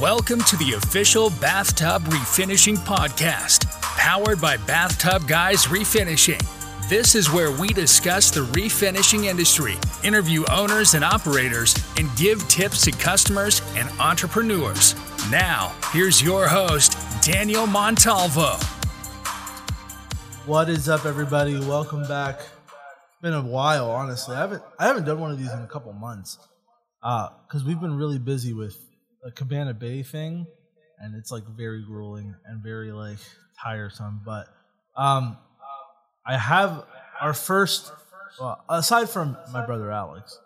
Welcome to the official Bathtub Refinishing Podcast, powered by Bathtub Guys Refinishing. This is where we discuss the refinishing industry, interview owners and operators, and give tips to customers and entrepreneurs. Now, here's your host, Daniel Montalvo. What is up, everybody? Welcome back. It's been a while, honestly. I haven't I haven't done one of these in a couple months, uh, because we've been really busy with a Cabana Bay thing, and it's like very grueling and very like tiresome. But um, I have our first, well, aside from my brother Alex,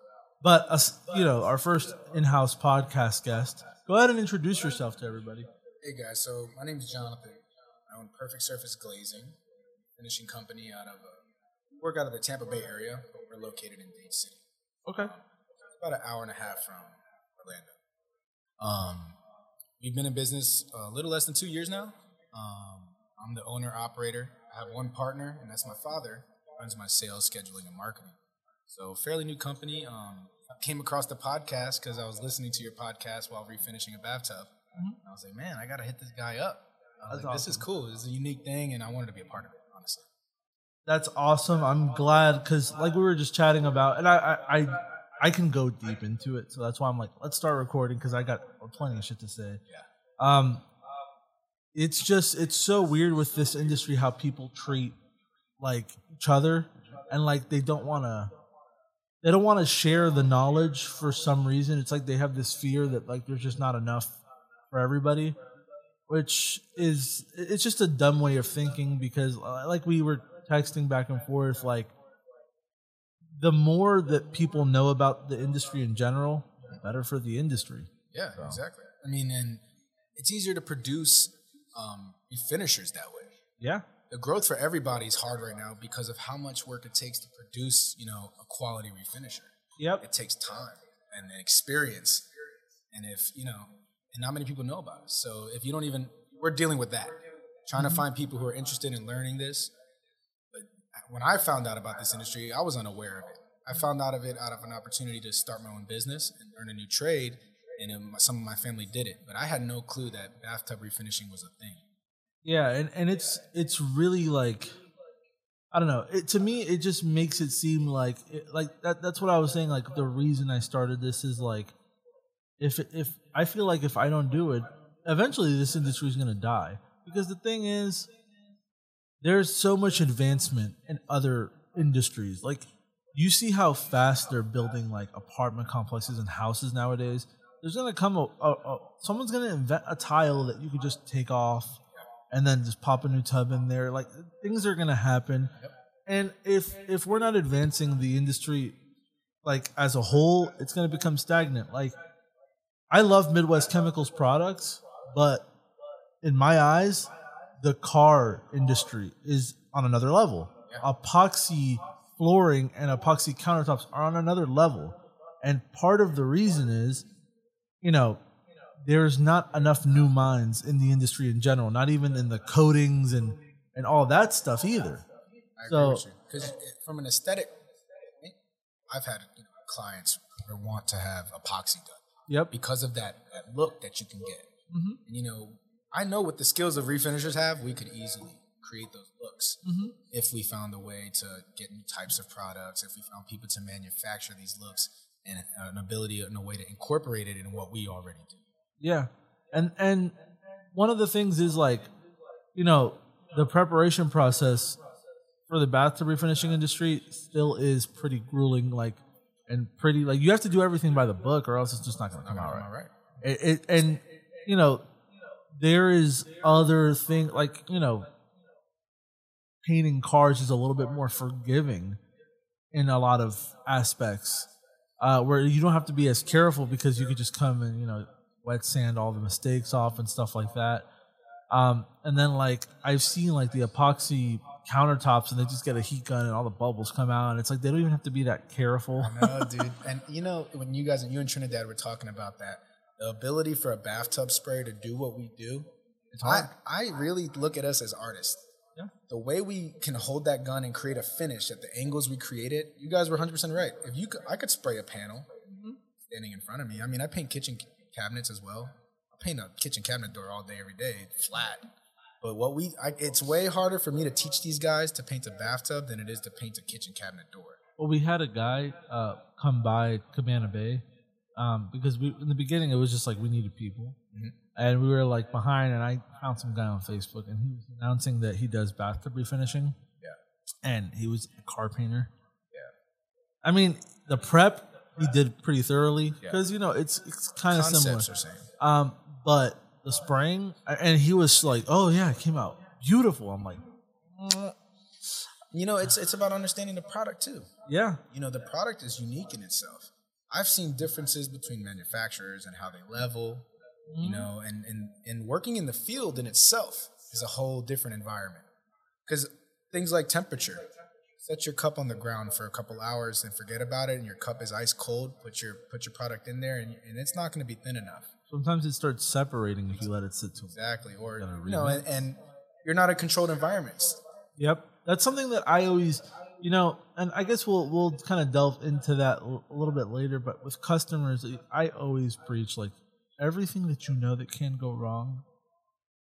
but us, you know, our first in-house podcast guest. Go ahead and introduce yourself to everybody. Hey guys, so my name is Jonathan. I own Perfect Surface Glazing, finishing company out of uh, work out of the Tampa Bay area, but we're located in Dade City, Okay. about an hour and a half from Orlando. Um, we've been in business a little less than two years now. Um, I'm the owner operator. I have one partner, and that's my father. Runs my sales, scheduling, and marketing. So fairly new company. Um, I came across the podcast because I was listening to your podcast while refinishing a bathtub. I was like, man, I gotta hit this guy up. I was That's like, this is cool. This is a unique thing, and I wanted to be a part of it, honestly. That's awesome. I'm glad because like we were just chatting about, and I, I I I can go deep into it, so that's why I'm like, let's start recording because I got plenty of shit to say. Yeah. Um, it's just it's so weird with this industry how people treat like each other, and like they don't want to. They don't want to share the knowledge for some reason. It's like they have this fear that like there's just not enough for everybody, which is it's just a dumb way of thinking because uh, like we were texting back and forth like the more that people know about the industry in general, the better for the industry. Yeah, exactly. I mean, and it's easier to produce um, finishers that way. Yeah. The growth for everybody is hard right now because of how much work it takes to produce, you know, a quality refinisher. Yep. It takes time and experience, and if you know, and not many people know about it. So if you don't even, we're dealing with that, trying to find people who are interested in learning this. When I found out about this industry, I was unaware of it. I found out of it out of an opportunity to start my own business and learn a new trade, and some of my family did it, but I had no clue that bathtub refinishing was a thing. Yeah, and, and it's it's really like I don't know. It, to me, it just makes it seem like it, like that. That's what I was saying. Like the reason I started this is like if if I feel like if I don't do it, eventually this industry is gonna die. Because the thing is, there's so much advancement in other industries. Like you see how fast they're building like apartment complexes and houses nowadays. There's gonna come a, a, a someone's gonna invent a tile that you could just take off and then just pop a new tub in there. Like things are gonna happen. And if if we're not advancing the industry like as a whole, it's gonna become stagnant. Like I love Midwest Chemicals products, but in my eyes, the car industry is on another level. Epoxy flooring and epoxy countertops are on another level. And part of the reason is, you know, there's not enough new minds in the industry in general, not even in the coatings and, and all that stuff either. I agree So- with you because from an aesthetic, I've had you know, clients who want to have epoxy done. Yep. because of that, that look that you can get. Mm-hmm. And you know, I know with the skills of refinishers have, we could easily create those looks Mm-hmm. if we found a way to get new types of products, if we found people to manufacture these looks and an ability and a way to incorporate it in what we already do. Yeah. And and one of the things is like, you know, the preparation process for the bathtub refinishing industry still is pretty grueling, like and pretty like you have to do everything by the book or else it's just not gonna come out right. It, it, and you know, there is other thing like you know, painting cars is a little bit more forgiving in a lot of aspects, uh, where you don't have to be as careful because you could just come and you know wet sand all the mistakes off and stuff like that. Um, and then like I've seen like the epoxy countertops and they just get a heat gun and all the bubbles come out and it's like they don't even have to be that careful. No, dude. And you know, when you guys and you and Trinidad were talking about that, the ability for a bathtub sprayer to do what we do, I, I really look at us as artists. Yeah. The way we can hold that gun and create a finish at the angles we created, you guys were 100% right. If you could, I could spray a panel standing in front of me. I mean, I paint kitchen cabinets as well. I paint a kitchen cabinet door all day, every day, flat. But what we, I, it's way harder for me to teach these guys to paint a bathtub than it is to paint a kitchen cabinet door. Well, we had a guy uh, come by Cabana Bay um, because we in the beginning it was just like we needed people, Mhm. and we were like behind. And I found some guy on Facebook, and he was announcing that he does bathtub refinishing. Yeah. and he was a car painter. Yeah. I mean the prep he did pretty thoroughly Yeah. because you know it's it's kind of similar. Concepts are same. Um, but the spraying, and he was like, "Oh yeah, it came out beautiful." I'm like, You know, it's it's about understanding the product too. "Yeah, You know, the product is unique in itself. I've seen differences between manufacturers and how they level. Mm-hmm. You know, and and and working in the field in itself is a whole different environment because things like temperature. Set your cup on the ground for a couple hours and forget about it, and your cup is ice cold. Put your put your product in there, and, and it's not going to be thin enough. sometimes it starts separating if you let it sit too long." Exactly, or you know, and, and you're not in controlled environments. Yep, that's something that I always, you know, and I guess we'll we'll kind of delve into that a little bit later. But with customers, I always preach like everything that you know that can go wrong,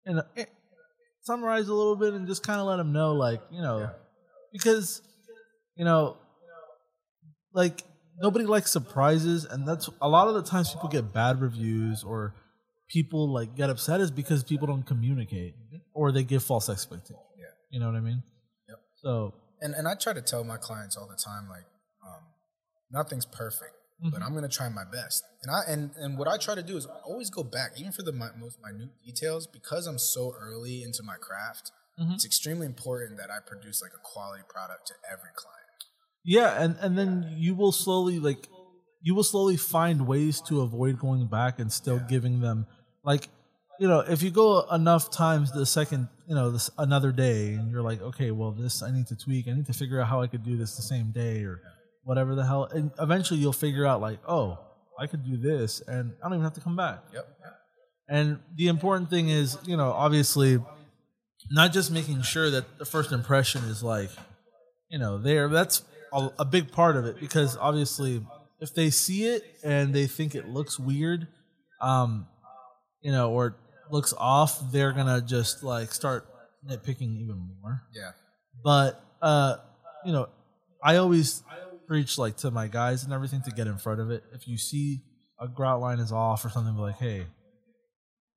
and uh, summarize a little bit and just kind of let them know, like you know, Yeah. because you know, like nobody likes surprises, and that's a lot of the times people get bad reviews or people like get upset is because people don't communicate or they give false expectations. Yeah. You know what I mean? Yep. So and and I try to tell my clients all the time, like, um, nothing's perfect, Mm-hmm. but I'm gonna try my best. And I and and what I try to do is always go back, even for the mi- most minute details, because I'm so early into my craft. Mhm. It's extremely important that I produce like a quality product to every client. yeah, and and then you will slowly like you will slowly find ways to avoid going back and still giving them like you know if you go enough times the second you know this another day and you're like okay well this I need to tweak I need to figure out how I could do this the same day or whatever the hell and eventually you'll figure out like oh I could do this and I don't even have to come back Yep. And the important thing is, you know, obviously, not just making sure that the first impression is like, you know, there. That's a, a big part of it because obviously, if they see it and they think it looks weird, um, you know, or looks off, they're gonna just like start nitpicking even more Yeah. but uh you know i always preach like to my guys and everything to get in front of it if you see a grout line is off or something be like hey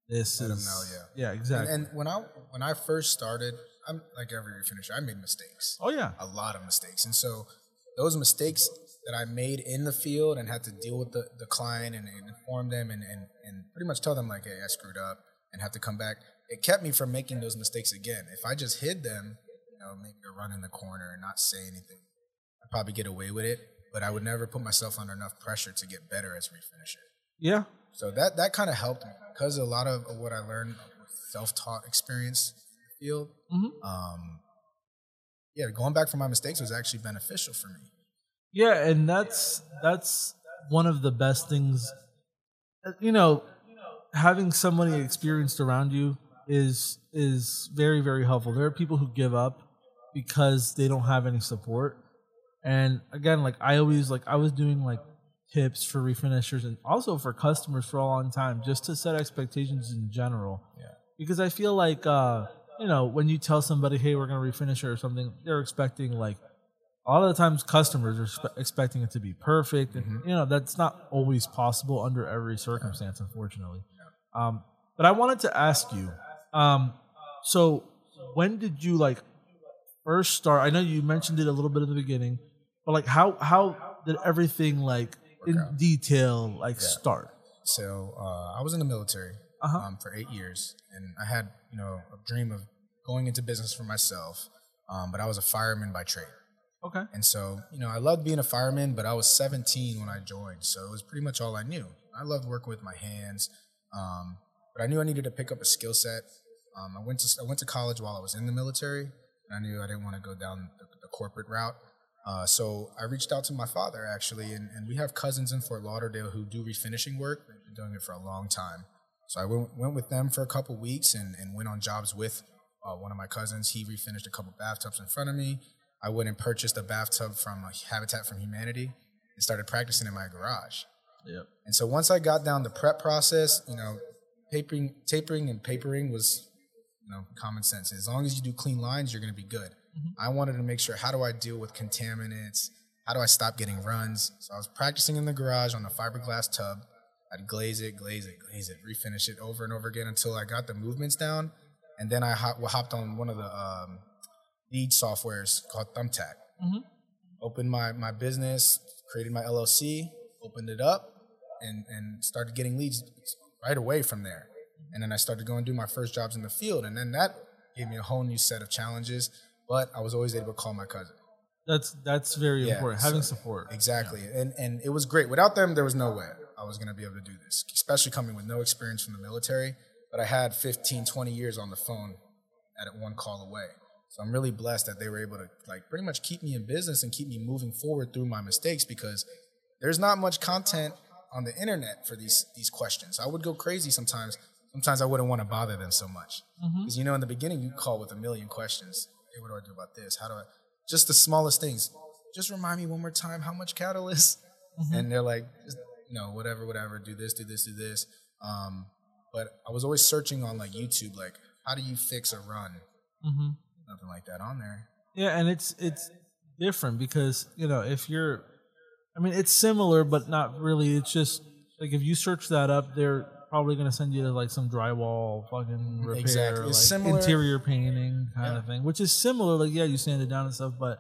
this Let is know, yeah. yeah And, exactly and when I when I first started, I'm like every finisher, I made mistakes. oh yeah a lot of mistakes. And so those mistakes that I made in the field and had to deal with the, the client and, and inform them and, and, and pretty much tell them like, hey, I screwed up and have to come back. It kept me from making those mistakes again. If I just hid them, you know, maybe to run in the corner and not say anything, I'd probably get away with it. But I would never put myself under enough pressure to get better as a refinisher. yeah So that that kind of helped me because a lot of what I learned with self-taught experience in the field. Mhm. Um, yeah, going back from my mistakes was actually beneficial for me. yeah and that's that's one of the best things uh, you know having somebody experienced around you is is very very helpful. There are people who give up because they don't have any support. And again like i always like i was doing like tips for refinishers and also for customers for a long time just to set expectations in general. Yeah. because i feel like uh you know when you tell somebody hey we're going to refinish it or something they're expecting like a lot of the times customers are spe- expecting it to be perfect and you know that's not always possible under every circumstance unfortunately um, but i wanted to ask you um, so when did you like first start i know you mentioned it a little bit in the beginning but like how how did everything like in detail like start So uh, I was in the military Uh-huh. um, for eight years, and I had you know a dream of going into business for myself. Um, but I was a fireman by trade, okay and so you know I loved being a fireman. But I was 17 when I joined, so it was pretty much all I knew. I loved working with my hands, um, but I knew I needed to pick up a skill set. Um, I went to I went to college while I was in the military, and I knew I didn't want to go down the, the corporate route. Uh, so I reached out to my father actually, and, and we have cousins in Fort Lauderdale who do refinishing work. They've been doing it for a long time. So I went, went with them for a couple weeks and, and went on jobs with uh, one of my cousins. He refinished a couple bathtubs in front of me. I went and purchased a bathtub from Habitat for Humanity and started practicing in my garage. Yep And so once I got down the prep process, you know, papering, tapering, and papering was, you know, common sense. As long as you do clean lines, you're going to be good. I wanted to make sure how do I deal with contaminants? How do I stop getting runs? So I was practicing in the garage on a fiberglass tub. I'd glaze it, glaze it, glaze it, refinish it over and over again until I got the movements down. And then I hop, hopped on one of the um, lead softwares called Thumbtack. Opened my, my business, created my LLC, opened it up, and, and started getting leads right away from there. And then I started going to do my first jobs in the field. And then that gave me a whole new set of challenges. But I was always able to call my cousin. That's that's very Yeah, important. Having so- support. Exactly. And and it was great. Without them, there was no way I was going to be able to do this, especially coming with no experience from the military. But I had 15, 20 years on the phone at one call away. So I'm really blessed that they were able to like pretty much keep me in business and keep me moving forward through my mistakes because there's not much content on the internet for these these questions. I would go crazy sometimes. Sometimes I wouldn't want to bother them so much because you know in the beginning you call with a million questions. Hey, what do I do about this? How do I? Just the smallest things. Just remind me one more time how much catalyst, and they're like, you know, whatever, whatever. Do this, do this, do this. Um, but I was always searching on like YouTube, like how do you fix a run? Mm-hmm. Nothing like that on there. Yeah, and it's it's different because you know if you're, I mean, it's similar but not really. It's just like if you search that up, they're probably going to send you to like some drywall fucking repair, Exactly. like similar- interior painting kind Yeah. of thing, which is similar. Like yeah, you sand it down and stuff, but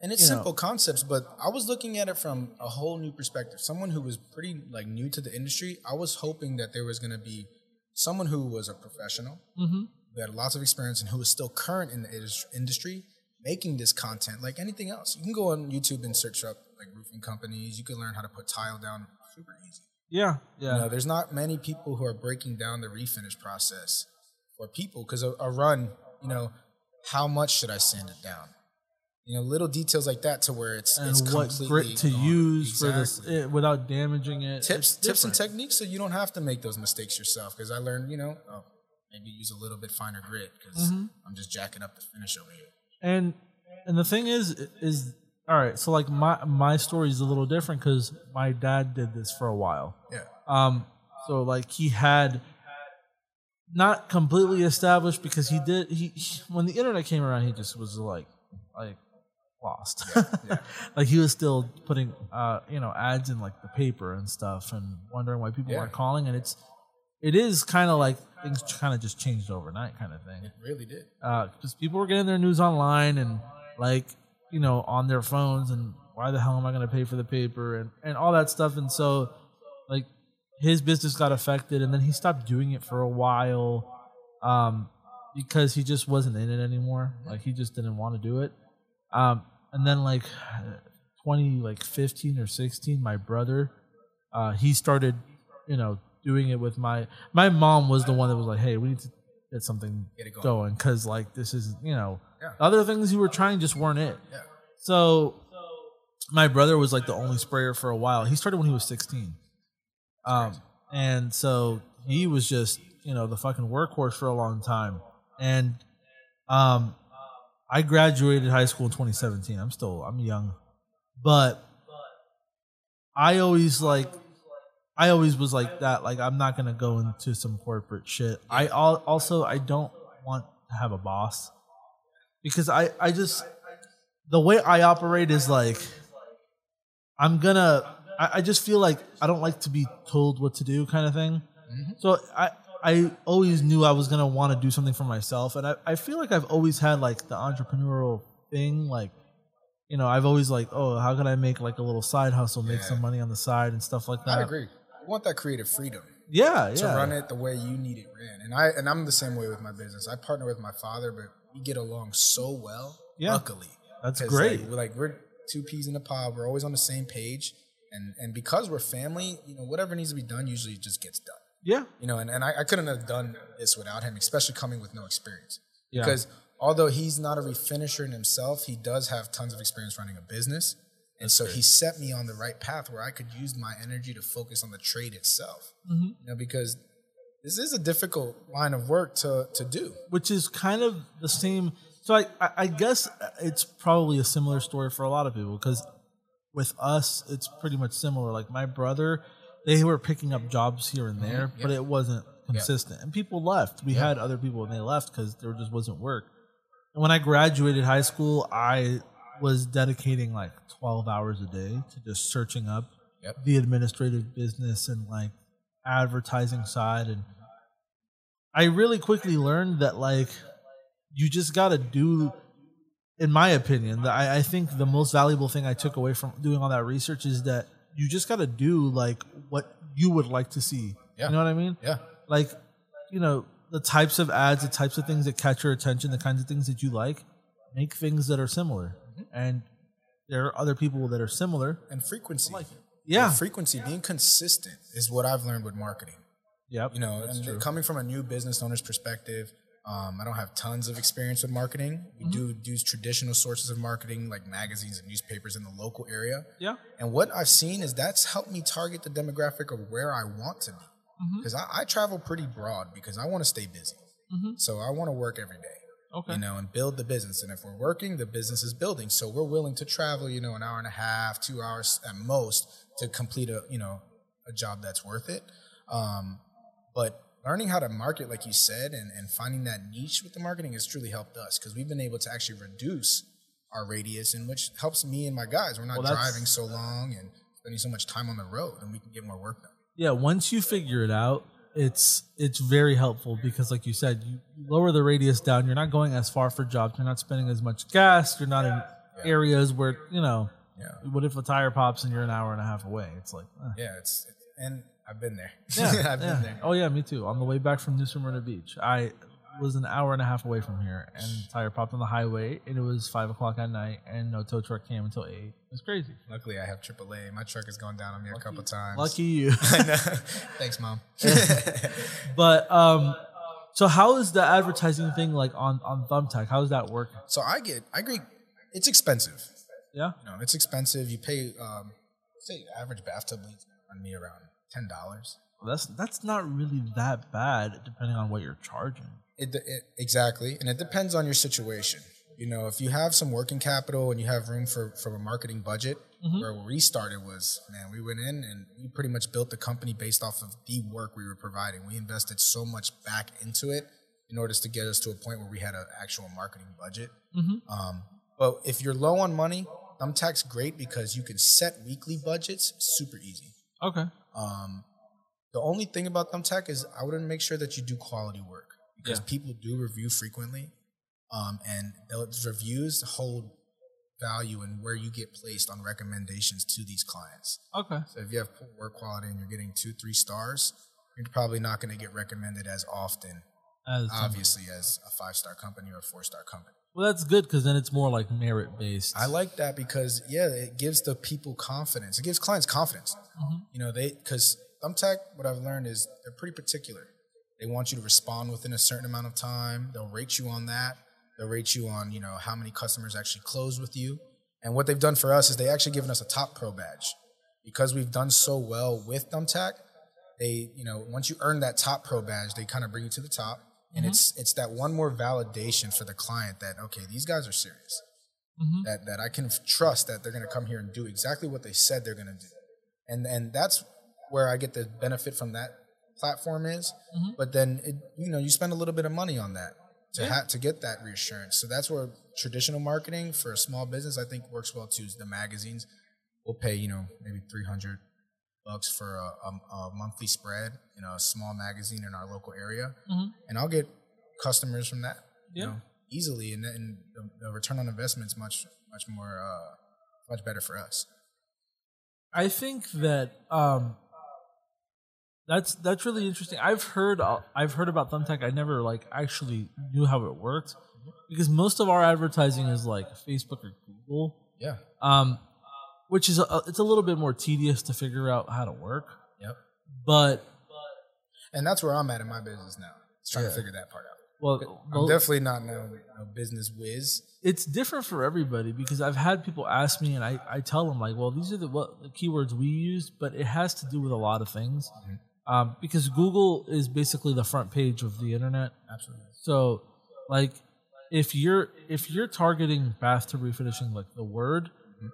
And it's You know. simple concepts, but I was looking at it from a whole new perspective. Someone who was pretty like new to the industry, I was hoping that there was going to be someone who was a professional, Mhm. who had lots of experience, and who was still current in the industry, making this content like anything else. You can go on YouTube and search up like roofing companies. You can learn how to put tile down super easy. yeah, yeah, You know, there's not many people who are breaking down the refinish process for people because a, a run, you know, how much should I sand it down? You know, little details like that to where it's and it's what grit to use for this it, without damaging it. tips, tips and techniques, so you don't have to make those mistakes yourself. Because I learned, you know, oh, maybe use a little bit finer grit because Mm-hmm. I'm just jacking up the finish over here. and and the thing is is all right so like my my story is a little different because my dad did this for a while. Yeah, um so like he had not completely established because he did he, he- when the internet came around he just was like like lost. Like he was still putting uh you know ads in like the paper and stuff and wondering why people Yeah. weren't calling and it's it is kind of like things kind of just changed overnight kind of thing. It really did. uh because people were getting their news online and like you know on their phones and why the hell am I going to pay for the paper and and all that stuff. And so like his business got affected and then he stopped doing it for a while um because he just wasn't in it anymore. Like he just didn't want to do it. Um and then like 20 like 15 or 16 my brother uh he started you know doing it with my my mom was the one that was like hey we need to get something Get it going. because like this is you know Yeah. other things you were trying just weren't it. Yeah, so my brother was like the only sprayer for a while. He started when he was 16 um and so he was just you know the fucking workhorse for a long time. And um i graduated high school in 2017 i'm still i'm young. But i always like i always was like that like i'm not gonna go into some corporate shit. I al- also i don't want to have a boss. Because i i just the way i operate is like i'm gonna i, I just feel like i don't like to be told what to do kind of thing. Mm-hmm. So i i always knew i was gonna want to do something for myself. And I, I feel like i've always had like the entrepreneurial thing like you know i've always like oh how can i make like a little side hustle make Yeah. some money on the side and stuff like that? I agree. Want that creative freedom. yeah to yeah run it the way you need it ran. And I and I'm the same way with my business. I partner with my father, but we get along so well. Yeah. Luckily, that's great. Like, we're like we're two peas in a pod. We're always on the same page, and and because we're family, you know, whatever needs to be done usually just gets done. yeah You know, and, and I, I couldn't have done this without him, especially coming with no experience. Yeah. Because although he's not a refinisher in himself, he does have tons of experience running a business. And so he set me on the right path where I could use my energy to focus on the trade itself. Mm-hmm. You know, because this is a difficult line of work to, to do. which is kind of the same. So I, I, I guess it's probably a similar story for a lot of people because with us, it's pretty much similar. Like my brother, they were picking up jobs here and there, but it wasn't consistent. And people left. We had other people and they left because there just wasn't work. And when I graduated high school, I was dedicating like 12 hours a day to just searching up Yep. the administrative business and like advertising side. And I really quickly learned that like you just got to do in my opinion, the, I, I think the most valuable thing I took away from doing all that research is that you just got to do like what you would like to see. Yeah. You know what I mean? Yeah. Like, you know, the types of ads, the types of things that catch your attention, the kinds of things that you like, make things that are similar. And there are other people that are similar. And frequency. Yeah. And frequency, being consistent is what I've learned with marketing. Yep. You know, and true. coming from a new business owner's perspective, um, I don't have tons of experience with marketing. We Mm-hmm. do use traditional sources of marketing like magazines and newspapers in the local area. Yeah. And what I've seen is that's helped me target the demographic of where I want to be. Mm-hmm. Because I, I travel pretty broad because I want to stay busy. So I want to work every day. Okay. You know, and build the business. And if we're working, the business is building. So we're willing to travel, you know, an hour and a half, two hours at most to complete a, you know, a job that's worth it. Um, but learning how to market, like you said, and, and finding that niche with the marketing has truly helped us because we've been able to actually reduce our radius, and which helps me and my guys. We're not Well, driving so long and spending so much time on the road, and we can get more work done. yeah once you figure it out it's it's very helpful because like you said you lower the radius down you're not going as far for jobs you're not spending as much gas you're not in areas where you know Yeah. what if a tire pops and you're an hour and a half away it's like eh. Yeah, it's, it's and I've been there. yeah, I've yeah. been there. oh yeah me too on the way back from new smyrna beach i was an hour and a half away from here and the tire popped on the highway and it was five o'clock at night and no tow truck came until eight it was crazy Luckily, I have AAA. My truck has gone down on me a couple times. lucky you I know. Thanks, mom. but um so how is the advertising thing like on on thumbtack How does that work? so I get, I agree. It's expensive. yeah You know, it's expensive. You pay, um, say, average bathtub leads on me around ten dollars. That's that's not really that bad, depending on what you're charging. It, it exactly, and it depends on your situation. You know, if you have some working capital and you have room for from a marketing budget, where we started was man, we went in and we pretty much built the company based off of the work we were providing. We invested so much back into it in order to get us to a point where we had an actual marketing budget. Um, but if you're low on money, Thumbtack's great because you can set weekly budgets super easy. Okay. Um, the only thing about Thumbtack is I wouldn't make sure that you do quality work because Yeah. people do review frequently, um, and those reviews hold value in where you get placed on recommendations to these clients. Okay. So if you have poor work quality and you're getting two, three stars, you're probably not going to get recommended as often, As obviously, as a five star company or a four star company. well, that's good because then it's more like merit based. I like that because yeah, it gives the people confidence. It gives clients confidence. You know, they because Thumbtack, what I've learned is they're pretty particular. They want you to respond within a certain amount of time. They'll rate you on that. They'll rate you on you know how many customers actually close with you. And what they've done for us is they actually given us a top pro badge because we've done so well with Thumbtack. They you know once you earn that top pro badge, they kind of bring you to the top. And mm-hmm. it's it's that one more validation for the client that okay, these guys are serious mm-hmm. that that I can trust that they're going to come here and do exactly what they said they're going to do, and and that's where I get the benefit from that platform is. But then it, you know you spend a little bit of money on that to have to get that reassurance. So that's where traditional marketing for a small business I think works well too. Is the magazines will pay you know maybe three hundred bucks for a, a, a monthly spread in a small magazine in our local area, and I'll get customers from that. You know, easily, and then the, the return on investment is much much more uh, much better for us. I think that um, that's that's really interesting. I've heard uh, I've heard about Thumbtack. I never like actually knew how it worked because most of our advertising is like Facebook or Google, Yeah. um, which is a, it's a little bit more tedious to figure out how to work. Yep. But And that's where I'm at in my business now. It's trying Yeah. to figure that part out. well, I'm well, definitely not no, no business whiz. it's different for everybody because I've had people ask me and I, I tell them like, well, these are the what the keywords we use, but it has to do with a lot of things. Um, because Google is basically the front page of the internet. Absolutely. So like if you're if you're targeting bathtub refinishing like the word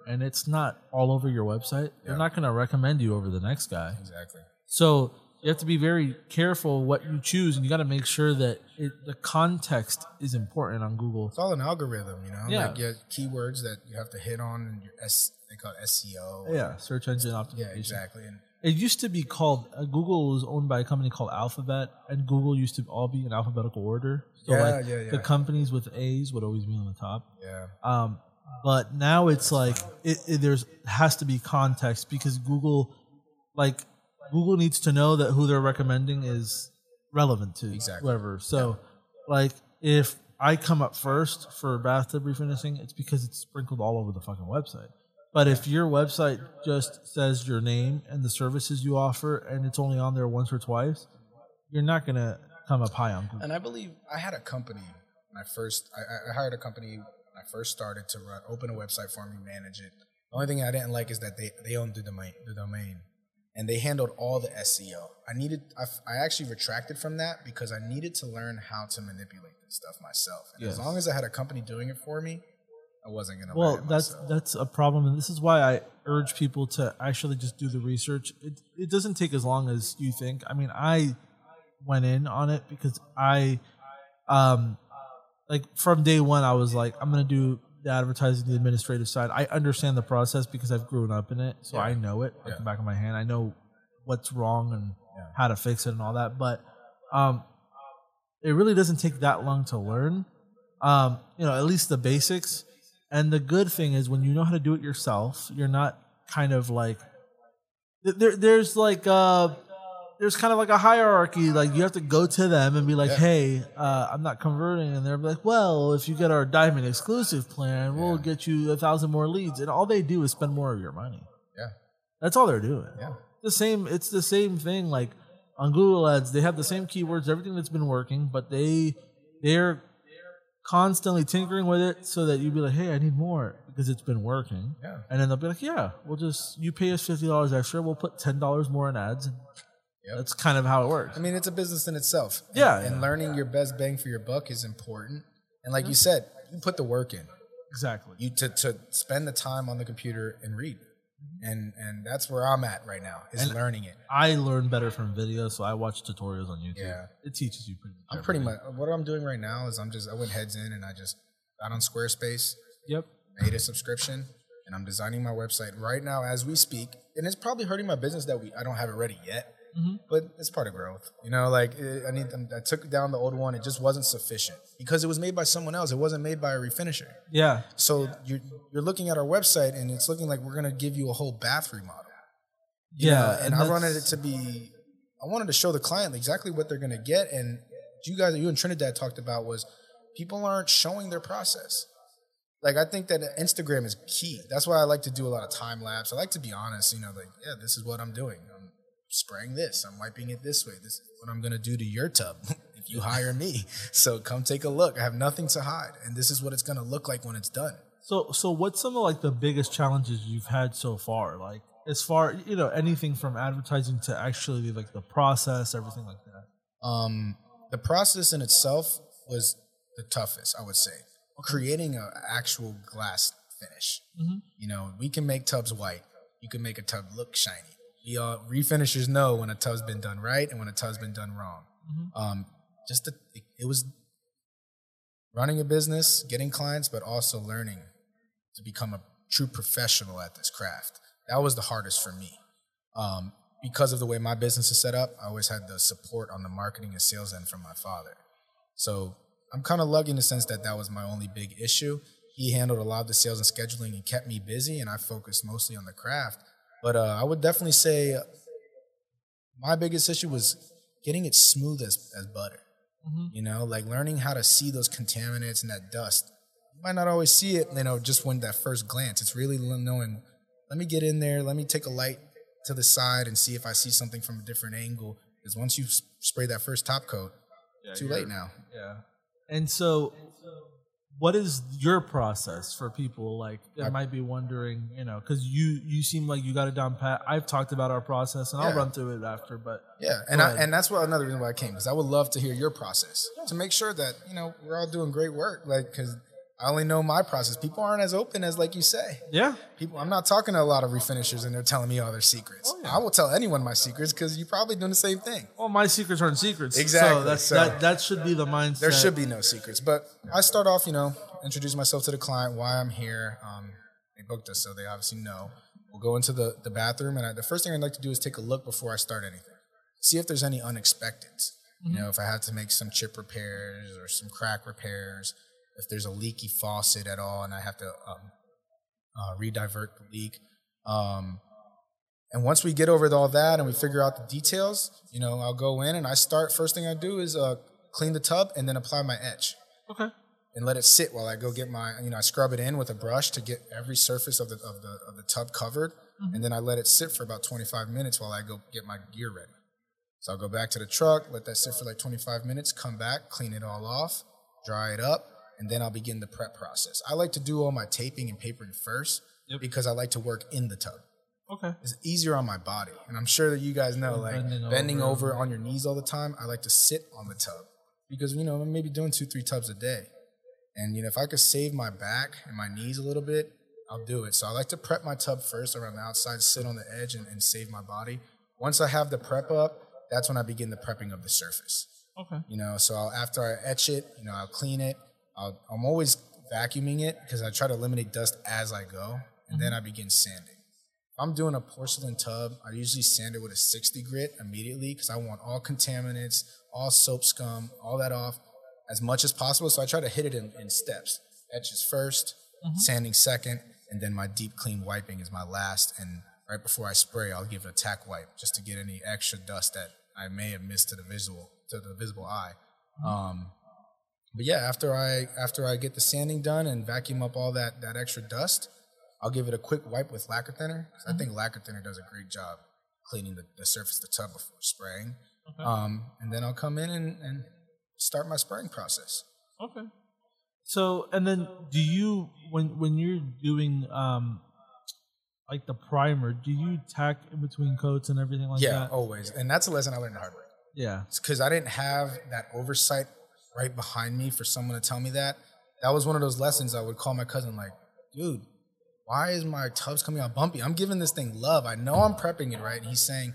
and it's not all over your website, they're not gonna recommend you over the next guy. Exactly. So you have to be very careful what you choose, and you got to make sure that it, the context is important on Google. It's all an algorithm, you know. Yeah. Like you have keywords that you have to hit on, and your S, they call it SEO. Yeah, search engine optimization. Yeah, exactly. And It used to be called uh, Google was owned by a company called Alphabet, and Google used to all be in alphabetical order. So Yeah, like yeah, yeah. the companies with A's would always be on the top. yeah, Um, but now it's like it, it there's has to be context because Google, like Google needs to know that who they're recommending is relevant to Exactly. whoever. So, like if I come up first for bathtub refinishing, it's because it's sprinkled all over the fucking website. But if your website just says your name and the services you offer, and it's only on there once or twice, you're not gonna come up high on Google. and I believe I had a company when I first. I, I- hired a company when I first started to run, open a website for me, manage it. The only thing I didn't like is that they they owned the domain, the domain, and they handled all the SEO. I needed. I, I actually retracted from that because I needed to learn how to manipulate this stuff myself. And as long as I had a company doing it for me, I wasn't gonna. Well, that's myself. that's a problem, and this is why I urge people to actually just do the research. It it doesn't take as long as you think. I mean, I went in on it because I, um, like from day one, I was like, I'm gonna do the advertising, the administrative side. I understand the process because I've grown up in it, so Yeah. I know it like Yeah. the back of my hand. I know what's wrong and Yeah. how to fix it and all that. But um, it really doesn't take that long to learn. Um, you know, at least the basics. And the good thing is when you know how to do it yourself, you're not kind of like there. There's like uh, there's kind of like a hierarchy. Like you have to go to them and be like, Yeah. "Hey, uh, I'm not converting," and they're like, "Well, if you get our diamond exclusive plan, we'll Yeah. get you a thousand more leads." And all they do is spend more of your money. yeah, That's all they're doing. yeah. The same. It's the same thing. Like on Google Ads, they have the same keywords, everything that's been working, but they they're constantly tinkering with it so that you'd be like, "Hey, I need more," because it's been working. Yeah. And then they'll be like, "Yeah, we'll just you pay us fifty dollars extra, we'll put ten dollars more in ads." Yep. That's kind of how it works. I mean, it's a business in itself. And- Yeah, And, yeah. learning your best bang for your buck is important. And like you said, you put the work in. Exactly. You to, to spend the time on the computer and read. And and that's where I'm at right now, is And- learning it. I learn better from videos, so I watch tutorials on YouTube. Yeah. It teaches you pretty. I'm pretty much what I'm doing right now is I'm just I went heads in and I just got on Squarespace, Yep. made a subscription, and I'm designing my website right now as we speak. And it's probably hurting my business that we I don't have it ready yet. Mhm. But it's part of growth, you know. Like eh, I need, them. I took down the old one. It just wasn't sufficient because it was made by someone else. It wasn't made by a refinisher. Yeah. So you're you're looking at our website and it's looking like we're gonna give you a whole bath remodel. You Yeah. know, and, I wanted it to be. I wanted to show the client exactly what they're gonna get, and you guys, you and Trinidad talked about was people aren't showing their process. Like I think that Instagram is key. That's why I like to do a lot of time lapse. I like to be honest. You know, like yeah, this is what I'm doing. Spraying this. I'm wiping it this way. This is what I'm gonna do to your tub if you hire me. So come take a look. I have nothing to hide, and this is what it's gonna look like when it's done. So, so what's some of like the biggest challenges you've had so far? Like, as far you know, anything from advertising to actually like the process, everything like that. Um, the process in itself was the toughest, I would say. Creating an actual glass finish. You know, we can make tubs white. You can make a tub look shiny. We all refinishers know when a tub's been done right and when a tub's been done wrong. Um, just the, it, it was running a business, getting clients, but also learning to become a true professional at this craft. That was the hardest for me. Um, because of the way my business is set up, I always had the support on the marketing and sales end from my father. So I'm kind of lucky in the sense that that was my only big issue. He handled a lot of the sales and scheduling and kept me busy, and I focused mostly on the craft. But uh, I would definitely say my biggest issue was getting it smooth as, as butter. You know, like learning how to see those contaminants and that dust. You might not always see it, you know, just when that first glance. It's really knowing, let me get in there, let me take a light to the side and see if I see something from a different angle. Because once you s- spray that first top coat, too late now. Yeah. And so, what is your process for people like that might be wondering? You know, because you you seem like you got it down pat. I've talked about our process, and I'll run through it after. But Yeah, and I, and that's what another reason why I came because I would love to hear your process to make sure that you know we're all doing great work. Like because I only know my process. People aren't as open as like you say. Yeah. People, I'm not talking to a lot of refinishers and they're telling me all their secrets. Oh, yeah. I will tell anyone my secrets because you're probably doing the same thing. Well, my secrets aren't secrets. Exactly, So that's so- that. That should be the mindset. There should be no secrets. But I start off, you know, introduce myself to the client, why I'm here. Um, they booked us, so they obviously know. We'll go into the, the bathroom, and I, the first thing I'd like to do is take a look before I start anything. See if there's any unexpecteds. You know, if I have to make some chip repairs or some crack repairs, if there's a leaky faucet at all, and I have to um, uh, redivert the leak. Um, and once we get over all that and we figure out the details, you know, I'll go in and I start. First thing I do is uh, clean the tub and then apply my etch Okay. and let it sit while I go get my, you know, I scrub it in with a brush to get every surface of the of the of the tub covered, and then I let it sit for about 25 minutes while I go get my gear ready. So I'll go back to the truck, let that sit for like 25 minutes, come back, clean it all off, dry it up, and then I'll begin the prep process. I like to do all my taping and papering first Yep. because I like to work in the tub Okay. it's easier on my body. And I'm sure that you guys know, like Bending bending, over. over. on your knees all the time, I like to sit on the tub because, you know, I'm maybe doing two, three tubs a day. And, you know, if I could save my back and my knees a little bit, I'll do it. So I like to prep my tub first around the outside, sit on the edge and, and save my body. Once I have the prep up, that's when I begin the prepping of the surface. Okay. You know, so I'll, after I etch it, you know, I'll clean it. I'll, I'm always vacuuming it because I try to eliminate dust as I go, and then mm-hmm. I begin sanding. If I'm doing a porcelain tub, I usually sand it with a 60 grit immediately because I want all contaminants, all soap scum, all that off as much as possible. So I try to hit it in, in steps. Etches 1st mm-hmm. sanding second, and then my deep clean wiping is my last. And right before I spray, I'll give it a tack wipe just to get any extra dust that I may have missed to the visual to the visible eye. Mm-hmm. Um, but yeah, after I after I get the sanding done and vacuum up all that that extra dust, I'll give it a quick wipe with lacquer thinner. 'cause I think lacquer thinner does a great job cleaning the, the surface of the tub before spraying. Um, and then I'll come in and, and start my spraying process. Okay. So, and then do you when when you're doing um like the primer, do you tack in between coats and everything like yeah, that? Yeah, always. And that's a lesson I learned the hard way. Yeah. because I didn't have that oversight right behind me for someone to tell me that. That was one of those lessons I would call my cousin, like, dude, why is my tubs coming out bumpy? I'm giving this thing love. I know I'm prepping it right. And he's saying,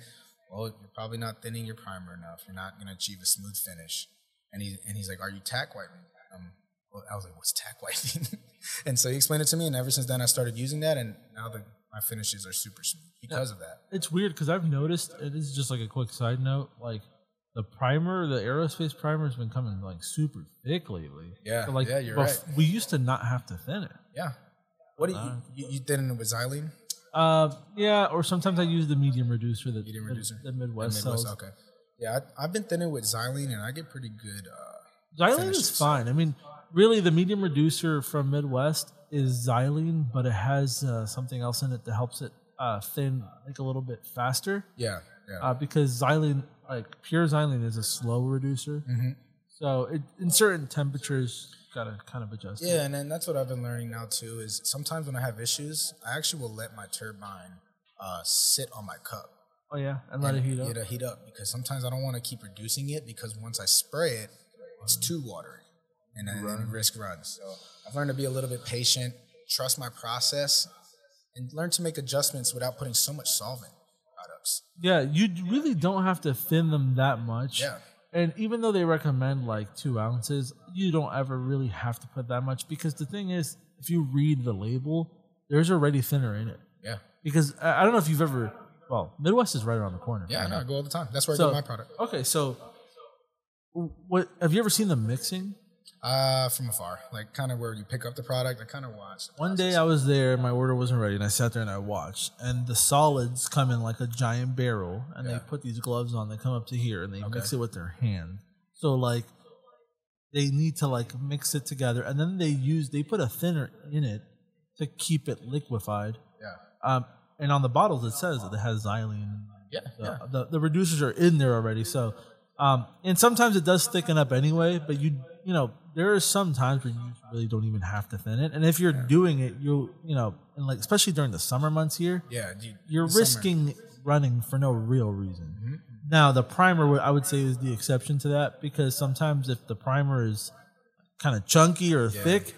well, you're probably not thinning your primer enough. You're not going to achieve a smooth finish. And, he, and he's like, are you tack wiping? Um, well, I was like, what's tack wiping? and so he explained it to me. And ever since then, I started using that. And now the, my finishes are super smooth because of that. It's weird because I've noticed it is just like a quick side note, like the primer, the aerospace primer has been coming like super thick lately. Yeah, So, like yeah, you're right. We used to not have to thin it. Yeah. What do you, you, you thinning it with xylene? Uh, yeah, or sometimes I use the medium reducer The Medium reducer? the, Midwest, Midwest, sells. Okay. Yeah, I, I've been thinning with xylene, and I get pretty good. Uh, Xylene is fine. I mean, really, the medium reducer from Midwest is xylene, but it has uh, something else in it that helps it uh, thin like a little bit faster. yeah, yeah. Uh, because xylene, like pure xylene, is a slow reducer. So it, in certain temperatures, gotta kind of adjust. it. yeah, and then that's what I've been learning now too. Is sometimes when I have issues, I actually will let my turbine uh, sit on my cup. Oh yeah, and let it heat up. Let it heat up because sometimes I don't want to keep reducing it because once I spray it, it's too watery, and then, then risk runs. So I've learned to be a little bit patient, trust my process, and learn to make adjustments without putting so much solvent Yeah, you really don't have to thin them that much. Yeah. And even though they recommend like two ounces, you don't ever really have to put that much because the thing is, if you read the label, there's already thinner in it. Yeah. Because I I don't know if you've ever, well, Midwest is right around the corner. Yeah, I know. I go all the time. That's where I get my product. Okay, so what have you ever seen them mixing? Uh, from afar, like kind of where you pick up the product. I kind of watched. One day. I was there, my order wasn't ready, and I sat there and I watched. And the solids come in like a giant barrel, and Yeah. they put these gloves on. They come up to here, and they mix it with their hand. So like, they need to like mix it together, and then they use they put a thinner in it to keep it liquefied. yeah, Um, and on the bottles it says that it has xylene. yeah, The, yeah. the, the reducers are in there already. So, um, and sometimes it does thicken up anyway. But you you know there are some times when you really don't even have to thin it. And if you're doing it, you you know, and like especially during the summer months here, Yeah, dude, you're the summer. risking running for no real reason. Now the primer, I would say, is the exception to that because sometimes if the primer is kind of chunky or thick,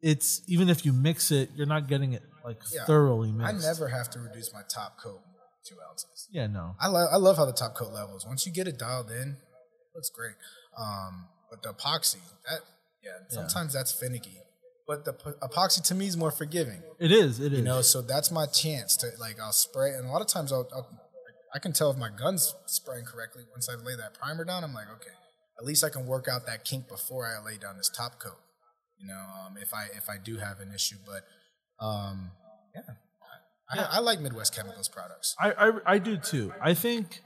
it's even if you mix it, you're not getting it like Yeah. thoroughly mixed. I never have to reduce my top coat two ounces. Yeah, no. I love I love how the top coat levels. Once you get it dialed in, it looks great. Um, but the epoxy, that yeah, sometimes that's finicky. But the epoxy to me is more forgiving. It is. It is. You know, so that's my chance to like I'll spray, and a lot of times I'll, I'll I can tell if my gun's spraying correctly once I lay that primer down. I'm like, okay, at least I can work out that kink before I lay down this top coat. You know, um, if I if I do have an issue, but um, yeah, I, I, I like Midwest Chemicals products. I, I I do too. I think,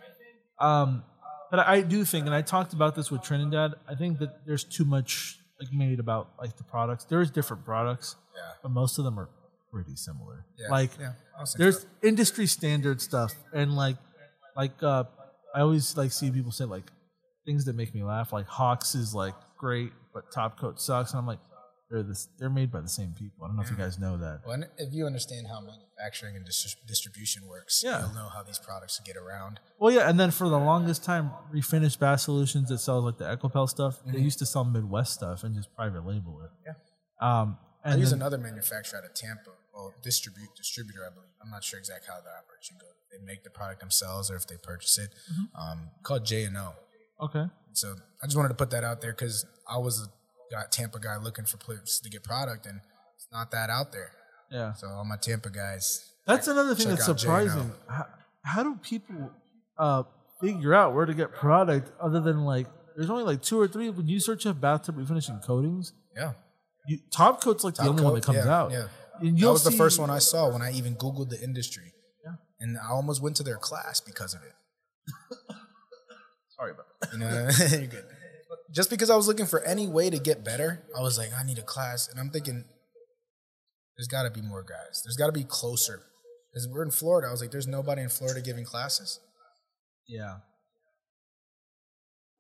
um, but I do think, and I talked about this with Trinidad. I think that there's too much like made about like the products. There's different products, Yeah. but most of them are pretty similar. Yeah, Like yeah, there's so. industry standard stuff, and like like uh, I always like see people say like things that make me laugh. Like Hawks is like great, but Top Coat sucks, and I'm like. They're, this, they're made by the same people. I don't know if you guys know that. Well, if you understand how manufacturing and dis- distribution works, Yeah. you'll know how these products get around. Well, yeah, and then for the longest time, Refinished Bath Solutions that sells like the Ecopel stuff, they Mm-hmm. used to sell Midwest stuff and just private label it. Yeah. Um, I and use then- another manufacturer out of Tampa, well, distribute distributor, I believe. I'm not sure exactly how that operates. You go, they make the product themselves, or if they purchase it, Mm-hmm. um, called J and O. okay, So I just wanted to put that out there because I was a Tampa guy looking for places to get product, and it's not that out there. yeah, So all my Tampa guys, that's another thing that's surprising. How, how do people uh, figure out where to get product other than like? There's only like two or three. When you search up bathtub refinishing coatings, yeah, you, Top Coat's like the Top only one that comes yeah, out. Yeah, And that was the first one I saw when I even Googled the industry. Yeah. and I almost went to their class because of it. Sorry about that. You know, you're good. Just because I was looking for any way to get better, I was like, I need a class, and I'm thinking, there's got to be more guys. There's got to be closer. Because we're in Florida, I was like, there's nobody in Florida giving classes. Yeah.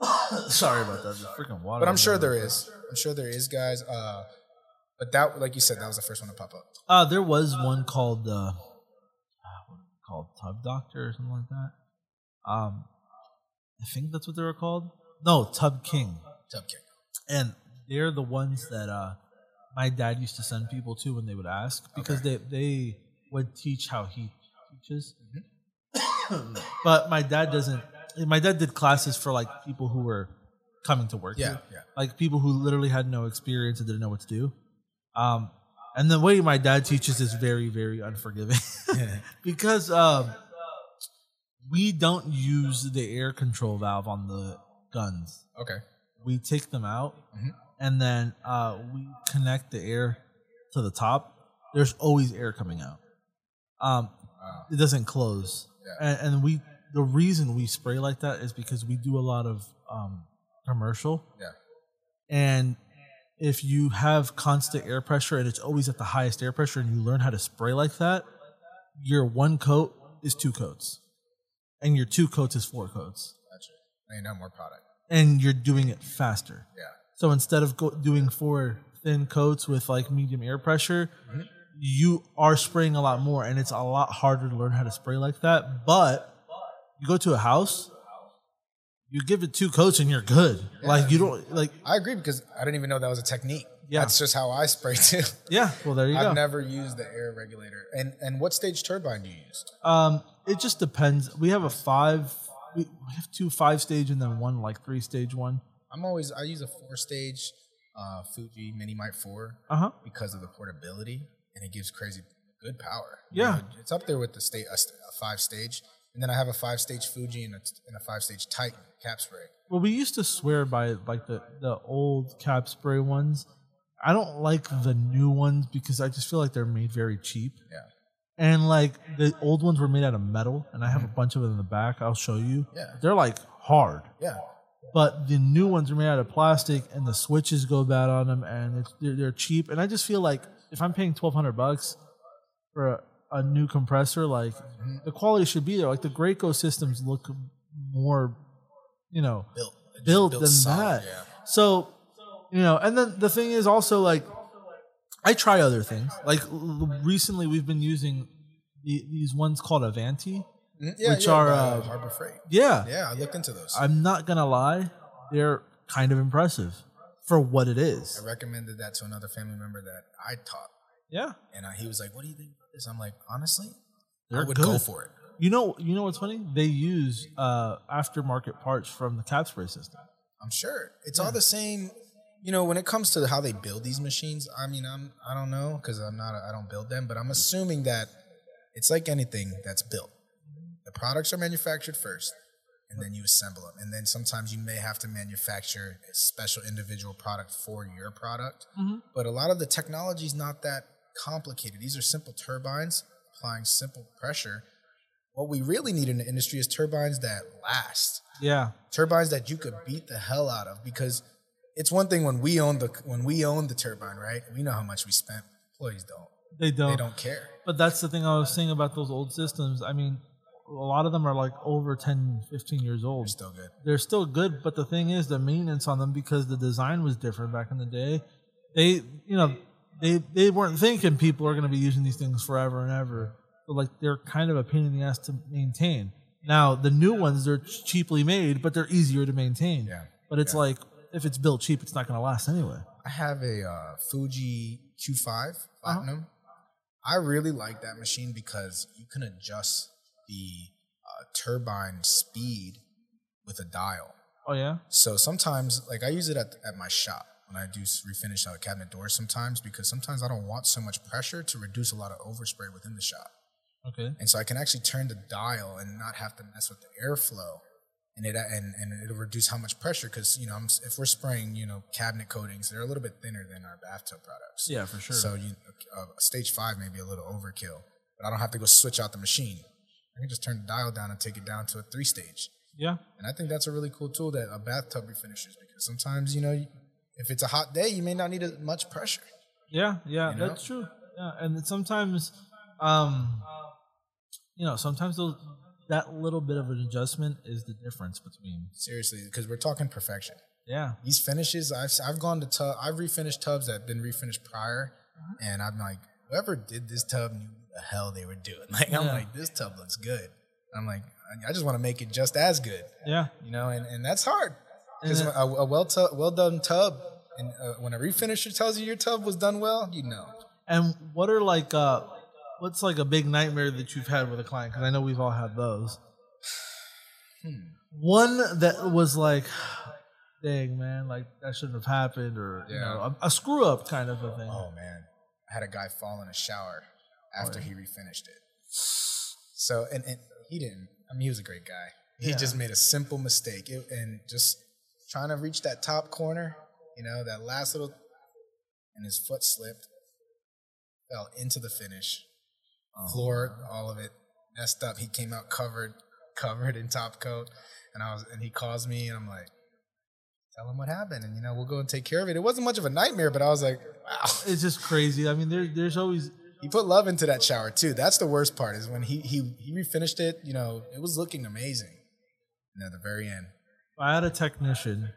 Sorry about that. The freaking water. But I'm sure there is. I'm sure there is guys. Uh, but that, like you said, that was the first one to pop up. Uh, there was one called uh, what is it called Tub Doctor or something like that. Um, I think that's what they were called. No, Tub King, Tub King. and they're the ones that uh, my dad used to send people to when they would ask because they they would teach how he teaches. but my dad doesn't. My dad did classes for like people who were coming to work. Yeah, here yeah. like people who literally had no experience and didn't know what to do. Um, and the way my dad teaches is very, very unforgiving because um, we don't use the air control valve on the guns. Okay. We take them out Mm-hmm. and then uh, we connect the air to the top. There's always air coming out. Um, Wow. it doesn't close, Yeah. and, and we the reason we spray like that is because we do a lot of um, commercial Yeah. and if you have constant air pressure and it's always at the highest air pressure and you learn how to spray like that, your one coat is two coats. And your two coats is four coats. Now you know more product. And you're doing it faster. Yeah. So instead of go- doing four thin coats with like medium air pressure, you are spraying a lot more and it's a lot harder to learn how to spray like that. But you go to a house, you give it two coats and you're good. Like you don't like I agree because I didn't even know that was a technique. Yeah. That's just how I spray too. yeah, well there you go. I've never used the air regulator. And and what stage turbine do you use? Um, it just depends. We have a five. We have two five stage and then one like three stage one. I'm always I use a four stage uh, Fuji Mini-Mite Four Uh huh. because of the portability and it gives crazy good power. Yeah. You know, it's up there with the state a, a five stage, and then I have a five stage Fuji and a, and a five stage Titan Capspray. Well, we used to swear by like the the old Capspray ones. I don't like the new ones because I just feel like they're made very cheap. Yeah. And like the old ones were made out of metal, and I have a mm-hmm. bunch of them in the back. I'll show you. Yeah. They're like hard. Yeah. But the new ones are made out of plastic, and the switches go bad on them, and it's, they're, they're cheap. And I just feel like if I'm paying twelve hundred bucks for a, a new compressor, like mm-hmm. the quality should be there. Like the Graco systems look more, you know, Built just built than solid, that. Yeah. So, you know, and then the thing is also like, I try other things. Like recently, we've been using the, these ones called Avanti. Mhm. Yeah, Which yeah, are, uh, Harbor Freight. Yeah, Yeah, I looked into those. I'm not gonna lie, they're kind of impressive. for what it is. I recommended that to another family member that I taught, Yeah, and uh, he was like, "What do you think about this?" I'm like, honestly, They're I would good. go for it. you know, you know what's funny? They use uh, aftermarket parts from the Capspray system. I'm sure it's all the same. You know, when it comes to how they build these machines, I mean, I'm I don't know because I'm not I don't build them, but I'm assuming that it's like anything that's built. The products are manufactured first, and then you assemble them, and then sometimes you may have to manufacture a special individual product for your product. Mm-hmm. But a lot of the technology is not that complicated. These are simple turbines applying simple pressure. What we really need in the industry is turbines that last Yeah, turbines that you could beat the hell out of because it's one thing when we own the when we own the turbine, right? We know how much we spent. Employees don't. they don't. They don't care. But that's the thing I was saying about those old systems. I mean, a lot of them are like over 10, 15 years old. They're still good. they're still good, but the thing is the maintenance on them because the design was different back in the day. They, you know, they they weren't thinking people are going to be using these things forever and ever. So like they're kind of a pain in the ass to maintain. Now the new ones they're cheaply made, but they're easier to maintain. Yeah. But it's like if it's built cheap, it's not going to last anyway. I have a uh, Fuji Q5 Platinum. I really like that machine because you can adjust the uh, turbine speed with a dial. Oh yeah. So sometimes, like I use it at, at my shop when I do refinish out cabinet doors sometimes because sometimes I don't want so much pressure to reduce a lot of overspray within the shop. Okay. and so I can actually turn the dial and not have to mess with the airflow, and it and, and it'll reduce how much pressure because you know I'm, if we're spraying you know cabinet coatings, they're a little bit thinner than our bathtub products. Yeah, for sure. So you uh, stage five may be a little overkill, but I don't have to go switch out the machine. I can just turn the dial down and take it down to a three stage, Yeah. and I think that's a really cool tool that a bathtub refinishes because sometimes you know if it's a hot day, you may not need as much pressure. Yeah, yeah, You know? that's true. Yeah, and sometimes, um, you know, sometimes those that little bit of an adjustment is the difference between. Seriously, because we're talking perfection. Yeah, these finishes I've I've gone to tub I've refinished tubs that have been refinished prior, and I'm like whoever did this tub knew the hell they were doing. Like I'm like this tub looks good. I'm like I- I just want to make it just as good, yeah, you know, and, and that's hard because a, a well tu- well done tub and uh, when a refinisher tells you your tub was done well, you know. And what are like, uh, what's like a big nightmare that you've had with a client? Because I know we've all had those. Hmm. One that was like, dang man, like that shouldn't have happened, or you Yeah. know, a, a screw up kind of a thing. Oh man, I had a guy fall in a shower after he refinished it. So and, and he didn't. I mean, he was a great guy. He Yeah. just made a simple mistake it, and just trying to reach that top corner. You know, that last little, and his foot slipped, fell into the finish, floor, all of it messed up. He came out covered, covered in top coat, and I was, and he calls me, and I'm like. Tell him what happened, and you know we'll go and take care of it. It wasn't much of a nightmare, but I was like, "Wow, It's just crazy. I mean, there, there's always he put love into that shower too. That's the worst part is when he he he refinished it. You know, it was looking amazing. And at the very end, I had a technician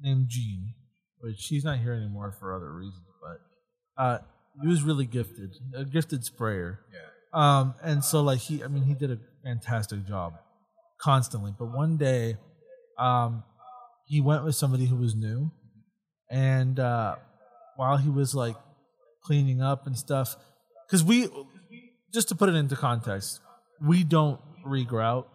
named Gene, which he's not here anymore for other reasons, but uh, he was really gifted, a gifted sprayer. yeah, Um, and so like he, I mean, he did a fantastic job constantly. But one day, um, he went with somebody who was new, and uh, while he was like cleaning up and stuff, because we, just to put it into context, we don't regrout.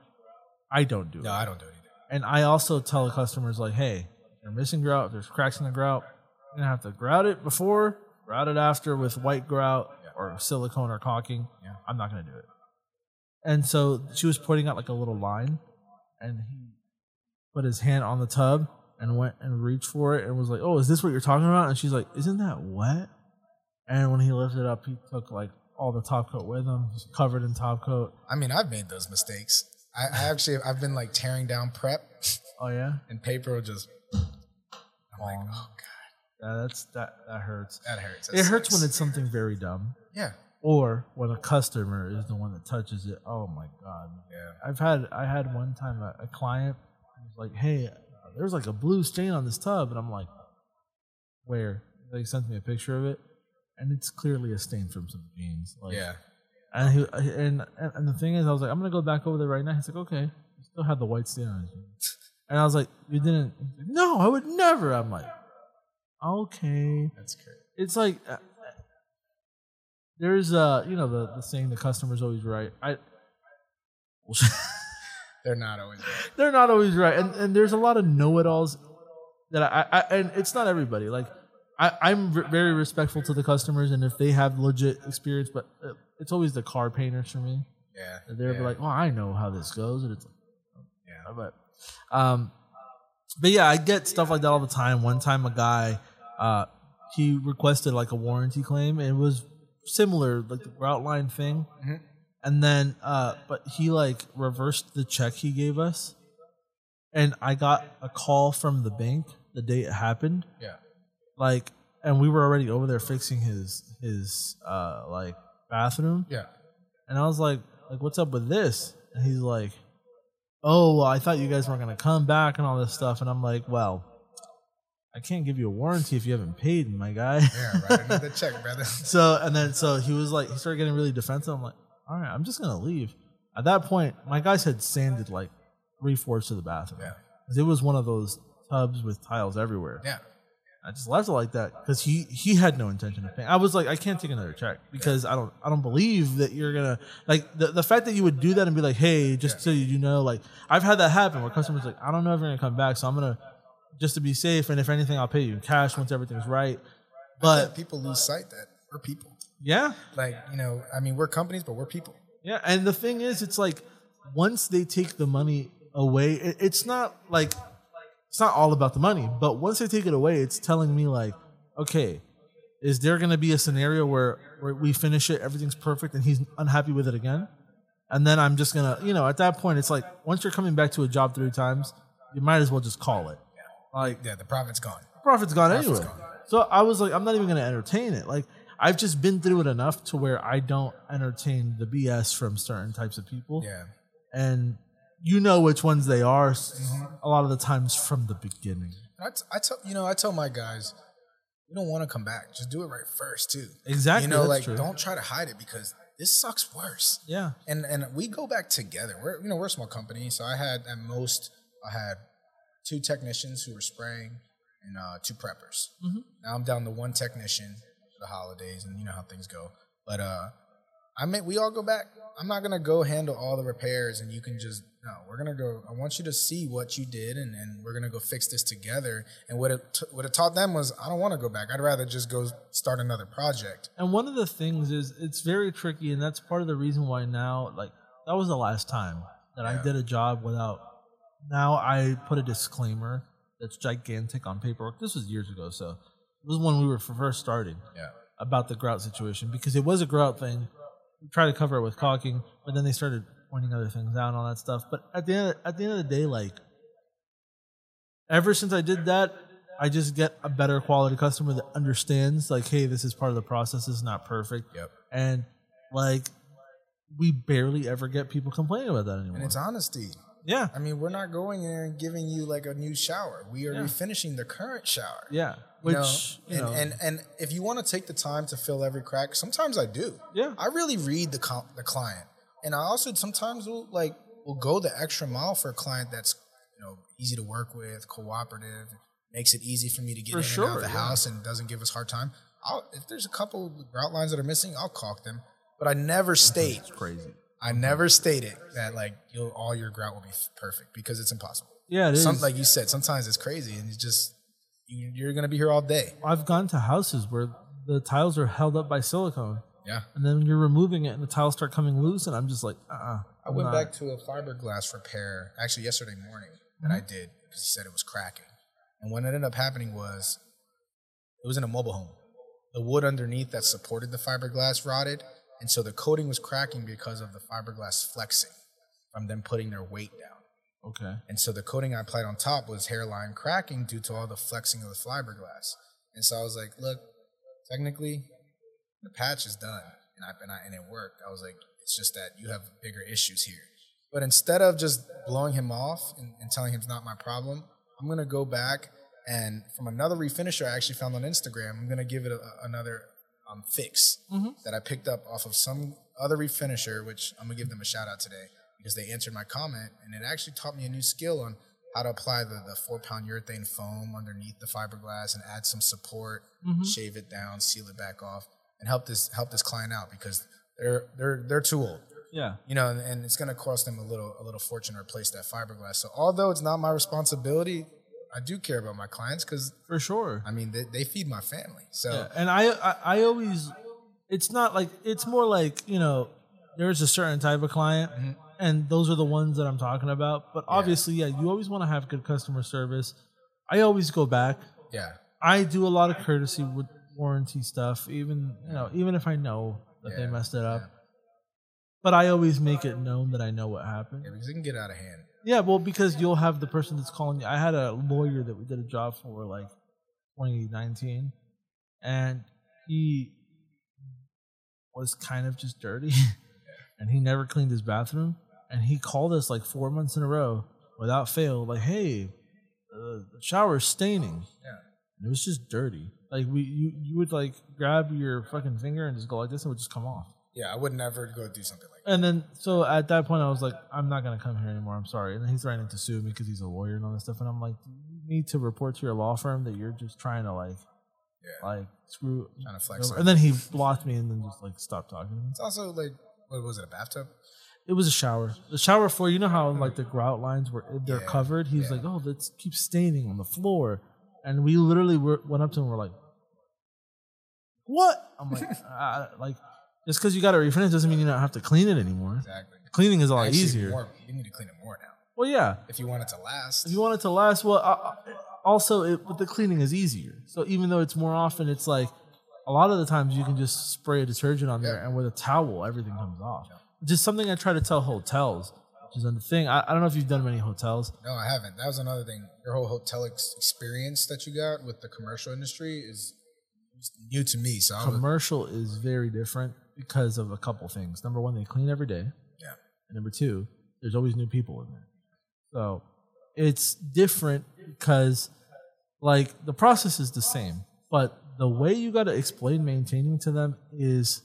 I don't do it. no, I don't do it either. And I also tell the customers like, hey, you're missing grout, there's cracks in the grout, you're gonna have to grout it before, grout it after with white grout or silicone or caulking. Yeah. I'm not gonna do it. And so she was pointing out like a little line, and he put his hand on the tub and went and reached for it and was like, "Oh, is this what you're talking about?" And she's like, "Isn't that wet?" And when he lifted up, he took like all the top coat with him, just covered in top coat. I mean, I've made those mistakes. I, I actually I've been like tearing down prep, Oh yeah, and paper will just. I'm like, oh god, yeah, that's that that hurts. that hurts. That It hurts sucks. when it's something very dumb, yeah, or when a customer is the one that touches it. Oh my god! yeah. I've had I had one time a, a client was like, "Hey, uh, there's like a blue stain on this tub," and I'm like, "Where?" They sent me a picture of it, and it's clearly a stain from some jeans. Like, Yeah, And he and and the thing is, I was like, "I'm gonna go back over there right now." He's like, "Okay." He still had the white stain on his jeans, and I was like, "You didn't?" He's like, no, I would never. I'm like, okay. That's great. It's like uh, there's uh you know the the saying the customer's always right. I They're not always right. they're not always right, and and there's a lot of know-it-alls that I, I and it's not everybody. Like I, I'm v- very respectful to the customers, and if they have legit experience, but uh, it's always the car painters for me. Yeah. They're yeah. like, "Oh, I know how this goes," and it's like, yeah. but um, but yeah, I get stuff like that all the time. One time, a guy, uh, he requested like a warranty claim, and it was similar, like the route line thing. Mhm. And then, uh, but he like reversed the check he gave us, and I got a call from the bank the day it happened. Yeah. Like, and we were already over there fixing his his uh like bathroom. Yeah. And I was like, like, what's up with this? And he's like, oh, well, I thought you guys weren't gonna come back and all this stuff. And I'm like, well, I can't give you a warranty if you haven't paid, my guy. Yeah. Write another check, brother. so and then so he was like, he started getting really defensive. I'm like, all right, I'm just gonna leave. At that point, my guys had sanded like three fourths of the bathroom. Yeah. It was one of those tubs with tiles everywhere. Yeah. I just left it like that because he he had no intention of paying. I was like, I can't take another check because I don't I don't believe that you're gonna like the, the fact that you would do that and be like, hey, just so you know, like I've had that happen where customers like, I don't know if you're gonna come back, so I'm gonna just to be safe, and if anything, I'll pay you in cash once everything's right. But people lose sight that we're people. yeah, Like, you know, I mean, we're companies, but we're people. yeah, and the thing is, it's like once they take the money away, it, it's not like it's not all about the money, but once they take it away, it's telling me like, okay, is there going to be a scenario where where we finish it, everything's perfect, and he's unhappy with it again, and then I'm just gonna, you know, at that point, it's like once you're coming back to a job three times, you might as well just call it. Like Yeah, the profit's gone. profit's gone Profit's anyway. gone. So I was like, I'm not even going to entertain it. Like I've just been through it enough to where I don't entertain the BS from certain types of people. Yeah. And you know which ones they are Mm-hmm. a lot of the times from the beginning. I, t- I tell you know I tell my guys, you don't want to come back. Just do it right first too. Exactly, You know, like true. don't try to hide it because this sucks worse. Yeah. And and we go back together. We're you know we're a small company, so I had at most I had two technicians who were spraying and uh, two preppers. Mm-hmm. Now I'm down to one technician for the holidays, and you know how things go. But uh, I mean, we all go back. I'm not gonna go handle all the repairs, and you can just no. We're gonna go. I want you to see what you did, and, and we're gonna go fix this together. And what it t- what it taught them was, I don't want to go back. I'd rather just go start another project. And one of the things is it's very tricky, and that's part of the reason why now, like, that was the last time that I did a job without. Now I put a disclaimer that's gigantic on paperwork. This was years ago, so it was when we were first starting Yeah. about the grout situation because it was a grout thing. Tried to cover it with caulking, but then they started pointing other things out and all that stuff. But at the end, at the end of the day, like, ever since I did that, I just get a better quality customer that understands, like, hey, this is part of the process. This is not perfect, Yep. and like, we barely ever get people complaining about that anymore. And it's honesty. Yeah, I mean, we're not going there and giving you like a new shower. We are Yeah. refinishing the current shower. yeah. You know? Which you and, know, and and if you want to take the time to fill every crack, sometimes I do. Yeah. I really read the co- the client, and I also sometimes will like will go the extra mile for a client that's you know easy to work with, cooperative, makes it easy for me to get For in and out of the yeah. house, and doesn't give us hard time. I'll, if there's a couple route lines that are missing, I'll caulk them, but I never state it's crazy. I never stated that like you'll all your grout will be perfect because it's impossible. Yeah, it is. Some, like you said, sometimes it's crazy and it's just you, you're gonna be here all day. I've gone to houses where the tiles are held up by silicone. Yeah. and then you're removing it and the tiles start coming loose and i'm just like uh-uh I went back to a fiberglass repair actually yesterday morning that I mm-hmm. did because he said it was cracking. And what ended up happening was it was in a mobile home. The wood underneath that supported the fiberglass rotted, and so the coating was cracking because of the fiberglass flexing from them putting their weight down. okay And so the coating I applied on top was hairline cracking due to all the flexing of the fiberglass. And so I was like, look, technically, the patch is done, and I and, I, and it worked. I was like, it's just that you have bigger issues here. But instead of just blowing him off and, and telling him it's not my problem, I'm gonna go back and from another refinisher I actually found on Instagram, I'm gonna give it a, a- another um, fix that I picked up off of some other refinisher, which I'm gonna give them a shout out today because they answered my comment and it actually taught me a new skill on how to apply the, the four pound urethane foam underneath the fiberglass and add some support, Mm-hmm. shave it down, seal it back off, and help this help this client out because they're they're they're too old. Yeah. You know, and, and it's gonna cost them a little a little fortune to replace that fiberglass. So although it's not my responsibility, I do care about my clients because For sure. I mean they, they feed my family. So Yeah, and I, I I always it's not like it's more like you know there's a certain type of client Mm-hmm. and those are the ones that I'm talking about but obviously yeah you always want to have good customer service I always go back yeah, I do a lot of courtesy with warranty stuff even you know even if I know that they messed it up yeah. but I always make it known that I know what happened yeah, because it can get out of hand. Yeah, well, because you'll have the person that's calling you. I had a lawyer that we did a job for like 2019, and he was kind of just dirty, and he never cleaned his bathroom. And he called us like four months in a row without fail, like, "Hey, uh, the shower's staining." Yeah. It was just dirty. Like we, you, you would like grab your fucking finger and just go like this, and it would just come off. Yeah, I would never go do something like that. And then, so at that point, I was like, I'm not gonna come here anymore. I'm sorry. And then he's threatening to sue me because he's a lawyer and all this stuff. And I'm like, do you need to report to your law firm that you're just trying to like, Yeah. like screw. Trying to flex And then he blocked me and then just like stopped talking. to me. It's also like what was it, a bathtub? It was a shower. The shower floor. You know how like the grout lines were they're Yeah, covered. He's yeah. like, oh, let's keep staining on the floor. And we literally were, went up to him. and We're like, what? I'm like, uh, like just because you got it refinished doesn't mean you don't have to clean it anymore. Exactly. Cleaning is a lot Actually, easier. More, you need to clean it more now Well, yeah. if you want it to last. If you want it to last, well, uh, also it, but the cleaning is easier. So even though it's more often, it's like a lot of the times you can just spray a detergent on there, and with a towel, everything comes off. Which is something I try to tell hotels, which is a thing. I, I don't know if you've done many hotels. No, I haven't. That was another thing. Your whole hotel ex- experience that you got with the commercial industry is is new to me. So I was, Commercial is very different because of a couple things. Number one, they clean every day. yeah, And number two, there's always new people in there. So it's different because, like, the process is the same, but the way you got to explain maintaining to them is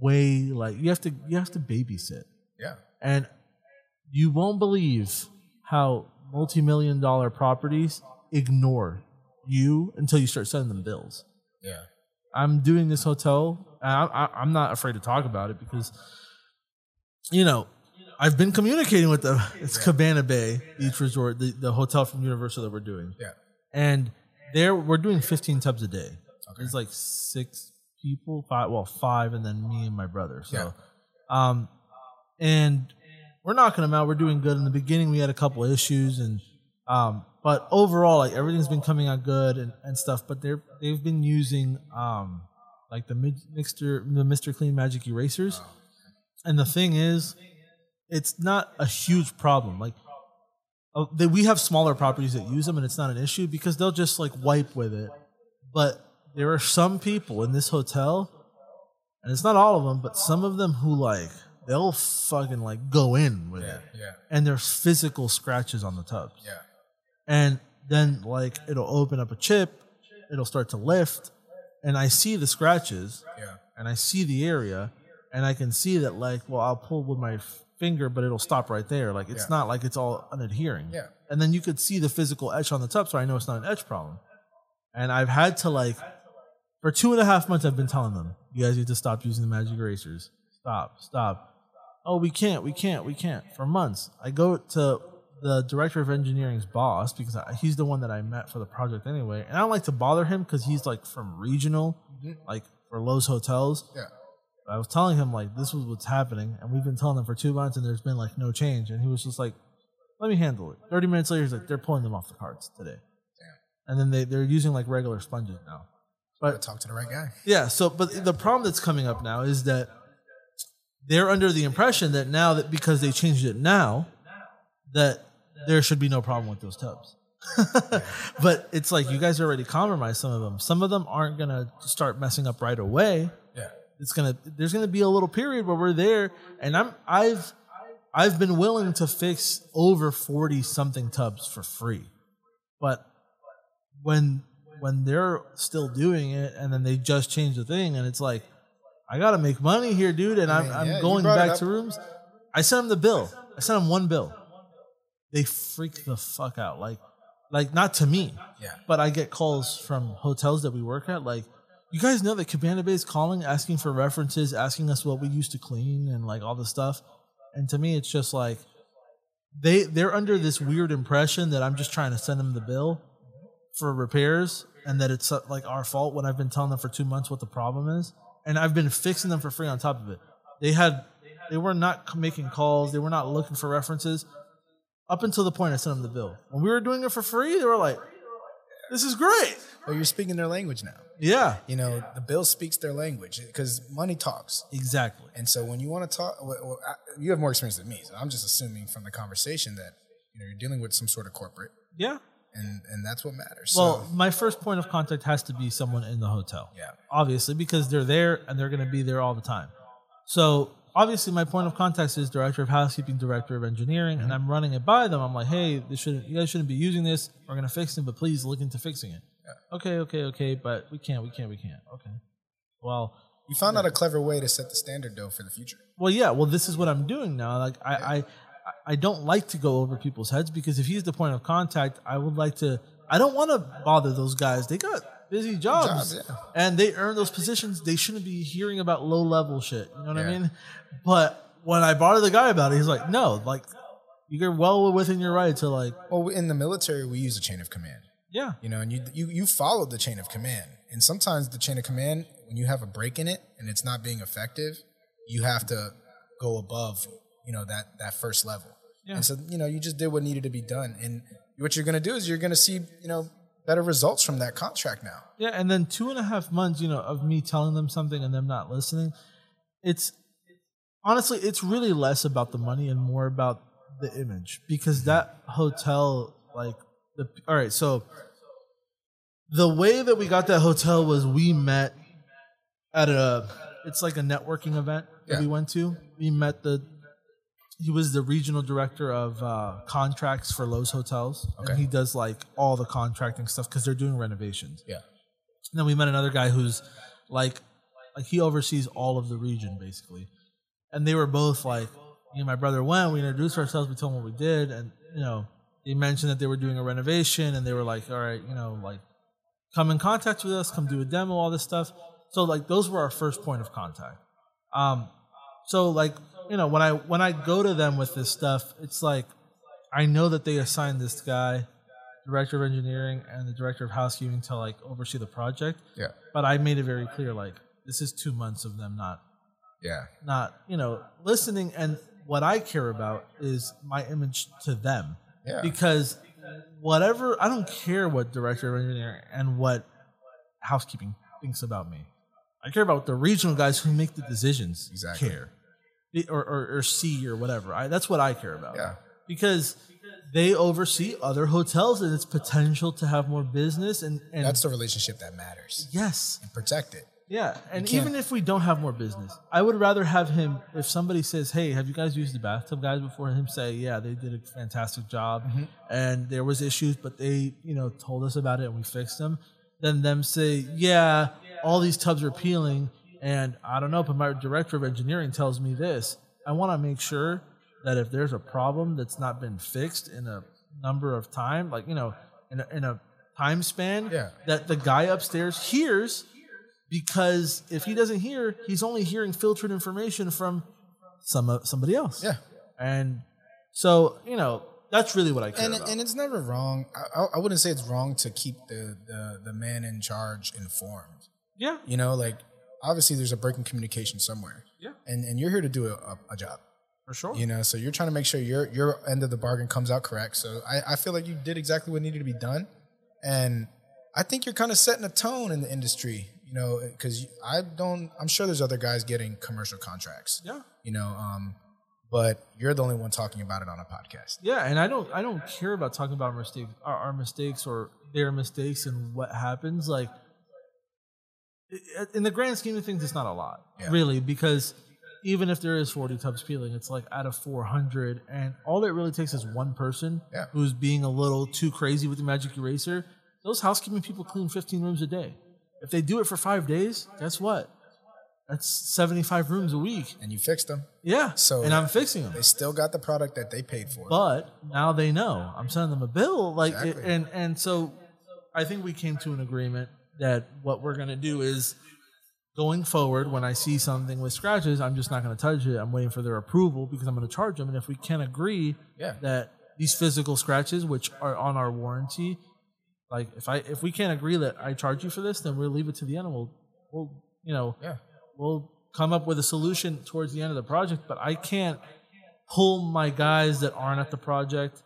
way like you have to you have to babysit, yeah, and you won't believe how multi-million dollar properties ignore you until you start sending them bills. yeah, I'm doing this hotel. I, I, I'm not afraid to talk about it because, you know, I've been communicating with them. It's Cabana Bay Beach Resort, the, the hotel from Universal that we're doing, yeah. and there we're doing 15 tubs a day. Okay. There's like six people, five, well, five, and then me and my brother. So, Yeah. um, and we're knocking them out. We're doing good. In the beginning, we had a couple of issues, and um, but overall, like everything's been coming out good and, and stuff. But they're they've been using um, like the mid- mixture, the Mister Clean Magic erasers, and the thing is, it's not a huge problem. Like uh, they, we have smaller properties that use them, and it's not an issue because they'll just like wipe with it. But there are some people in this hotel, and it's not all of them, but some of them who like they'll fucking like go in with Yeah, it, yeah, and there's physical scratches on the tubs, yeah, and then like it'll open up a chip, it'll start to lift, and I see the scratches, yeah, and I see the area, and I can see that like, well, I'll pull with my finger, but it'll stop right there. Like it's Yeah. not like it's all unadhering. Yeah. And then you could see the physical etch on the top, so I know it's not an etch problem. And I've had to like, for two and a half months, I've been telling them, you guys need to stop using the magic erasers. Stop, stop. Oh, we can't, we can't, we can't. For months, I go to the director of engineering's boss because I, he's the one that I met for the project anyway, and I don't like to bother him because he's like from regional, mm-hmm. like for Loews hotels. yeah. I was telling him like this was what's happening, and we've been telling them for two months, and there's been like no change. And he was just like, "Let me handle it." Thirty minutes later, he's like, "They're pulling them off the cards today," and then they they're using like regular sponges now. But talk to the right guy. yeah, so but the problem that's coming up now is that they're under the impression that now that because they changed it now, that there should be no problem with those tubs. but it's like you guys already compromised some of them. Some of them aren't gonna start messing up right away. Yeah, it's gonna there's gonna be a little period where we're there and i'm i've i've been willing to fix over 40 something tubs for free. But when when they're still doing it and then they just change the thing and it's like i gotta make money here dude and i'm, mean, I'm yeah, going back to rooms. I sent him the bill. I sent him one bill they freak the fuck out. Like, like not to me, Yeah. but I get calls from hotels that we work at. Like, you guys know that Cabana Bay is calling, asking for references, asking us what we used to clean and like all this stuff. And to me, it's just like they they're under this weird impression that I'm just trying to send them the bill for repairs and that it's like our fault when I've been telling them for two months what the problem is, and I've been fixing them for free on top of it. They had they were not making calls, they were not looking for references up until the point I sent them the bill. When we were doing it for free, they were like, "This is great." Well, you're speaking their language now. Yeah, You know, the bill speaks their language because money talks. exactly. And so when you want to talk, well, I- you have more experience than me. So I'm just assuming from the conversation that you know you're dealing with some sort of corporate, Yeah. and and that's what matters. Well, so, my first point of contact has to be someone in the hotel. yeah, obviously because they're there and they're going to be there all the time. So obviously, my point of contact is director of housekeeping, director of engineering, and mm-hmm. I'm running it by them. I'm like, hey, this shouldn't you guys shouldn't be using this. We're going to fix it, but please look into fixing it. Okay, okay, okay, but we can't, we can't, we can't. Okay, well, you found out a clever way to set the standard though for the future. well, yeah. Well, this is what I'm doing now. Like I, I, I don't like to go over people's heads because if he's the point of contact, I would like to. I don't want to bother those guys. They got busy jobs, Jobs, yeah. and they earn those positions. They shouldn't be hearing about low level shit. You know what I mean? But when I bother the guy about it, he's like, "No, like you're well within your right to like, Well, in the military, we use a chain of command. yeah, You know, and you you you follow the chain of command. And sometimes the chain of command, when you have a break in it and it's not being effective, you have to go above, you know, that that first level. Yeah. And so, you know, you just did what needed to be done. And what you're gonna do is you're gonna see, you know, better results from that contract now. Yeah, and then two and a half months, you know, of me telling them something and them not listening. It's honestly, it's really less about the money and more about the image because that hotel, like the all right, so the way that we got that hotel was we met at a it's like a networking event that Yeah. we went to. We met the he was the regional director of uh, contracts for Loews Hotels, Okay. and he does like all the contracting stuff because they're doing renovations. Yeah. And then we met another guy who's like, like he oversees all of the region basically. And they were both like, me and my brother went. We introduced ourselves. We told them what we did, and you know, they mentioned that they were doing a renovation, and they were like, all right, you know, like, come in contact with us, come do a demo, all this stuff. So like, those were our first point of contact. Um, so like, you know, when I when I go to them with this stuff, it's like, I know that they assigned this guy director of engineering and the director of housekeeping to like oversee the project. Yeah. But I made it very clear, like this is two months of them not Yeah. not you know listening, and what I care about is my image to them. Yeah. Because whatever I don't care what director of engineering and what housekeeping thinks about me. I care about the regional guys who make the decisions. Exactly. Care. Or, or, or see or whatever. I, that's what I care about Yeah. because they oversee other hotels and its potential to have more business and, and That's the relationship that matters. yes Protect it. yeah and even if we don't have more business i would rather have him if somebody says hey have you guys used the bathtub guys before him say yeah they did a fantastic job Mm-hmm. and there was issues but they you know told us about it and we fixed them then them say yeah all these tubs are peeling and i don't know but my director of engineering tells me this i want to make sure that if there's a problem that's not been fixed in a number of time like you know in a, in a time span Yeah. that the guy upstairs hears because if he doesn't hear, he's only hearing filtered information from some uh, somebody else. Yeah. and so you know that's really what I care and about. and it's never wrong. I, I- I wouldn't say it's wrong to keep the, the the man in charge informed. yeah, You know, like obviously there's a break in communication somewhere. Yeah. And and you're here to do a, a, job. for sure. You know, so you're trying to make sure your your end of the bargain comes out correct. So I, I feel like you did exactly what needed to be done, and I think you're kind of setting a tone in the industry. You know, because I don't. I'm sure there's other guys getting commercial contracts. Yeah. You know, um, but you're the only one talking about it on a podcast. Yeah, and I don't I don't care about talking about our mistakes, our, our mistakes or their mistakes and what happens. Like Uh, in the grand scheme of things, it's not a lot, Yeah. really, because even if there is 40 tubs peeling, it's like out of 400, and all it really takes is one person Yeah. who's being a little too crazy with the magic eraser. Those housekeeping people clean 15 rooms a day. If they do it for five days, guess what? That's 75 rooms a week. and you fixed them. Yeah. So- and I'm fixing them. They still got the product that they paid for. But now they know I'm sending them a bill. Like, Exactly. and and so I think we came to an agreement that what we're gonna do is going forward when I see something with scratches, I'm just not gonna touch it. I'm waiting for their approval because I'm gonna charge them. And if we can't agree Yeah. that these physical scratches, which are on our warranty, like if I if we can't agree that I charge you for this, then we'll leave it to the end and we'll we'll you know yeah. we'll come up with a solution towards the end of the project, but I can't pull my guys that aren't at the project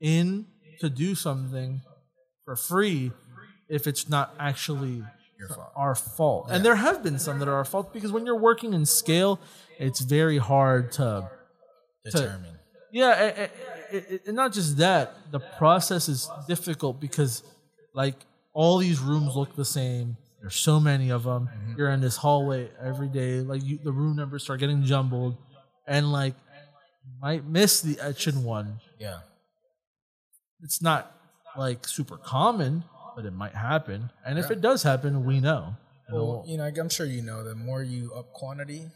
in to do something for free if it's not actually Your fault. our fault. And there have been some that are our fault because when you're working in scale, it's very hard to Determine. yeah, a- a- a- and not just that, the process is difficult because like all these rooms look the same. There's so many of them. Mm-hmm. You're in this hallway every day. Like you, the room numbers start getting jumbled, and like you might miss the etching one. Yeah. It's not like super common, but it might happen. And if it does happen, we know. Well, you know, I'm sure you know, the more you up quantity,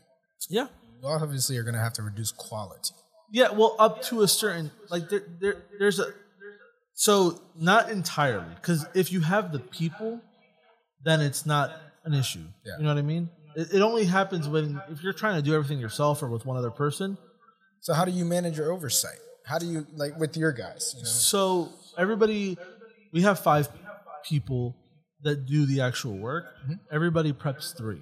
yeah, you obviously are going to have to reduce quality. Yeah, well, up to a certain like there, there there's a so not entirely because if you have the people, then it's not an issue. Yeah. You know what I mean? It, it only happens when if you're trying to do everything yourself or with one other person. So how do you manage your oversight? How do you like with your guys? You know, So everybody, we have five people that do the actual work. Mm-hmm. Everybody preps three,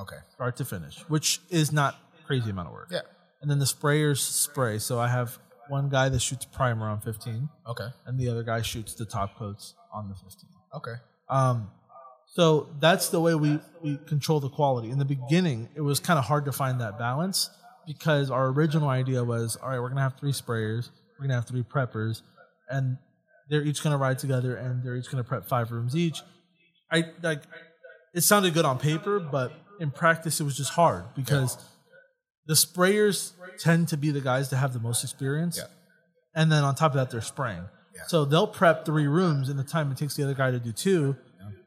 okay, start to finish, which is not crazy amount of work. yeah, And then the sprayers spray. So I have one guy that shoots primer on 15. okay, and the other guy shoots the top coats on the 15. okay, Um, so that's the way we, we control the quality. In the beginning, it was kind of hard to find that balance because our original idea was all right, we're going to have three sprayers, we're going to have three preppers, and they're each going to ride together and they're each going to prep five rooms each. I like it sounded good on paper, but in practice, it was just hard because the sprayers tend to be the guys that have the most experience yeah, and then on top of that, they're spraying. Yeah. So they'll prep three rooms in the time it takes the other guy to do two.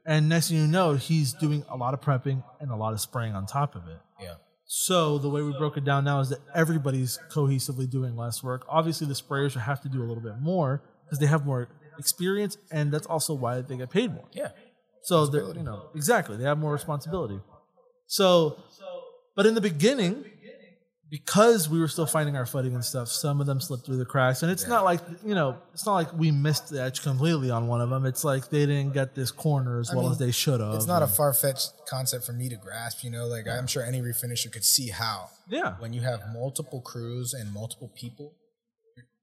And next thing you know, he's doing a lot of prepping and a lot of spraying on top of it. yeah, So the way we broke it down now is that everybody's cohesively doing less work. Obviously, the sprayers have to do a little bit more because they have more experience, and that's also why they get paid more. yeah, So they're, you know, exactly, they have more responsibility. So, but in the beginning, because we were still finding our footing and stuff, some of them slipped through the cracks. And it's not like you know, it's not like we missed the edge completely on one of them. It's like they didn't get this corner as I well mean, as they should have. It's not a far fetched concept for me to grasp. You know, like I'm sure any refinisher could see how yeah, when you have multiple crews and multiple people.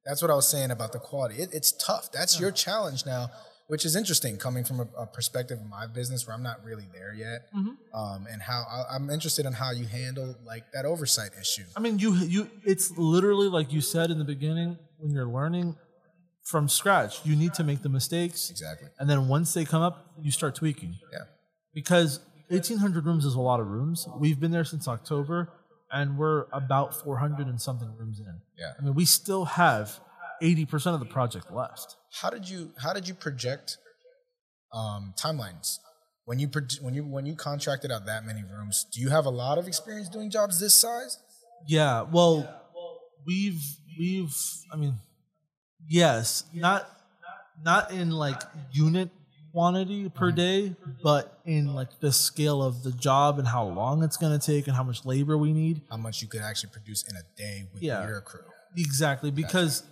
That's what I was saying about the quality. It, it's tough. That's your challenge now, which is interesting coming from a, a perspective of my business where I'm not really there yet, um, and how I, I'm interested in how you handle like that oversight issue. I mean, you you. It's literally like you said in the beginning when you're learning from scratch. You need to make the mistakes, Exactly. and then once they come up, you start tweaking. Yeah. because 1800 rooms is a lot of rooms. We've been there since October and we're about 400 and something rooms in. Yeah. I mean, we still have 80% of the project left. How did you How did you project um, timelines when you when you when you contracted out that many rooms? Do you have a lot of experience doing jobs this size? Yeah, well, we've we've I mean, yes, not not in like unit quantity per day, but in like the scale of the job and how long it's going to take and how much labor we need. How much you could actually produce in a day with Yeah. your crew? Exactly, because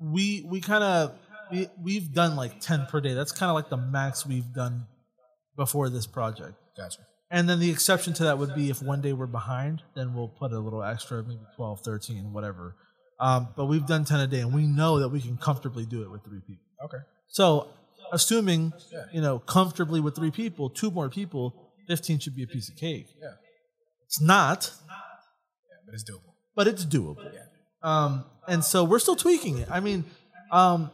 we we kind of we we've done like ten per day. That's kind of like the max we've done before this project. Gotcha. And then the exception to that would be if one day we're behind, then we'll put a little extra, maybe 12, 13, whatever. Um, but we've done 10 a day, and we know that we can comfortably do it with three people. Okay. So, assuming, Yeah. you know, comfortably with three people, two more people, 15 should be a piece of cake. Yeah. It's not, Yeah, but it's doable. but it's doable. Yeah. Um, and so we're still tweaking it. I mean, um,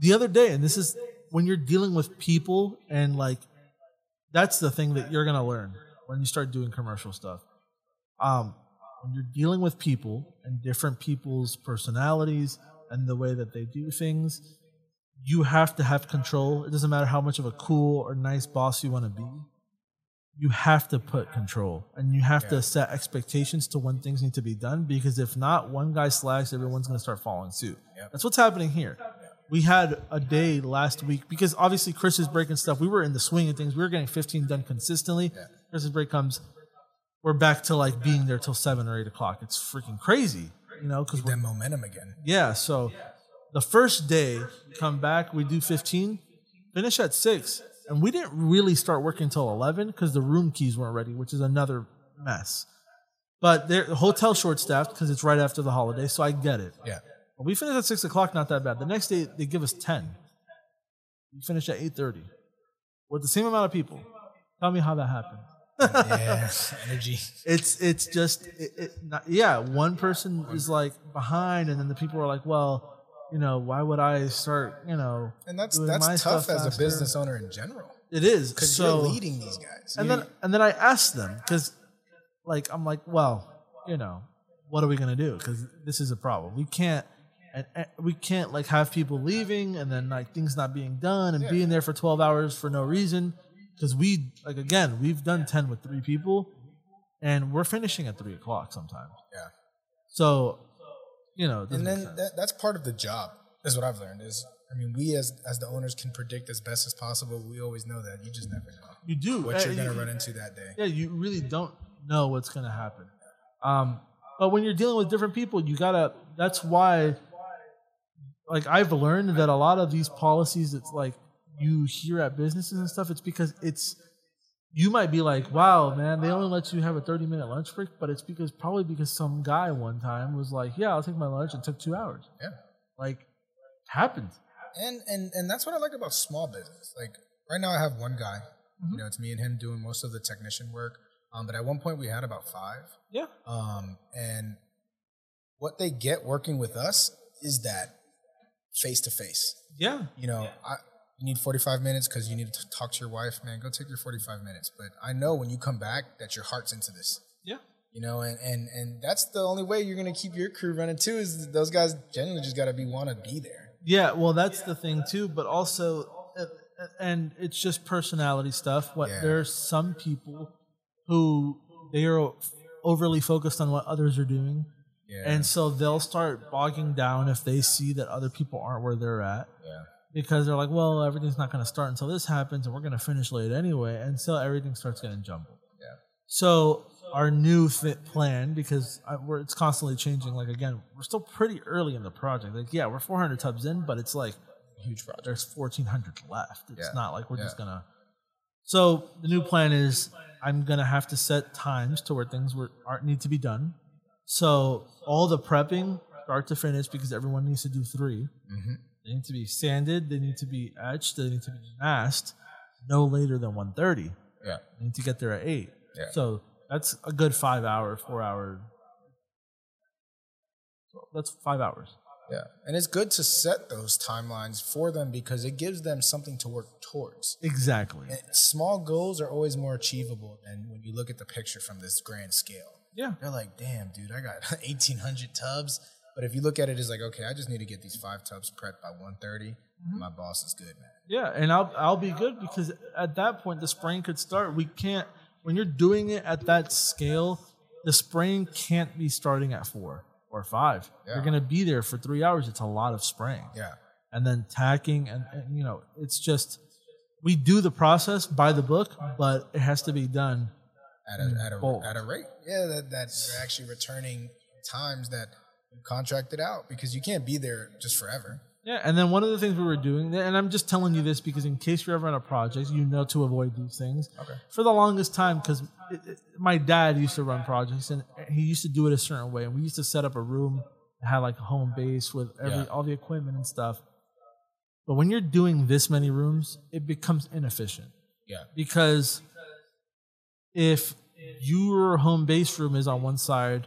the other day, and this is when you're dealing with people, and like that's the thing that you're gonna learn when you start doing commercial stuff. Um, when you're dealing with people and different people's personalities and the way that they do things, you have to have control. It doesn't matter how much of a cool or nice boss you want to be. you have to put control and you have Yeah. to set expectations to when things need to be done because if not, one guy slacks, everyone's going to start following suit. Yep. That's what's happening here. We had a day last week because obviously Chris is breaking stuff. We were in the swing of things. We were getting 15 done consistently. Yeah. Christmas break comes, we're back to like being there till seven or eight o'clock. It's freaking crazy, you know, because we're momentum again. yeah, so the first day, come back, we do 15, finish at 6. And we didn't really start working until 11 because the room keys weren't ready, which is another mess. But they're- the hotel short staffed because it's right after the holiday, so I get it. Yeah. But we finished at 6 o'clock, not that bad. The next day, they give us 10. We finish at 8.30 with the same amount of people. Tell me how that happened. Yeah. Energy. It's it's just it, it not, yeah. One person is like behind, and then the people are like, well, you know, why would I start? You know, And that's that's tough stuff as a business owner in general. It is Because so. you're leading these guys. and then and then I asked them because, like, I'm like, well, you know, what are we gonna do? Because this is a problem. We can't. And, and we can't like have people leaving and then like things not being done and Yeah. being there for 12 hours for no reason because we like again we've done 10 with three people and we're finishing at three o'clock sometimes yeah. so, you know, And then that, that's part of the job. Is what I've learned is. I mean, we as as the owners can predict as best as possible. We always know that. You just never know you do what uh, you're gonna you- run into that day. Yeah, you really don't know what's going to happen. Um, but when you're dealing with different people, you gotta. That's why, like, I've learned that a lot of these policies, it's like you hear at businesses and stuff. It's because it's you might be like, wow, man, they only let you have a 30 minute lunch break, but it's because probably because some guy one time was like, yeah, I'll take my lunch. It took two hours. Yeah. Like, happens. And and and that's what I like about small business. Like right now, I have one guy. Mm-hmm. You know, it's me and him doing most of the technician work. Um, but at one point, we had about five. Yeah. Um, and what they get working with us is that face to face. Yeah. You know, I you need 45 minutes because you need to talk to your wife, man. Go take your 45 minutes. But I know when you come back that your heart's into this. Yeah. You know, and and and that's the only way you're gonna keep your crew running too. Is those guys genuinely just gotta be want to be there. Yeah, well, that's the thing too. But also, uh, and it's just personality stuff. What Yeah. there's some people who they are overly focused on what others are doing, Yeah. and so they'll start bogging down if they see that other people aren't where they're at yeah. Because they're like, well, everything's not going to start until this happens, and we're going to finish late anyway, and so everything starts getting jumbled. Yeah. So our new fit plan, because I, we're, it's constantly changing. Like again, we're still pretty early in the project. Like yeah, we're 400 tubs in, but it's like Huge project. there's 1400 left. It's Yeah. not like we're just gonna. So the new plan is I'm gonna have to set times to where things were, aren't need to be done. So all the prepping, start to finish, because everyone needs to do 3 Mhm. They need to be sanded. They need to be etched. They need to be masked. No later than 1:30. Yeah. They need to get there at eight. Yeah. So that's a good five hour, four hour. So that's five hours. Yeah. And it's good to set those timelines for them because it gives them something to work towards. Exactly. And small goals are always more achievable than when you look at the picture from this grand scale. Yeah. They're like, damn, dude, I got 1,800 tubs. But if you look at it as like, okay, I just need to get these five tubs prepped by 1.30, mm-hmm. my boss is good, man. Yeah, and I'll I'll be good because at that point the spraying could start. We can't when you're doing it at that scale, the spraying can't be starting at four or five. Yeah. You're gonna be there for three hours. It's a lot of spraying. Yeah. and then tacking and, and you know it's just we do the process by the book but it has to be done At a, at a, at a rate. Yeah, that, that you're actually returning times that you contracted out because you can't be there just forever. yeah and then one of the things we were doing and i'm just telling you this because in case you're ever on a project you know to avoid these things Okay. for the longest time because my dad used to run projects and he used to do it a certain way and we used to set up a room that had like a home base with every Yeah. all the equipment and stuff but when you're doing this many rooms it becomes inefficient Yeah. because if your home base room is on one side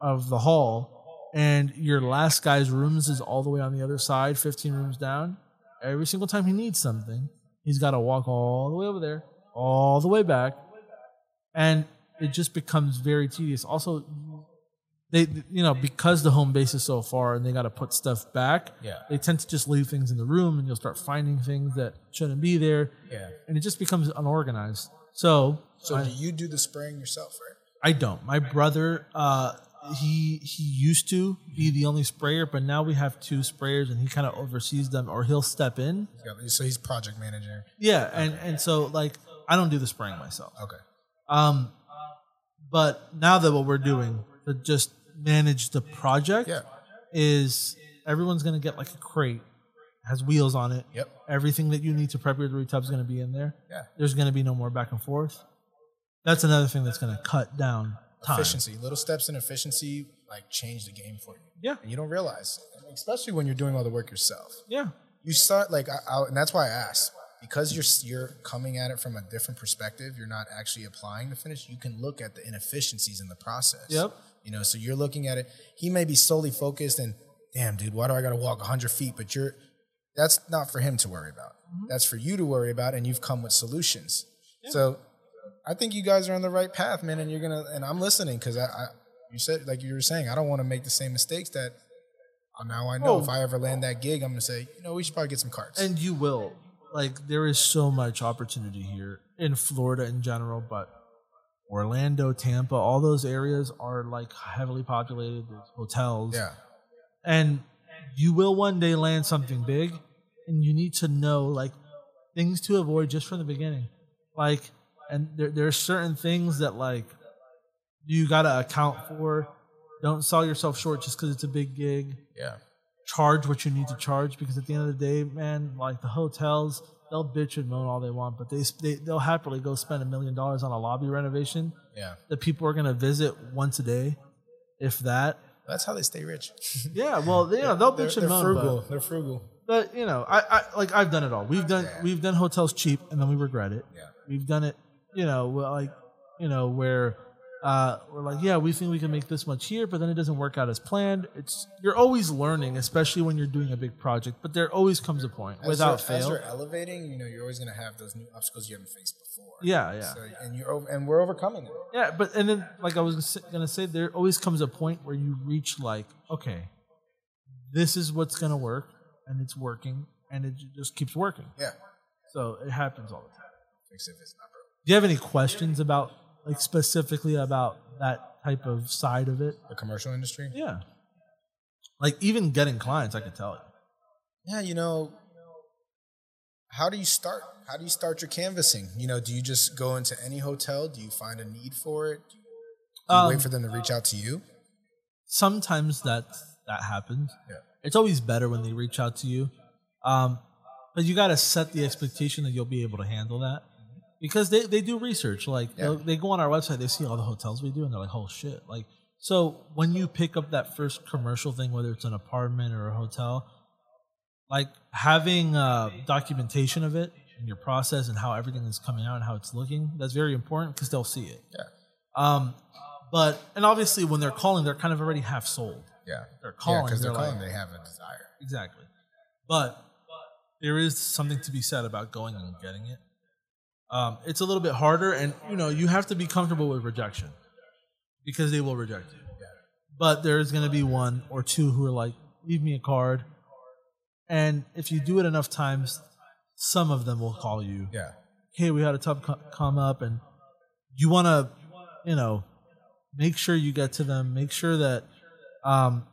of the hall and your last guy's rooms is all the way on the other side 15 rooms down every single time he needs something he's got to walk all the way over there all the way back and it just becomes very tedious also they you know because the home base is so far and they got to put stuff back Yeah. they tend to just leave things in the room and you'll start finding things that shouldn't be there Yeah. and it just becomes unorganized. So, So I, do you do the spraying yourself, right? I don't. My brother, uh, he he used to be the only sprayer, but now we have two sprayers, and he kind of oversees them, or he'll step in. So he's project manager. Yeah, and and so like I don't do the spraying myself. Okay. Um, but now that what we're doing to just manage the project Yeah. is everyone's gonna get like a crate, has wheels on it. Yep. Everything that you need to prep your three tubs is gonna be in there. Yeah. There's gonna be no more back and forth. That's another thing that's gonna cut down time. Efficiency. Little steps in efficiency like change the game for you. Yeah. And you don't realize, especially when you're doing all the work yourself. Yeah. You start like, I, I, and that's why I asked because you're you're coming at it from a different perspective. You're not actually applying the finish. You can look at the inefficiencies in the process. Yep. You know, so you're looking at it. He may be solely focused and, damn, dude, why do I got to walk 100 feet? But you're, that's not for him to worry about. Mm-hmm. That's for you to worry about, and you've come with solutions. So, I think you guys are on the right path, man. And you're gonna, and I'm listening because I, I, you said like you were saying, I don't want to make the same mistakes that. uh, Now I know Oh. if I ever land that gig, I'm gonna say, you know, we should probably get some carts. And you will. Like there is so much opportunity here in Florida in general, but Orlando, Tampa, all those areas are like heavily populated. There's hotels. yeah, And you will one day land something big and you need to know like things to avoid just from the beginning. Like and there there are certain things that like you gotta account for. Don't sell yourself short just because it's a big gig yeah, charge what you need to charge because at the end of the day, man, like the hotels, they'll bitch and moan all they want, but they, they they'll happily go spend a million dollars on a lobby renovation yeah. that people are gonna visit once a day, if that. That's how they stay rich. Yeah, well, you know, they'll they're, bitch they're and moan, frugal. but, They're frugal. but you know, I, I like I've done it all. We've done Yeah. we've done hotels cheap and then we regret it. Yeah. We've done it, you know, like you know where. Uh, we're like, yeah, we think we can make this much here, but then it doesn't work out as planned. It's you're always learning, especially when you're doing a big project. But there always comes a point As without you're, As fail. you're elevating, you know, you're always gonna have those new obstacles you haven't faced before. Yeah, yeah, So, and you're over, and we're overcoming it. yeah. But and then, like I was gonna say, there always comes a point where you reach like, okay, this is what's gonna work, and it's working, and it just keeps working. Yeah. So it happens all the time. If it's not. Do you have any questions about, like, specifically about that type of side of it? The commercial industry. Yeah. Like even getting clients, I could tell you. Yeah, you know, how do you start? How do you start your canvassing? You know, do you just go into any hotel? Do you find a need for it? Do you, do you Um, wait for them to reach out to you? Sometimes that that happens. Yeah. It's always better when they reach out to you. Um, but you got to set the expectation that you'll be able to handle that because they, they do research. Like Yeah. they'll go on our website, they see all the hotels we do, and they're like, "Oh shit!" Like so when you pick up that first commercial thing, whether it's an apartment or a hotel, like having uh, documentation of it and your process and how everything is coming out and how it's looking, that's very important because they'll see it. Yeah. Um, but and obviously when they're calling, they're kind of already half sold. Yeah. They're calling. because they're, they're like- calling. They have a desire. Exactly. But there is something to be said about going and getting it. Um, it's a little bit harder, and you know you have to be comfortable with rejection because they will reject you. But there's going to be one or two who are like, "Leave me a card," and if you do it enough times, some of them will call you. Yeah. Hey, we had a co- come up, and you want to, you know, make sure you get to them. Make sure that um,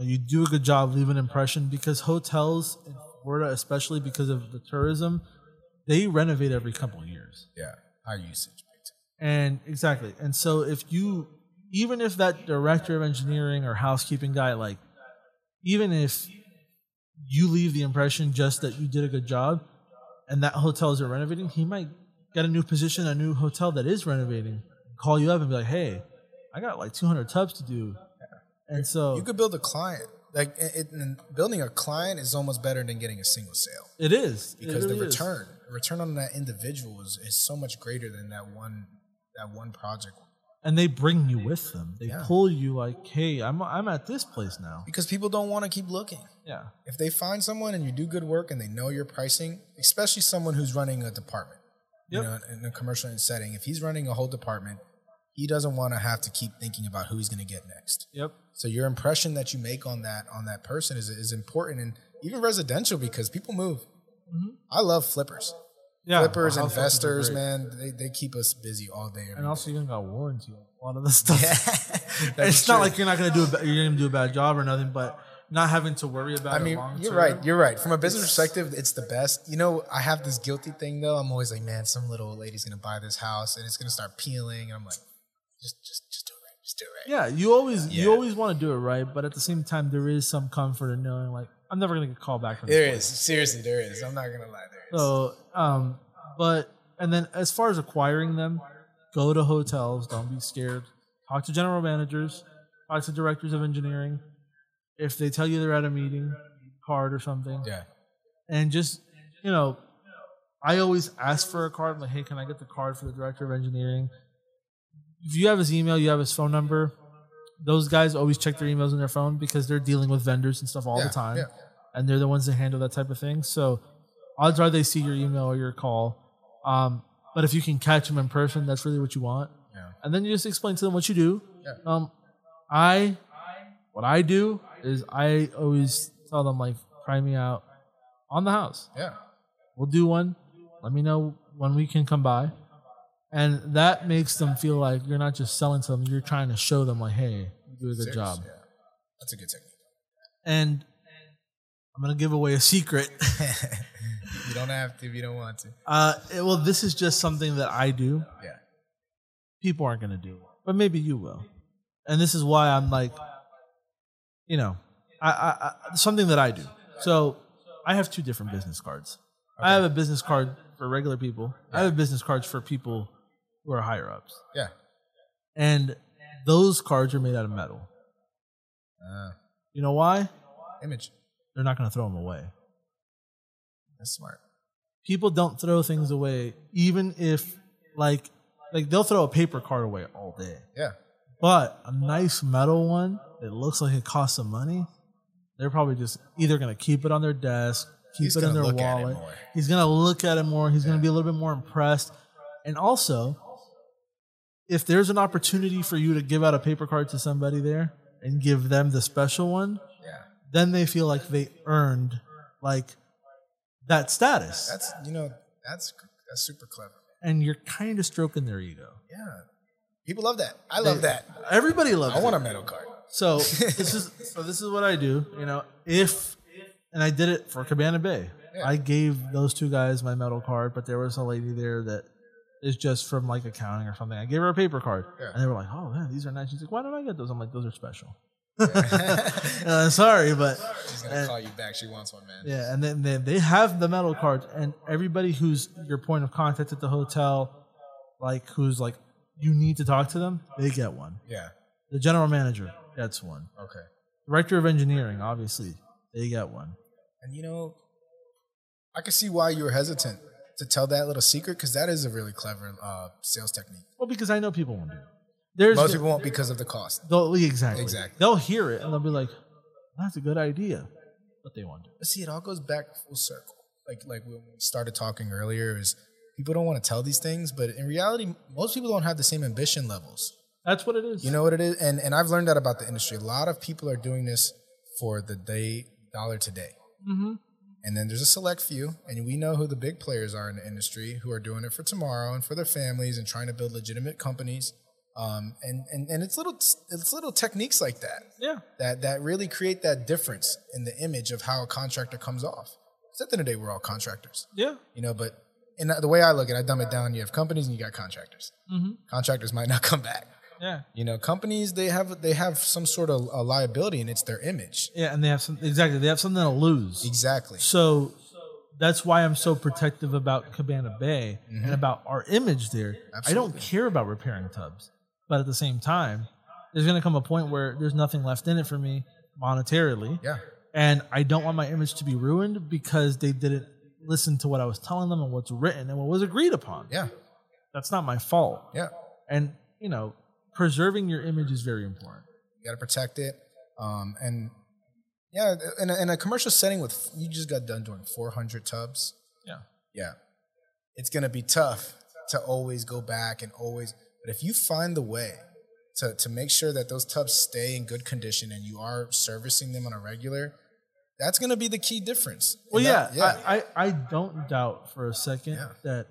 you do a good job, leave an impression because hotels in Florida, especially because of the tourism, they renovate every couple of years. Yeah. High usage. And exactly. And so if you even if that director of engineering or housekeeping guy like even if you leave the impression just that you did a good job and that hotel isn't renovating, he might get a new position, a new hotel that is renovating, call you up and be like, Hey, I got like two hundred tubs to do. And so You could build a client. Like it, it, and building a client is almost better than getting a single sale it is. It because really the return, the return on that individual is, is so much greater than that one that one project. and they bring you with them. They Yeah. pull you like, "Hey, I'm I'm at this place now." Because people don't want to keep looking. Yeah, If they find someone and you do good work and they know your pricing, especially someone who's running a department, Yep. you know, in a commercial setting, if he's running a whole department, he doesn't want to have to keep thinking about who he's going to get next. yep, So your impression that you make on that on that person is is important, and even residential because people move. Mm-hmm. I love flippers. Yeah, flippers, house investors, man, they, they keep us busy all day. every And day. also, you even got warranty on a lot of the stuff. That it's is not like you're not gonna do a, you're gonna do a bad job or nothing, but not having to worry about. I mean, long you're right. You're right. From a business perspective, it's the best. You know, I have this guilty thing though. I'm always like, man, some little lady's gonna buy this house and it's gonna start peeling. And I'm like, just, just, just do it right. Just do it right. Yeah, you always Yeah. you always want to do it right, but at the same time, there is some comfort in knowing like I'm never gonna get called back from this There place. is seriously, there is. I'm not gonna lie. There is. So, um, but and then as far as acquiring them, go to hotels. Don't be scared. Talk to general managers. Talk to directors of engineering. If they tell you they're at a meeting, card or something, yeah, and just you know, I always ask for a card. I'm Like, hey, can I get the card for the director of engineering? If you have his email, you have his phone number. Those guys always check their emails on their phone because they're dealing with vendors and stuff all Yeah, the time, yeah. and they're the ones that handle that type of thing. So, odds are they see your email or your call. Um, but if you can catch them in person, that's really what you want. yeah, And then you just explain to them what you do. Yeah. Um, I, what I do is I always tell them like, try me out on the house. yeah. We'll do one. Let me know when we can come by. And that makes them feel like you're not just selling to them, you're trying to show them like, hey, you do a good Serious, job. Yeah, that's a good technique. And I'm gonna give away a secret. you don't have to if you don't want to. Uh, it- well, this is just something that I do. Yeah, People aren't gonna do, it, but maybe you will. And this is why I'm like, you know, I, I, I something that I do. So I have two different business cards. I have a business card for regular people. I have a business cards for people who are higher ups. yeah. And those cards are made out of metal. Uh, You know why? image. They're not going to throw them away. That's smart. People don't throw things away, even if like like they'll throw a paper card away all day. Yeah, But a nice metal one that looks like it costs some money, they're probably just either going to keep it on their desk, keep He's it in their look at it wallet. He's going to look at it more. He's going to be a little bit more impressed. And also, if there's an opportunity for you to give out a paper card to somebody there and give them the special one, yeah. then they feel like they earned like that status. That's you know that's that's super clever. and you're kind of stroking their ego. Yeah, people love that. I love that. Everybody loves it. I it. want a metal card. So this is so this is what I do. You know, if and I did it for Cabana Bay. Yeah. I gave those two guys my metal card, but there was a lady there that is just from like accounting or something. I gave her a paper card, Yeah. and they were like, "Oh man, these are nice." She's like, "Why don't I get those?" I'm like, "Those are special." uh, sorry, but She's gonna and- call you back. She wants one, man. yeah, and then, then they have the metal cards, and everybody who's your point of contact at the hotel, like who's like you need to talk to them, they get one. Yeah. The general manager gets one. Okay. Director of engineering, obviously, they get one. And you know, I can see why you were hesitant to tell that little secret because that is a really clever uh, sales technique. Well, because I know people won't do it. There's Most people won't because of the cost. they'll, exactly Exactly. They'll hear it and they'll be like, "That's a good idea," but they won't do it. See, it all goes back full circle. Like like when we started talking earlier, is people don't want to tell these things, but in reality, most people don't have the same ambition levels. That's what it is. You know what it is, and and I've learned that about the industry. A lot of people are doing this for the day dollar today. hmm And then there's a select few, and we know who the big players are in the industry who are doing it for tomorrow and for their families and trying to build legitimate companies. Um, and, and, and it's little it's little techniques like that Yeah. that that really create that difference in the image of how a contractor comes off. 'Cause at the end of the day, we're all contractors, Yeah. you know. But in the way I look at it, I dumb it down. You have companies and you got contractors. hmm Contractors might not come back. Yeah. You know, companies they have they have some sort of a liability, and it's their image. Yeah, and they have some exactly. They have something to lose. Exactly. So that's why I'm so protective about Cabana Bay and about our image there. Absolutely. I don't Mm-hmm. Care about repairing tubs, but at the same time, there's going to come a point where there's nothing left in it for me monetarily, Yeah. and I don't want my image to be ruined because they didn't listen to what I was telling them and what's written and what was agreed upon. Yeah. That's not my fault. Yeah. And you know, preserving your image is very important. You got to protect it. Um, and yeah, in a, in a commercial setting with you just got done doing 400 tubs. Yeah. Yeah, it's gonna be tough to always go back and always. But if you find the way to to make sure that those tubs stay in good condition and you are servicing them on a regular, That's gonna be the key difference. Well, yeah, that- I, I, I don't doubt for a second Yeah. that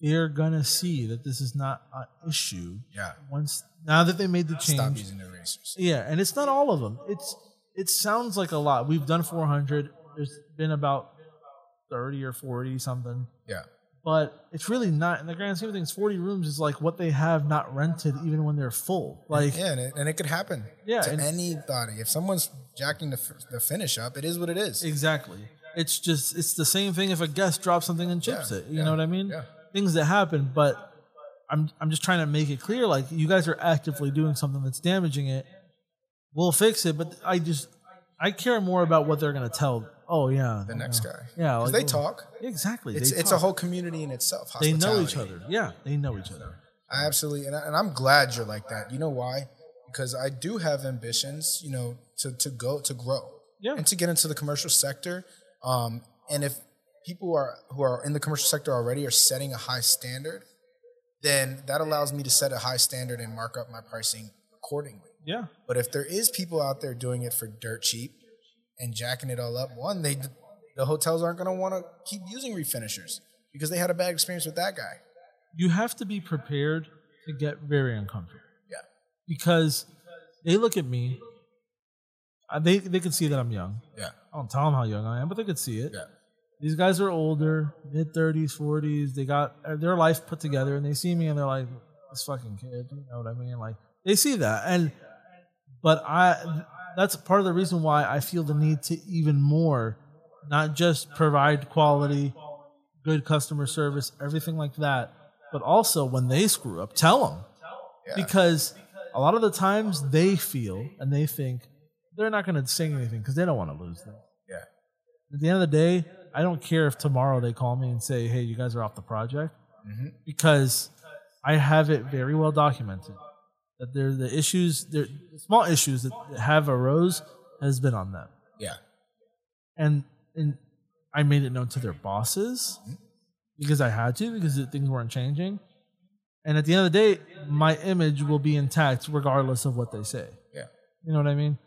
they're gonna see that this is not an issue. yeah. Once now that they made the change, Stop using the erasers. yeah, and it's not all of them. It's it sounds like a lot. We've done 400. There's been about 30 or 40 something, Yeah. but it's really not. In the grand scheme of things, 40 rooms is like what they have not rented, even when they're full. Like Yeah, and it, and it could happen Yeah, to anybody. If someone's jacking the, the finish up, it is what it is. Exactly. It's just it's the same thing if a guest drops something and chips Yeah, it. You yeah, know what I mean? yeah. Things that happen, but I'm I'm just trying to make it clear like you guys are actively doing something that's damaging it. We'll fix it, but I just I care more about what they're gonna tell. Oh yeah, the next guy. Yeah, like, they talk. Exactly. It's it's a whole community in itself. They know each other. Yeah, they know each other. I absolutely, and, I, and I'm glad you're like that. You know why? Because I do have ambitions, you know, to to go to grow, Yeah. and to get into the commercial sector. Um, and if people are who are in the commercial sector already are setting a high standard, then that allows me to set a high standard and mark up my pricing accordingly. Yeah. But if there is people out there doing it for dirt cheap and jacking it all up, one, they the hotels aren't going to want to keep using refinishers because they had a bad experience with that guy. You have to be prepared to get very uncomfortable. Yeah. Because they look at me. uh, They they can see that I'm young. Yeah. I don't tell them how young I am, but they could see it. Yeah. These guys are older, mid thirties, forties. They got uh, their life put together, and they see me, and they're like, "This fucking kid," you know what I mean? Like they see that, and but I that's part of the reason why I feel the need to even more, not just provide quality, good customer service, everything like that, but also when they screw up, tell them Yeah. because a lot of the times they feel and they think they're not going to say anything because they don't want to lose them. Yeah. At the end of the day, I don't care if tomorrow they call me and say, "Hey, you guys are off the project," Mm-hmm. because I have it very well documented that there the issues, there the small issues that have arose has been on them, Yeah. and and I made it known to their bosses because I had to because things weren't changing. And at the end of the day, my image will be intact regardless of what they say. Yeah. You know what I mean?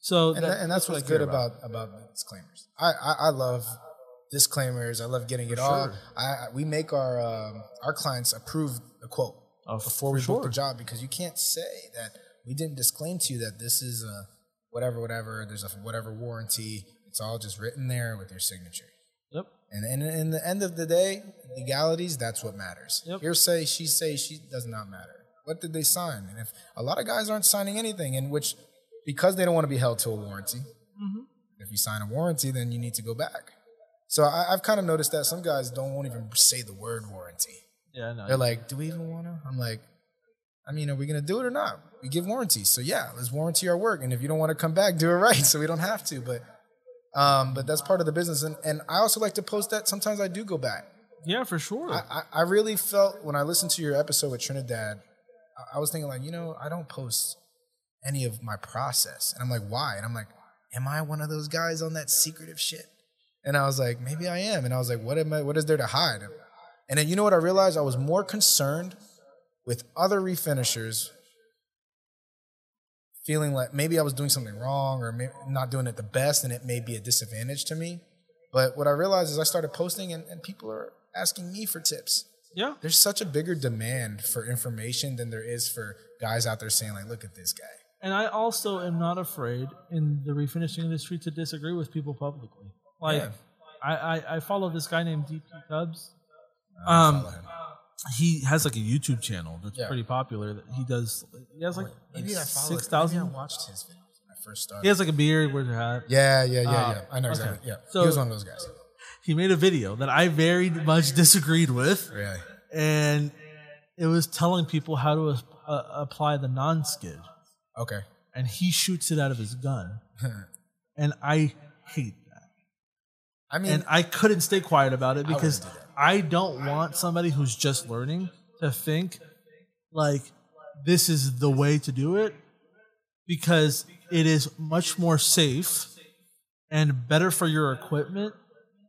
So And, that- and that's, what what's good about. about the disclaimers. I, I I love disclaimers. I love getting it all. sure. I, I we make our um, our clients approve the quote Oh, before we for book the job because you can't say that we didn't disclaim to you that this is a whatever whatever. There's a whatever warranty. It's all just written there with your signature. Yep. And and in the end of the day, legalities, that's what matters. Yep. Hearsay, she say, she does not matter. What did they sign? And if a lot of guys aren't signing anything, in which because they don't want to be held to a warranty. Mm-hmm. If you sign a warranty, then you need to go back. So I, I've kind of noticed that some guys don't won't even say the word warranty. Yeah, no. They're like, "Do we even want to?" I'm like, "I mean, are we gonna do it or not? We give warranties, so yeah, let's warranty our work. And if you don't want to come back, do it right, so we don't have to." But um, but that's part of the business, and and I also like to post that sometimes I do go back. yeah, for sure. I, I, I really felt when I listened to your episode with Trinidad, I, I was thinking like, you know, I don't post any of my process, and I'm like, why? And I'm like, am I one of those guys on that secretive shit? And I was like, maybe I am. And I was like, what am I? What is there to hide? And then you know what I realized? I was more concerned with other refinishers feeling like maybe I was doing something wrong or not doing it the best, and it may be a disadvantage to me. But what I realized is I started posting, and, and people are asking me for tips yeah. there's such a bigger demand for information than there is for guys out there saying like look at this guy And I also am not afraid in the refinishing industry to disagree with people publicly. Like, Yeah. I, I, I follow this guy named DP Tubbs. I Um, follow him. he has like a YouTube channel that's Yeah. pretty popular. That he does. He has like, maybe like I followed six maybe I watched his videos when I first started He has like a beard, wears a hat. yeah yeah yeah Ah, yeah I know okay. exactly yeah So- he was one of those guys He made a video that I very much disagreed with, really and it was telling people how to uh, apply the non-skid, okay and he shoots it out of his gun, and I hate that. I mean and I couldn't stay quiet about it because wouldn't do. I don't want somebody who's just learning to think like this is the way to do it because it is much more safe and better for your equipment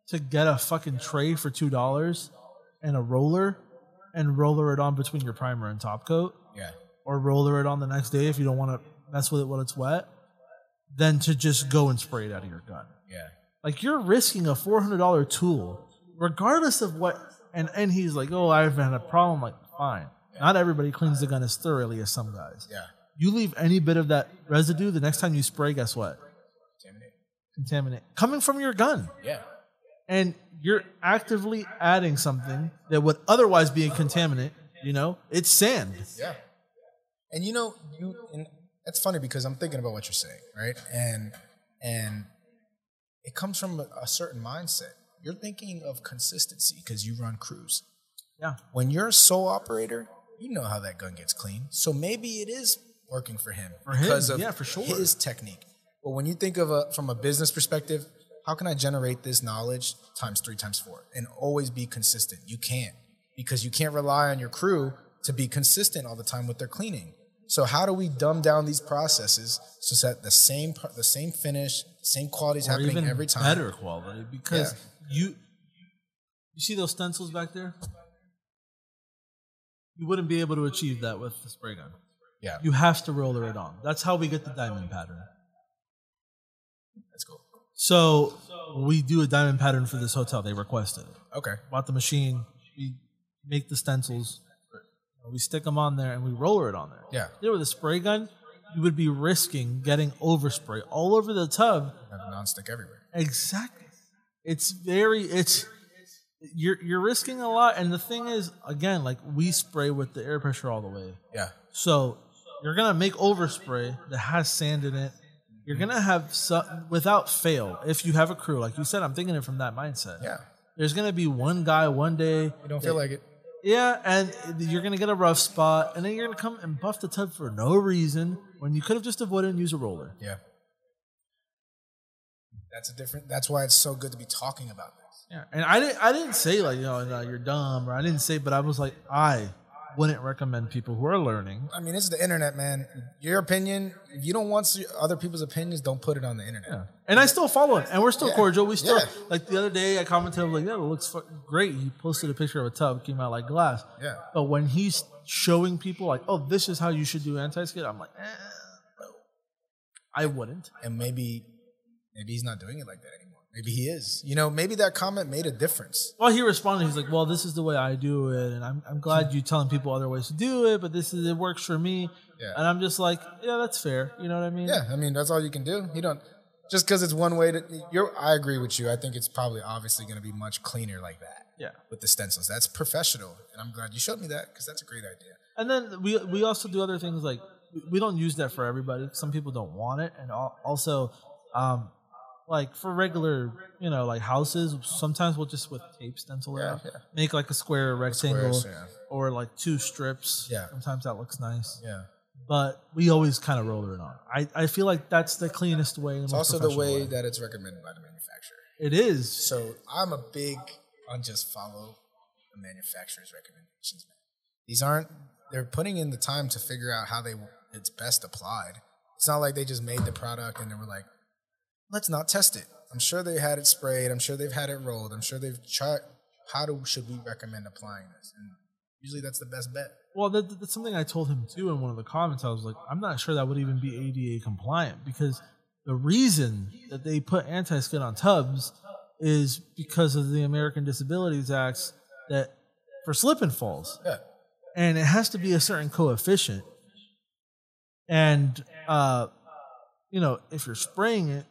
to get a fucking tray for two dollars and a roller and roller it on between your primer and top coat yeah or roller it on the next day if you don't want to mess with it when it's wet than to just go and spray it out of your gun. Yeah. Like you're risking a four hundred dollar tool, regardless of what. And and he's like, oh, I've had a problem. Like, fine. Not everybody cleans the gun as thoroughly as some guys. Yeah. You leave any bit of that residue, the next time you spray, guess what? Contaminate. Contaminate coming from your gun, Yeah. and you're actively adding something that would otherwise be a contaminant. You know, it's sand. Yeah. And you know, you and that's funny because I'm thinking about what you're saying, right? And and it comes from a, a certain mindset. You're thinking of consistency because you run crews. Yeah. When you're a sole operator, you know how that gun gets clean. So maybe it is working for him For him, of yeah, for sure. his technique. But when you think of a from a business perspective, how can I generate this knowledge times three times four and always be consistent? You can't because you can't rely on your crew to be consistent all the time with their cleaning. So how do we dumb down these processes so that the same the same finish, same quality is or happening every time? better quality because Yeah. you you see those stencils back there? You wouldn't be able to achieve that with the spray gun. Yeah, you have to roller it on. That's how we get the diamond pattern. That's cool. so we do a diamond pattern for this hotel. They requested it. Okay, bought the machine. We make the stencils. We stick them on there and we roller it on there. Yeah, there with a spray gun you would be risking getting overspray all over the tub have nonstick everywhere. Exactly. It's very it's you're you're risking a lot and the thing is again like we spray with the air pressure all the way. Yeah, So you're going to make overspray that has sand in it. You're mm-hmm. going to have some without fail if you have a crew like you said I'm thinking it from that mindset. yeah. There's going to be one guy one day You don't feel like it. Yeah, and you're gonna get a rough spot, and then you're gonna come and buff the tub for no reason when you could have just avoided and used a roller. Yeah. That's a different. That's why it's so good to be talking about this. Yeah, and I didn't. I didn't say like, you know, no, you're dumb, or I didn't say, but I was like, I wouldn't recommend people who are learning. I mean, it's the internet, man. Your opinion. If you don't want other people's opinions, don't put it on the internet. Yeah. And I still follow him, and we're still Yeah. cordial. We still Yeah. like the other day. I commented like, "Yeah, it looks fu- great." He posted a picture of a tub, came out like glass. Yeah. But when he's showing people like, "Oh, this is how you should do anti-skid," I'm like, eh, no. I wouldn't. And maybe, maybe he's not doing it like that. Maybe he is. You know, maybe that comment made a difference. Well, he responded. He's like, "Well, this is the way I do it, and I'm I'm glad you telling people other ways to do it, but this is it works for me." Yeah. And I'm just like, "Yeah, that's fair." You know what I mean? Yeah, I mean, that's all you can do. You don't just because it's one way to. You're. I agree with you. I think it's probably obviously going to be much cleaner like that Yeah. with the stencils. That's professional, and I'm glad you showed me that because that's a great idea. And then we we also do other things like we don't use that for everybody. Some people don't want it, and also, um, like for regular, you know, like houses, sometimes we'll just with tape stencil it Yeah, out, yeah. make like a square or rectangle, Squares, yeah. or like two strips. Yeah. sometimes that looks nice. Yeah. But we always kind of roll it on. I, I feel like that's the cleanest way. and It's most also the professional way that it's recommended by the manufacturer. it is. So I'm a big on just follow the manufacturer's recommendations, man. These aren't they're putting in the time to figure out how they it's best applied. It's not like they just made the product and they were like, let's not test it. I'm sure they had it sprayed. I'm sure they've had it rolled. I'm sure they've tried. How do should we recommend applying this? And usually that's the best bet. Well, that, that's something I told him too in one of the comments. I was like, I'm not sure that would even be ADA compliant because the reason that they put anti-skid on tubs is because of the American Disabilities Acts that for slip and falls, Yeah. and it has to be a certain coefficient. And uh, you know, if you're spraying it,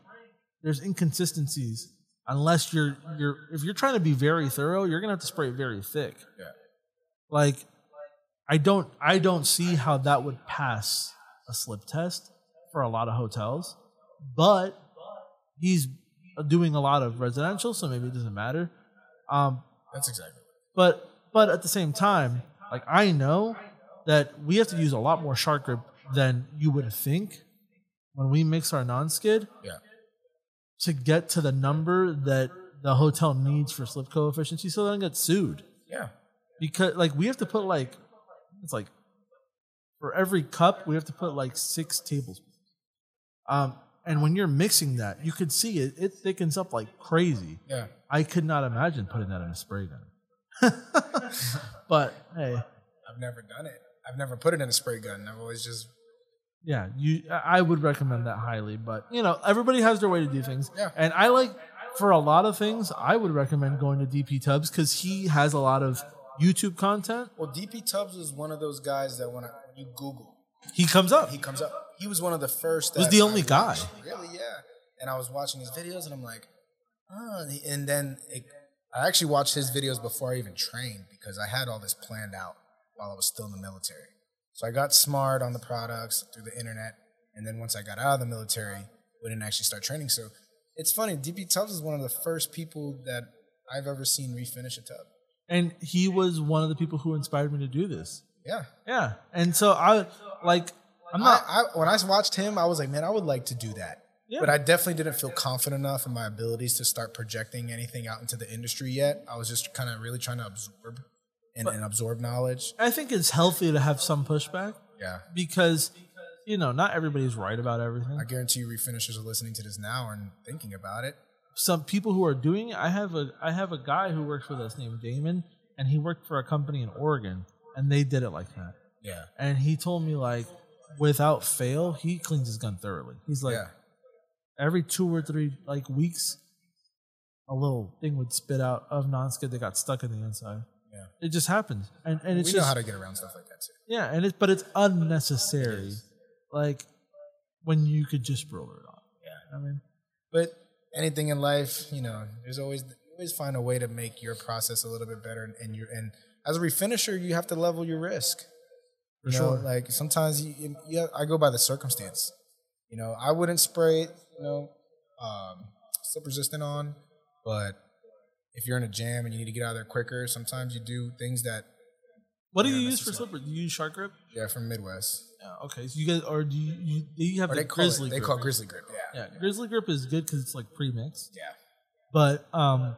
there's inconsistencies. Unless you're you're if you're trying to be very thorough, you're gonna have to spray it very thick. Yeah. Like, I don't I don't see how that would pass a slip test for a lot of hotels, but he's doing a lot of residential, so maybe it doesn't matter. Um, That's exactly. but but at the same time, like I know that we have to use a lot more shark grip than you would think when we mix our non-skid Yeah. To get to the number that the hotel needs for slip coefficient, so they don't get sued Yeah. because like we have to put like it's like for every cup we have to put like six tablespoons um and when you're mixing that you could see it it thickens up like crazy Yeah. i could not imagine putting that in a spray gun but hey I've never done it. I've never put it in a spray gun. I've always just Yeah, you. I would recommend that highly, but you know, everybody has their way to do things. Yeah. and I like for a lot of things, I would recommend going to DP Tubbs because he has a lot of YouTube content. Well, DP Tubbs is one of those guys that when, I, when you Google, He comes up. he comes up. He was one of the first. Was the only guy. Really? Yeah. And I was watching his videos, and I'm like, oh. and And then it, I actually watched his videos before I even trained because I had all this planned out while I was still in the military. So I got smart on the products through the internet, and then once I got out of the military, we didn't actually start training. So it's funny. DP Tubbs is one of the first people that I've ever seen refinish a tub. and he was one of the people who inspired me to do this. Yeah. Yeah, and so I like. I'm I, not. I, when I watched him, I was like, man, I would like to do that. Yeah. But I definitely didn't feel confident enough in my abilities to start projecting anything out into the industry yet. I was just kind of really trying to absorb and, and absorb knowledge. I think it's healthy to have some pushback Yeah. because you know not everybody's right about everything. I guarantee you refinishers are listening to this now and thinking about it. some people who are doing it. I have a I have a guy who works with us named Damon, and he worked for a company in Oregon, and they did it like that. Yeah. And he told me like, without fail, he cleans his gun thoroughly. He's like, yeah. every two or three like weeks, a little thing would spit out of non-skid that got stuck in the inside. Yeah. It just happens, and and it's we know just how to get around stuff like that too. yeah, and it but it's unnecessary. Like when you could just roll it off. Yeah. I mean, But anything in life, you know, there's always always find a way to make your process a little bit better. And, and you and as a refinisher, you have to level your risk. For you know, sure. like sometimes you, you, you- I go by the circumstance. You know, I wouldn't spray it, you know, um, slip resistant on, but if you're in a jam and you need to get out of there quicker, sometimes you do things that what do you use for what's up. slipper? Do you use shark grip? yeah from Midwest Yeah, okay. So you guys, or do you, you, you have or the they call grizzly it, they grip? call it grizzly grip. Yeah, yeah, grizzly grip is good because it's like pre-mixed. yeah. But um,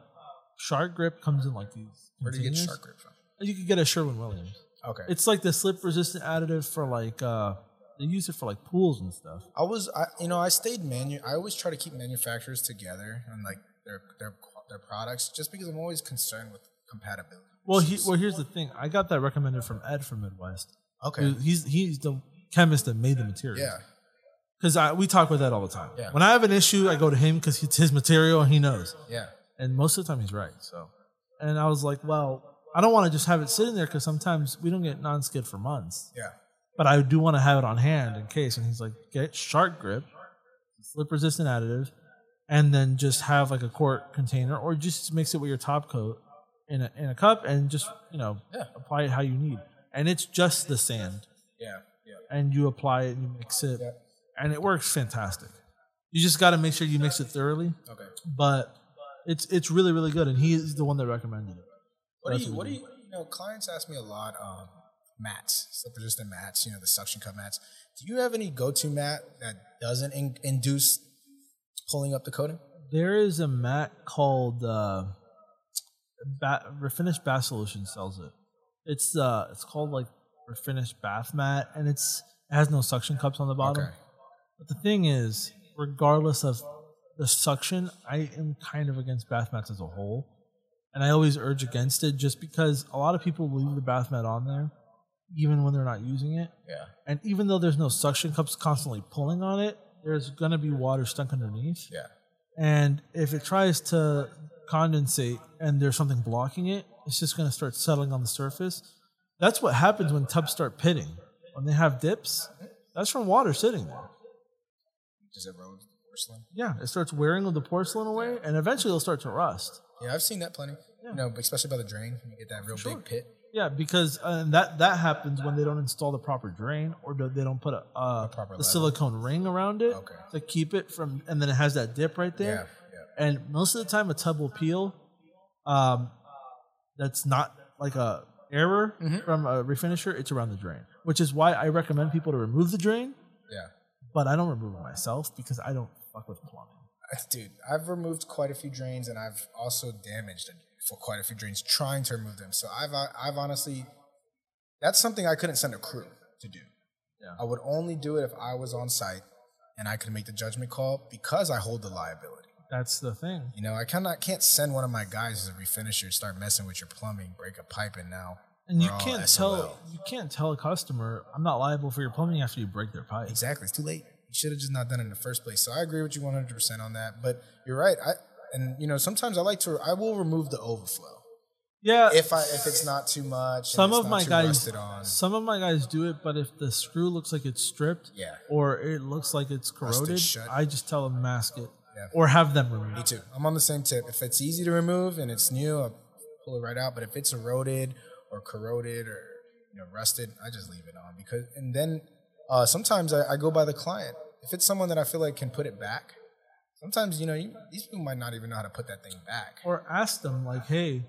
shark grip comes in like these. Where do you get shark grip from? You could get a Sherwin Williams. Okay, It's like the slip resistant additive for like uh, they use it for like pools and stuff. I was, I, you know, I stayed manu. I always try to keep manufacturers together and like their their their products, just because I'm always concerned with compatibility. Well, he, well, here's the thing. I got that recommended from Ed from Midwest. okay, He's he's the chemist that made the material. yeah, Because I we talk with that all the time. Yeah. When I have an issue, I go to him because it's his material and he knows. yeah, And most of the time, he's right. So, and I was like, well, I don't want to just have it sitting there because sometimes we don't get non-skid for months. yeah, But I do want to have it on hand in case. And he's like, get shark grip, slip resistant additive, and then just have like a quart container or just mix it with your top coat in a, in a cup and just, you know, Yeah. apply it how you need. And it's just the sand. yeah, yeah. And you apply it and you mix it. Yeah. And it works fantastic. You just got to make sure you mix it thoroughly. Okay. But it's it's really, really good. And he's the one that recommended it. What do you? what What do you? You know, clients ask me a lot. Um, mats, slip resistant mats. You know, the suction cup mats. Do you have any go-to mat that doesn't in, induce pulling up the coating? There is a mat called uh, ba- Refinish Bath Solution sells it. It's uh, it's called like Refinish Bath Mat, and it's it has no suction cups on the bottom. Okay. But the thing is, regardless of the suction, I am kind of against bath mats as a whole, and I always urge against it just because a lot of people leave the bath mat on there, even when they're not using it. Yeah. And even though there's no suction cups constantly pulling on it, there's gonna be water stuck underneath. Yeah. And if it tries to condensate and there's something blocking it, it's just going to start settling on the surface. That's what happens when tubs start pitting. When they have dips, that's from water sitting there. Does it erode the porcelain? Yeah, it starts wearing the porcelain away, and eventually it'll start to rust. Yeah, I've seen that plenty. You know, especially by the drain, when you get that real sure. big pit. Yeah, because uh, that that happens when they don't install the proper drain or do- they don't put a, uh, proper level. silicone ring around it Okay. to keep it from, and then it has that dip right there. Yeah, yeah. And most of the time, a tub will peel. Um, that's not like a error Mm-hmm. from a refinisher. It's around the drain, which is why I recommend people to remove the drain. Yeah. But I don't remove it myself because I don't fuck with plumbing. Dude, I've removed quite a few drains, and I've also damaged for quite a few drains trying to remove them. So I've uh, I've honestly, that's something I couldn't send a crew to do. Yeah. I would only do it if I was on site and I could make the judgment call because I hold the liability. That's the thing. You know, I cannot can't send one of my guys as a refinisher start messing with your plumbing, break a pipe, and now And you can't SOL. tell you can't tell a customer I'm not liable for your plumbing after you break their pipe. Exactly. It's too late. You should have just not done it in the first place. So I agree with you 100% on that. But you're right. I and you know sometimes I like to I will remove the overflow Yeah, if I if it's not too much. some of my guys on. some of my guys do it, but if the screw looks like it's stripped, Yeah. or it looks like it's corroded. I just tell them mask it Yeah. or have them remove Me too. I'm on the same tip. If it's easy to remove and it's new, I'll pull it right out. But if it's eroded or corroded or you know rusted, I just leave it on because. And then uh, sometimes I, I go by the client. If it's someone that I feel like can put it back, sometimes you know you, these people might not even know how to put that thing back. Or ask them like, hey,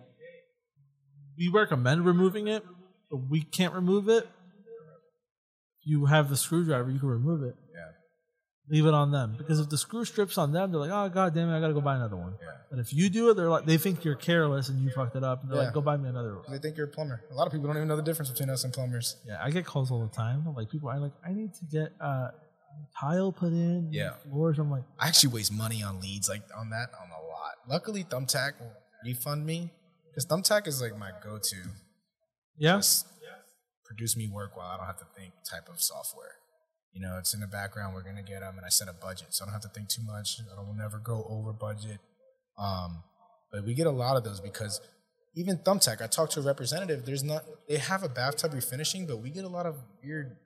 we recommend removing it, but we can't remove it. You have the screwdriver, you can remove it. Yeah. Leave it on them because if the screw strips on them, they're like, "Oh god damn it, I gotta go buy another one." Yeah. But if you do it, they're like, they think you're careless and you fucked it up, and they're Yeah. like, "Go buy me another one." They think you're a plumber. A lot of people don't even know the difference between us and plumbers. Yeah, I get calls all the time. Like people are like, "I need to get uh, tile put in, Yeah. floors." I'm like, I actually waste money on leads like on that on a lot. Luckily, Thumbtack will refund me because Thumbtack is like my go-to. "Yeah, Just produce me work while I don't have to think type of software. You know, it's in the background. We're gonna get them, and I set a budget, so I don't have to think too much. I will never go over budget. Um, but we get a lot of those because even Thumbtack, I talked to a representative. There's not they have a bathtub refinishing, but we get a lot of weird,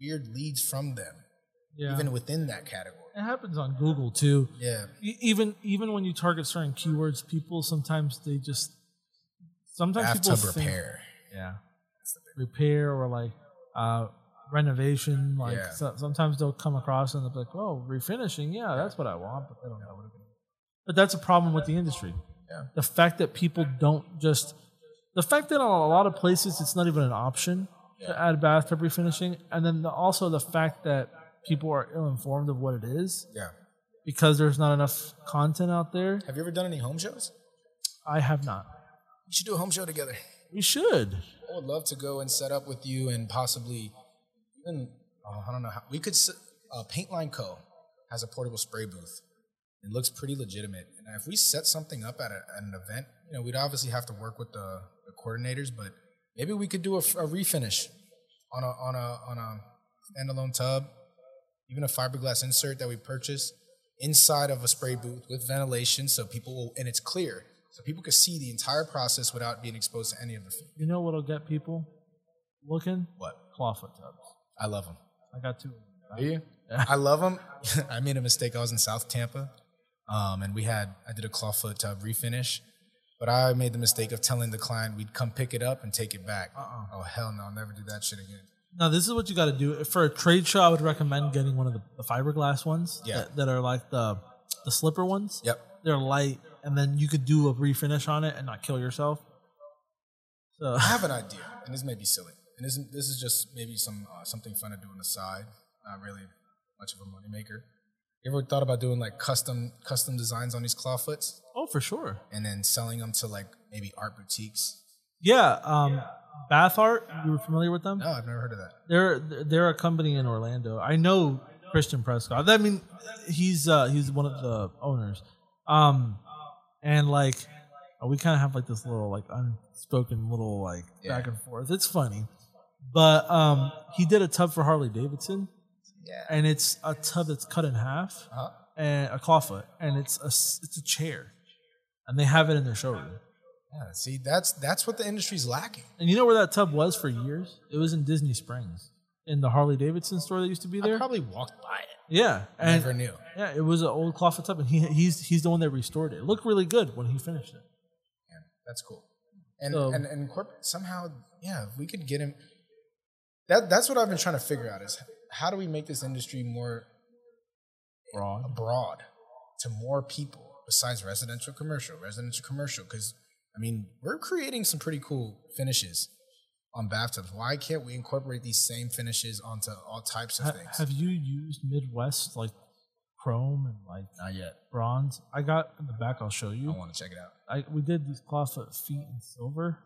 weird leads from them, yeah." even within that category. it happens on Google too. Yeah, E- even even when you target certain keywords, people sometimes they just sometimes people bathtub think- repair. yeah, repair or like uh, renovation. Like Yeah. so, sometimes they'll come across and they'll be like, "Oh, refinishing, yeah, that's what I want," but they don't know what it is. But that's a problem with the industry. Yeah. The fact that people don't just the fact that in a lot of places it's not even an option to add bathtub refinishing, and then the, also the fact that people are ill informed of what it is Yeah. because there's not enough content out there. Have you ever done any home shows? I have not. We should do a home show together. We should. I would love to go and set up with you and possibly, even, oh, I don't know how, we could, uh, Paintline Co. has a portable spray booth. It looks pretty legitimate. And if we set something up at, a, at an event, you know, we'd obviously have to work with the, the coordinators, but maybe we could do a refinish on a, on a, on a standalone tub, even a fiberglass insert that we purchased inside of a spray booth with ventilation so people will, and it's clear. So people can see the entire process without being exposed to any of the fumes. You know what'll get people looking? What? Clawfoot tubs. I love them. I got two. Do you? I love them. I made a mistake. I was in South Tampa, um, and we had I did a clawfoot tub refinish, but I made the mistake of telling the client we'd come pick it up and take it back. Uh-uh. Oh hell no! I'll never do that shit again. Now this is what you got to do for a trade show. I would recommend getting one of the, the fiberglass ones Yeah. that, that are like the the slipper ones. Yep. They're light, and then you could do a refinish on it and not kill yourself. So I have an idea, and this may be silly, and this this is just maybe some uh, something fun to do on the side. Not really much of a moneymaker. You ever thought about doing like custom custom designs on these clawfoots oh, for sure. and then selling them to like maybe art boutiques? Yeah. Um, Bath Art. You were familiar with them? No, I've never heard of that. They're they're a company in Orlando. I know Christian Prescott. I mean, he's uh, he's one of the owners. Um, and like uh, we kind of have like this little like unspoken little like back and forth. It's funny, but um, he did a tub for Harley Davidson, Yeah. and it's a tub that's cut in half Uh-huh. and a clawfoot, and it's a it's a chair, and they have it in their showroom. Yeah, see, that's that's what the industry's lacking. And you know where that tub was for years? It was in Disney Springs, in the Harley Davidson store that used to be I there. probably walked by it. Yeah, and Never knew. yeah, it was an old clawfoot tub, and he he's he's the one that restored it. It looked really good when he finished it. Yeah, that's cool. And So- and and corporate somehow, yeah, if we could get him. That that's what I've been trying to figure out is how do we make this industry more Broad. broad to more people besides residential commercial, residential commercial. Because I mean, we're creating some pretty cool finishes on bathtubs. Why can't we incorporate these same finishes onto all types of Ha- things? have you used Midwest like chrome and like Not yet. bronze? I got in the back. I'll show you. I want to check it out. I we did these clawfoot feet in silver.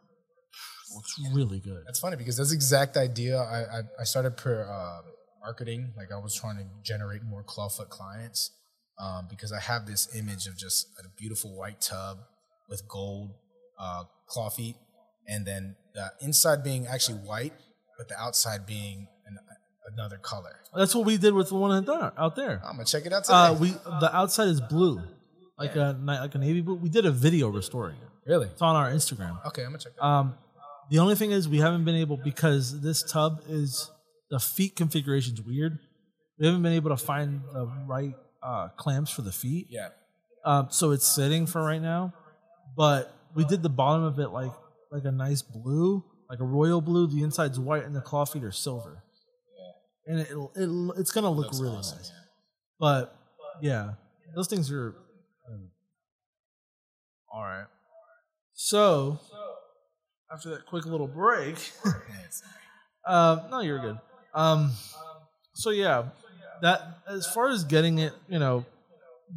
Looks really good. That's funny because that's the exact idea. I I, I started per uh, marketing. Like I was trying to generate more clawfoot clients um, because I have this image of just a beautiful white tub with gold uh, claw feet, and then the inside being actually white, but the outside being an, another color. That's what we did with the one out there. Out there. I'm gonna check it out today. Uh, we the outside is blue, like a ni- like a navy blue. We did a video restoring it. really? It's on our Instagram. Okay, I'm gonna check it. out. Um, the only thing is we haven't been able because this tub is the feet configuration is weird. We haven't been able to find the right uh, clamps for the feet. yeah. Um, so it's sitting for right now, but we did the bottom of it like like a nice blue, like a royal blue. The inside's white and the claw feet are silver. Yeah. And it, it it's gonna look Looks really awesome, nice. yeah. But yeah, those things are all right. So after that quick little break, um, no, you're good. Um, so yeah, that as far as getting it, you know,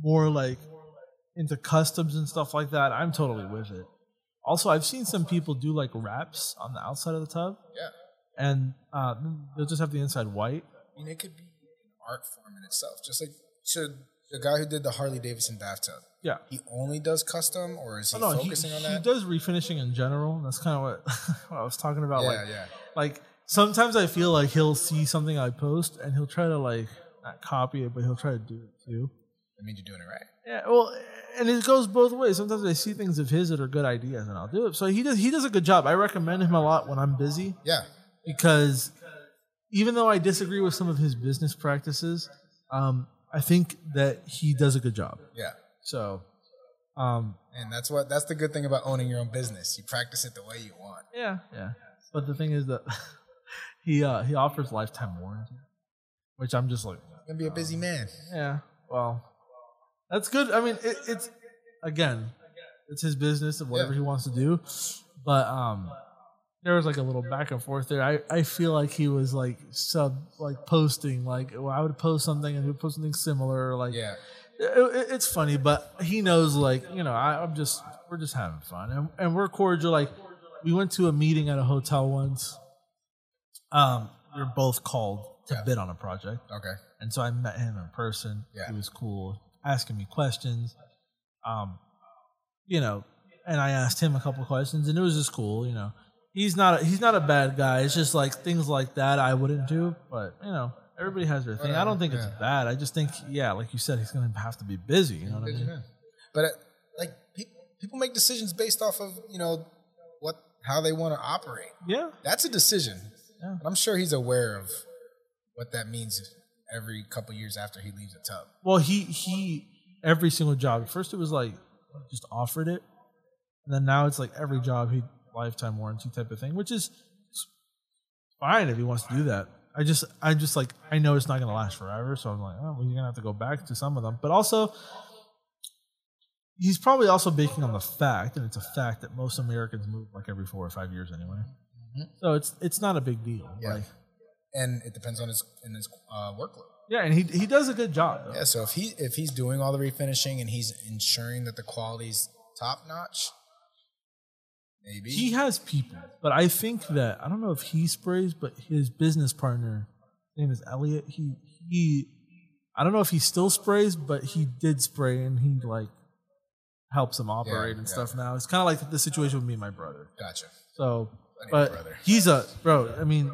more like into customs and stuff like that, I'm totally with it. Also, I've seen some people do like wraps on the outside of the tub, Yeah. and uh, they'll just have the inside white. I mean, it could be an art form in itself. Just like so, the guy who did the Harley Davidson bathtub, Yeah. he only does custom, or is he Oh, no, he, focusing on that? he does refinishing in general. That's kind of what, what I was talking about. yeah, like, yeah. like sometimes I feel like he'll see something I post and he'll try to like not copy it, but he'll try to do it too. I mean, you're doing it right. Yeah, well, and it goes both ways. Sometimes I see things of his that are good ideas, and I'll do it. So he does. He does a good job. I recommend him a lot when I'm busy Yeah, because even though I disagree with some of his business practices, um, I think that he does a good job. yeah. So, um, And that's what that's the good thing about owning your own business. You practice it the way you want. yeah, yeah. But the thing is that he uh, he offers lifetime warranty, which I'm just like, gonna be a busy man. Yeah. Well, that's good. I mean, it, it's again, it's his business and whatever Yeah. he wants to do. But um, there was like a little back and forth there. I, I feel like he was like sub like posting like well, I would post something and he would post something similar. Like Yeah, it- it- it's funny, but he knows like you know I, I'm just we're just having fun and and we're cordial. Like we went to a meeting at a hotel once. Um, we were both called to Yeah. bid on a project. okay. And so I met him in person. Yeah. He was cool, asking me questions. Um, you know, and I asked him a couple questions, and it was just cool. You know, he's not a, he's not a bad guy. It's just like things like that I wouldn't do, but you know, everybody has their thing. I don't think it's Yeah. bad. I just think, yeah, like you said, he's gonna have to be busy. You know what I mean? But uh, like pe- people make decisions based off of you know what how they want to operate. Yeah, That's a decision. Yeah. I'm sure he's aware of what that means every couple years after he leaves the tub. Well, he he every single job. First, it was like just offered it, and then now it's like every job he lifetime warranty type of thing, which is fine if he wants to do that. I just I just like I know it's not going to last forever, so I'm like, oh, well, you're gonna have to go back to some of them. But also, he's probably also baking on the fact, and it's a fact that most Americans move like every four or five years anyway. Mm-hmm. So it's it's not a big deal. Yeah. Like, And it depends on his in his uh, workload. yeah, and he he does a good job. Though. Yeah, so if he if he's doing all the refinishing and he's ensuring that the quality's top notch, maybe He has people, but I think that I don't know if he sprays, but his business partner, his name is Elliot. He he, I don't know if he still sprays, but he did spray and he like helps him operate Yeah, and yeah. stuff. Now it's kind of like the situation with me and my brother. gotcha. So, I need a but brother. he's a bro. I mean,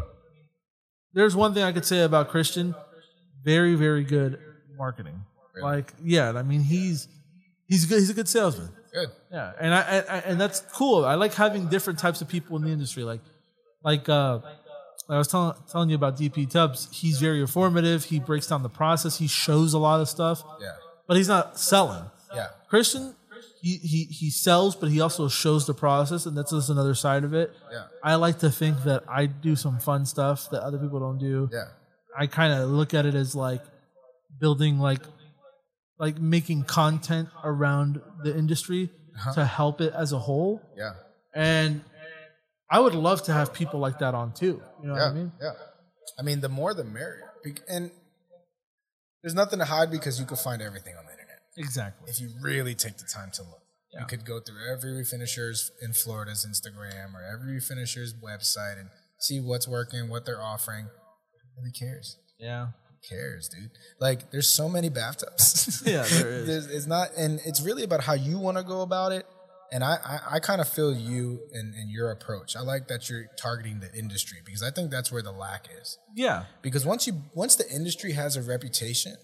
there's one thing I could say about Christian: very very good marketing. Really? Like yeah, I mean he's he's good. He's a good salesman. Good. Yeah, and I, I, and that's cool. I like having different types of people in the industry. Like, like uh, I was telling telling you about DP Tubbs. He's very informative. He breaks down the process. He shows a lot of stuff, Yeah. but he's not selling. Yeah. Christian, he he he sells, but he also shows the process, and that's just another side of it. Yeah. I like to think that I do some fun stuff that other people don't do. Yeah. I kind of look at it as like building like like making content around the industry Uh-huh. to help it as a whole. Yeah. And I would love to have people like that on too. You know Yeah. what I mean? Yeah. I mean, the more the merrier. And there's nothing to hide because you can find everything on the internet. Exactly. If you really take the time to look. Yeah. You could go through every refinisher's in Florida's Instagram or every refinisher's website and see what's working, what they're offering. Who really cares? Yeah. Who cares, dude? Like, there's so many bathtubs. Yeah, there is. It's not, and it's really about how you want to go about it And I, I, I kind of feel you and, and your approach. I like that you're targeting the industry because I think that's where the lack is. Yeah. Because once you once the industry has a reputation,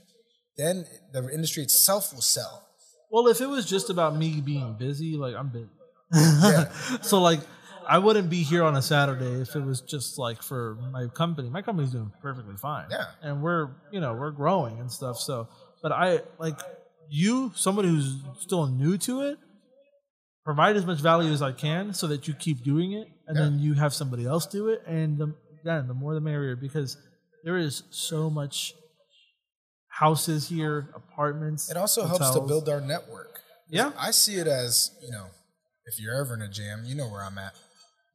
then the industry itself will sell. Well, if it was just about me being busy, like I'm busy. Yeah. so like I wouldn't be here on a Saturday if it was just like for my company. My company's doing perfectly fine. Yeah. And we're, you know, we're growing and stuff. So, but I like you, somebody who's still new to it, provide as much value as I can so that you keep doing it and Yeah. then you have somebody else do it. And the, again, the more the merrier because there is so much houses here, apartments. It also helps to build our network. Yeah. I see it as, you know, if you're ever in a jam, you know where I'm at.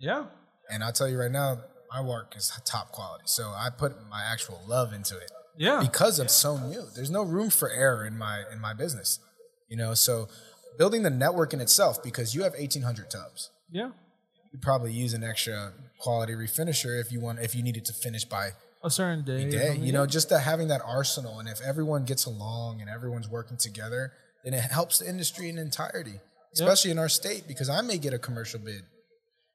Yeah. And I'll tell you right now, my work is top quality. So I put my actual love into it Yeah. because I'm so new. There's no room for error in my in my business. You know, so building the network in itself because you have 1800 tubs. yeah. You probably use an extra quality refinisher if you want if you needed to finish by A certain day. day. You know, just to having that arsenal, and if everyone gets along and everyone's working together, then it helps the industry in entirety, especially in our state. Because I may get a commercial bid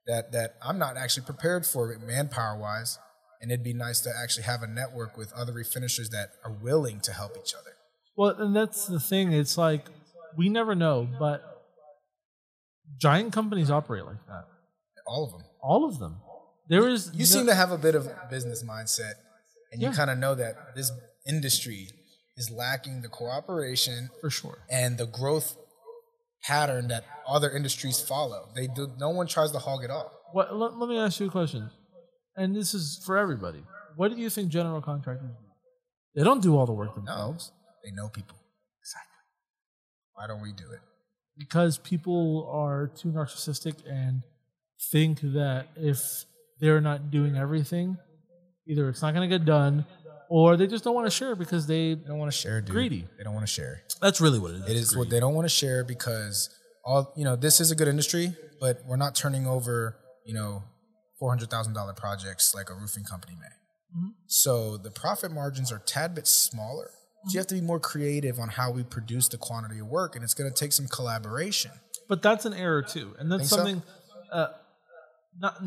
that that I'm not actually prepared for manpower wise, and it'd be nice to actually have a network with other refinishers that are willing to help each other. Well, and that's the thing. It's like we never know, but giant companies operate like that. All of them. All of them. There is You seem to have a bit of a business mindset, and you kind of know that this industry is lacking the cooperation for sure. and the growth pattern that other industries follow. They do. No one tries to hog it all. What? Let, let me ask you a question, and this is for everybody. What do you think general contractors do? They don't do all the work No, themselves they know people. Exactly. Why don't we do it? because people are too narcissistic and think that if they're not doing everything, either it's not going to get done, or they just don't want to share because they. They don't want to share, dude. Greedy. They don't want to share. That's really what it is. It is what they don't want to share because all you know. This is a good industry, but we're not turning over you know four hundred thousand dollar projects like a roofing company may. So the profit margins are tad bit smaller. So you have to be more creative on how we produce the quantity of work, and it's going to take some collaboration. but that's an error too, and that's Think so? something. Uh, not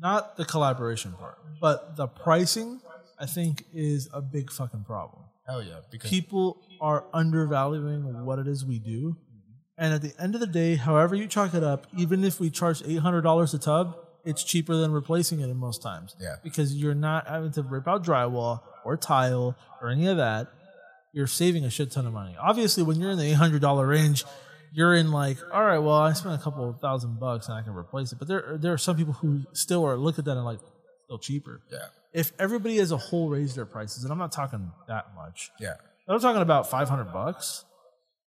not the collaboration part, but the pricing. I think is a big fucking problem. Hell yeah! Because People are undervaluing what it is we do, and at the end of the day, however you chalk it up, even if we charge eight hundred dollars a tub, it's cheaper than replacing it in most times. Yeah. because you're not having to rip out drywall or tile or any of that. You're saving a shit ton of money. Obviously, when you're in the eight hundred dollar range, you're in like, all right, well, I spent a couple thousand bucks and I can replace it. But there, there are some people who still are look at that and like, still cheaper. yeah, If everybody as a whole raised their prices, and I'm not talking that much, yeah, I'm talking about 500 bucks.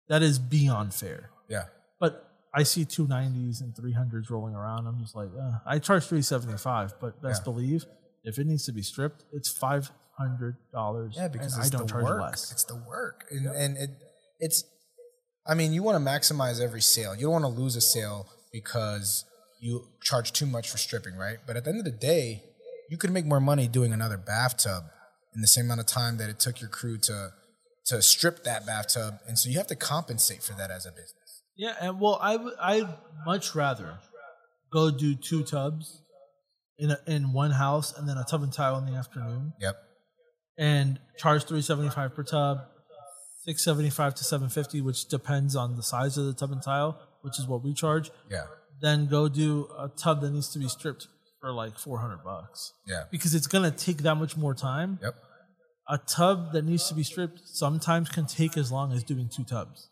That is beyond fair. yeah. But I see 290s and 300s rolling around. I'm just like, uh, I charge 375, but best Yeah. believe if it needs to be stripped, it's 500 dollars. Yeah, because I don't the charge work. less. It's the work, and, and it it's. I mean, you want to maximize every sale. You don't want to lose a sale because you charge too much for stripping, right? But at the end of the day, you could make more money doing another bathtub in the same amount of time that it took your crew to to strip that bathtub, and so you have to compensate for that as a business. Yeah, and well, I would I'd much rather go do two tubs in a, in one house and then a tub and tile in the afternoon Yep. and charge 375 per tub 675 to 750 which depends on the size of the tub and tile which is what we charge Yeah. then go do a tub that needs to be stripped for like 400 bucks Yeah. because it's going to take that much more time Yep. a tub that needs to be stripped sometimes can take as long as doing two tubs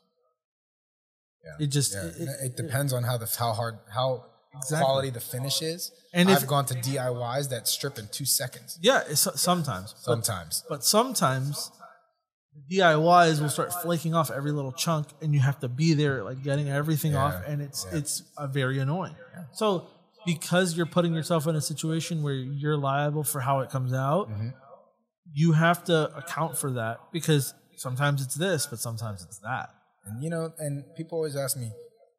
Yeah. it just Yeah. it- It, it- depends on how the how hard how Exactly. quality the finish is. And And if- I've gone to DIYs that strip in two seconds. yeah it's, sometimes But- Sometimes. But sometimes DIYs will start flaking off every little chunk, and you have to be there, like getting everything Yeah, off, and it's yeah. it's uh, very annoying. So because you're putting yourself in a situation where you're liable for how it comes out, Mm-hmm. you have to account for that because sometimes it's this, but sometimes it's that. And you know, and people always ask me,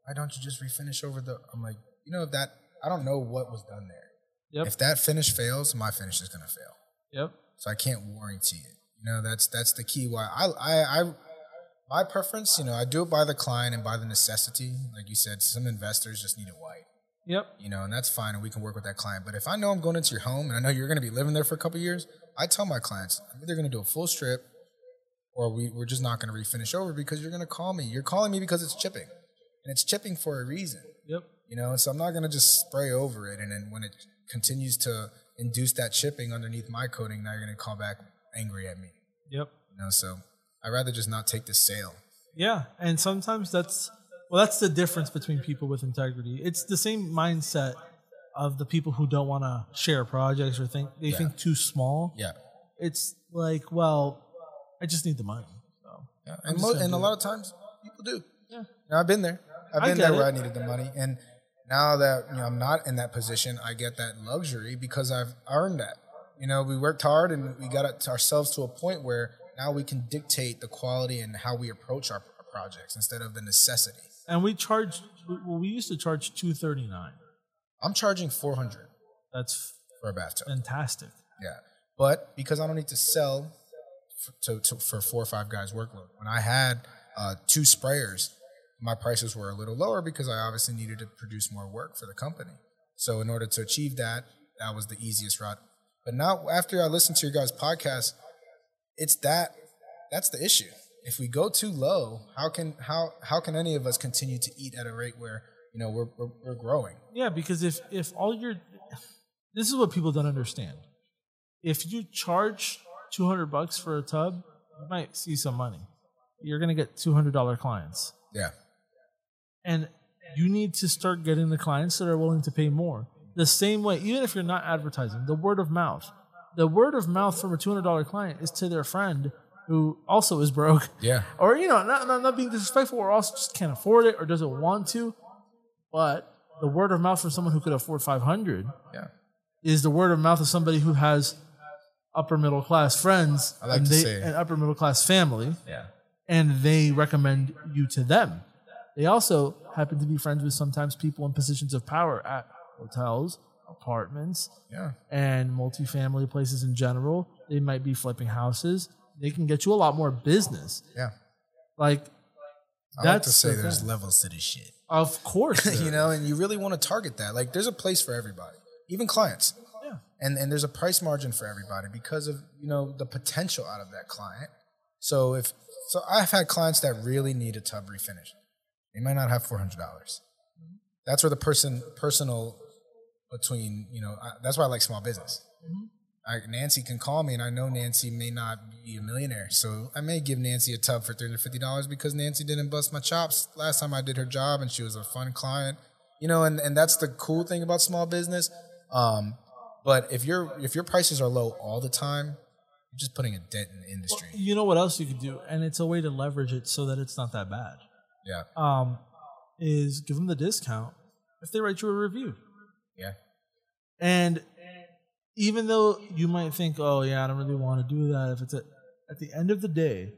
why don't you just refinish over the? I'm like, you know, that I don't know what was done there. Yep. If that finish fails, my finish is gonna fail. Yep. So I can't warranty it. You know, that's that's the key. Why I I, I my preference, you know, I do it by the client and by the necessity. Like you said, some investors just need it white. Yep. You know, and that's fine, and we can work with that client. But if I know I'm going into your home and I know you're going to be living there for a couple years, I tell my clients I'm either going to do a full strip, or we, we're just not going to refinish over because you're going to call me. You're calling me because it's chipping, and it's chipping for a reason. Yep. You know, so I'm not going to just spray over it, and then when it continues to induce that chipping underneath my coating, now you're going to call back angry at me. Yep. You know, so I'd rather just not take the sale. Yeah, and sometimes that's well, that's the difference between people with integrity. It's the same mindset of the people who don't want to share projects or think they Yeah. think too small. Yeah. It's like, well, I just need the money. So Yeah, and mo- and a lot of times people do. Yeah. Know, I've been there. I've been there where it. I needed the money, and now that you know I'm not in that position, I get that luxury because I've earned that. You know, we worked hard and we got ourselves to a point where now we can dictate the quality and how we approach our, our projects instead of the necessity. and we charge. Well, we used to charge two thirty nine. I'm charging 400 That's for a bathtub. fantastic. Yeah, but because I don't need to sell to, to, for four or five guys workload. When I had uh, two sprayers, my prices were a little lower because I obviously needed to produce more work for the company. So in order to achieve that, that was the easiest route. But now, after I listen to your guys' podcast, it's that that's the issue. If we go too low, how can how how can any of us continue to eat at a rate where you know we're we're, we're growing? Yeah, because if if all your this is what people don't understand. If you charge two hundred bucks for a tub, you might see some money. You're gonna get two hundred dollar clients, Yeah, and you need to start getting the clients that are willing to pay more. The same way, even if you're not advertising, the word of mouth. The word of mouth from a two hundred dollar client is to their friend who also is broke. yeah, or you know, not, not not being disrespectful, or also just can't afford it or doesn't want to. But the word of mouth from someone who could afford five hundred yeah. is the word of mouth of somebody who has upper middle class friends like and they, say- an upper middle class family, Yeah. and they recommend you to them. They also happen to be friends with sometimes people in positions of power at hotels, apartments, Yeah. and multifamily places in general. They might be flipping houses. They can get you a lot more business. Yeah. Like I like That's to say the there's thing. levels to this shit. Of course, you know, and you really want to target that. Like, there's a place for everybody, even clients, Yeah. and and there's a price margin for everybody because of you know the potential out of that client. So if so, I've had clients that really need a tub refinish. They might not have four hundred dollars. That's where the person personal between you know I, that's why I like small business. I, Nancy can call me, and I know Nancy may not be a millionaire, so I may give Nancy a tub for three hundred fifty dollars because Nancy didn't bust my chops last time I did her job, and she was a fun client, you know. And, and that's the cool thing about small business. Um, but if your if your prices are low all the time, you're just putting a dent in the industry. You know what else you could do, and it's a way to leverage it so that it's not that bad. yeah, Um, is give them the discount if they write you a review. Yeah, And even though you might think, "Oh yeah, I don't really want to do that," if it's a, at the end of the day,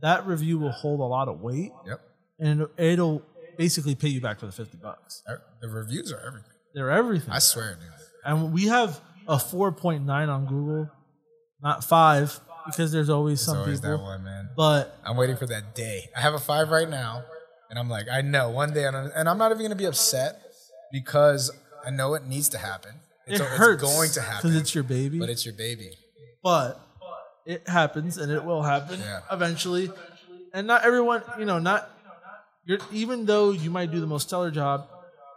that review will hold a lot of weight, yep. and it'll basically pay you back for the fifty bucks. Er, the reviews are everything. They're everything. I swear, dude. and we have a four point nine on Google, not five, because there's always It's some always people. that one, man. But I'm waiting for that day. I have a five right now, and I'm like, I know one day, I'm, and I'm not even gonna be upset because I know it needs to happen. It's, it it's going to happen, because it's your baby. but it's your baby. but it happens and it will happen Yeah. eventually. And not everyone, you know, not you're even though you might do the most stellar job,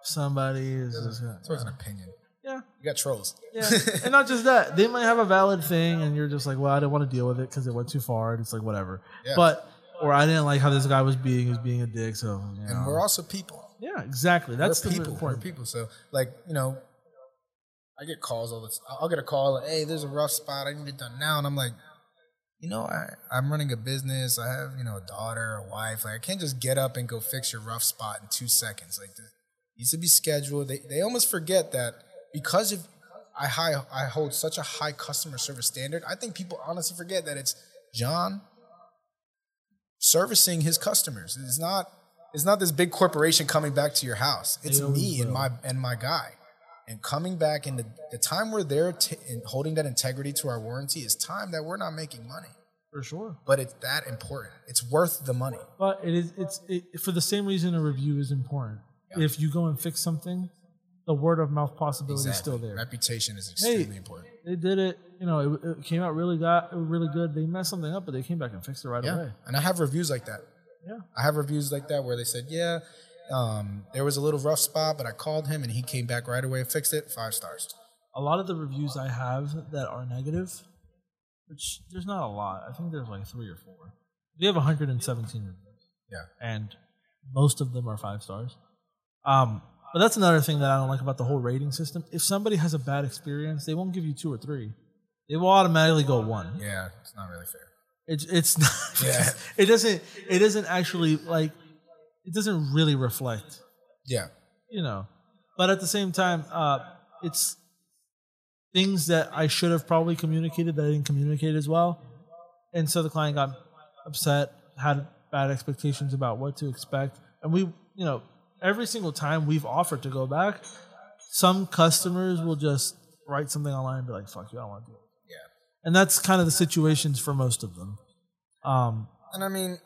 somebody is It's always an opinion. yeah, You got trolls. yeah. and not just that, they might have a valid thing, and you're just like, well, I didn't want to deal with it because it went too far, and it's like whatever. Yeah. But or I didn't like how this guy was being, he was being a dick, so you know. and we're also people. Yeah, exactly. That's we're the people. We're people. So, like, you know, I get calls all the time. I'll get a call, like, hey, there's a rough spot. I need it done now. And I'm like, you know, I, I'm running a business. I have, you know, a daughter, a wife. Like, I can't just get up and go fix your rough spot in two seconds. Like, this needs to be scheduled. They, they almost forget that because of I high, I hold such a high customer service standard. I think people honestly forget that it's John servicing his customers. It's not it's not this big corporation coming back to your house. It's me and my and my guy. And coming back in the, the time we're there t- and holding that integrity to our warranty is time that we're not making money. For sure. but it's that important. It's worth the money. But it is it's it, for the same reason a review is important. If you go and fix something, the word of mouth possibility is still there. Reputation is extremely Hey, important. they did it. You know, it, it came out really got really good. They messed something up, but they came back and fixed it right Yeah, away. and I have reviews like that. Yeah. I have reviews like that where they said, yeah, um, there was a little rough spot, but I called him and he came back right away and fixed it. Five stars. A lot of the reviews I have that are negative, which there's not a lot. I think there's like three or four. We have 117 reviews. Yeah. and most of them are five stars. Um, but that's another thing that I don't like about the whole rating system. If somebody has a bad experience, they won't give you two or three. They will automatically go one. Yeah, it's not really fair. It's it's not. Yeah. It doesn't. It doesn't actually like. It doesn't really reflect. Yeah. You know, but at the same time, uh, it's things that I should have probably communicated that I didn't communicate as well, and so the client got upset, had bad expectations about what to expect, and we, you know, every single time we've offered to go back, some customers will just write something online and be like, "Fuck you, I don't want to do it." And that's kind of the situations for most of them. Um, And I mean,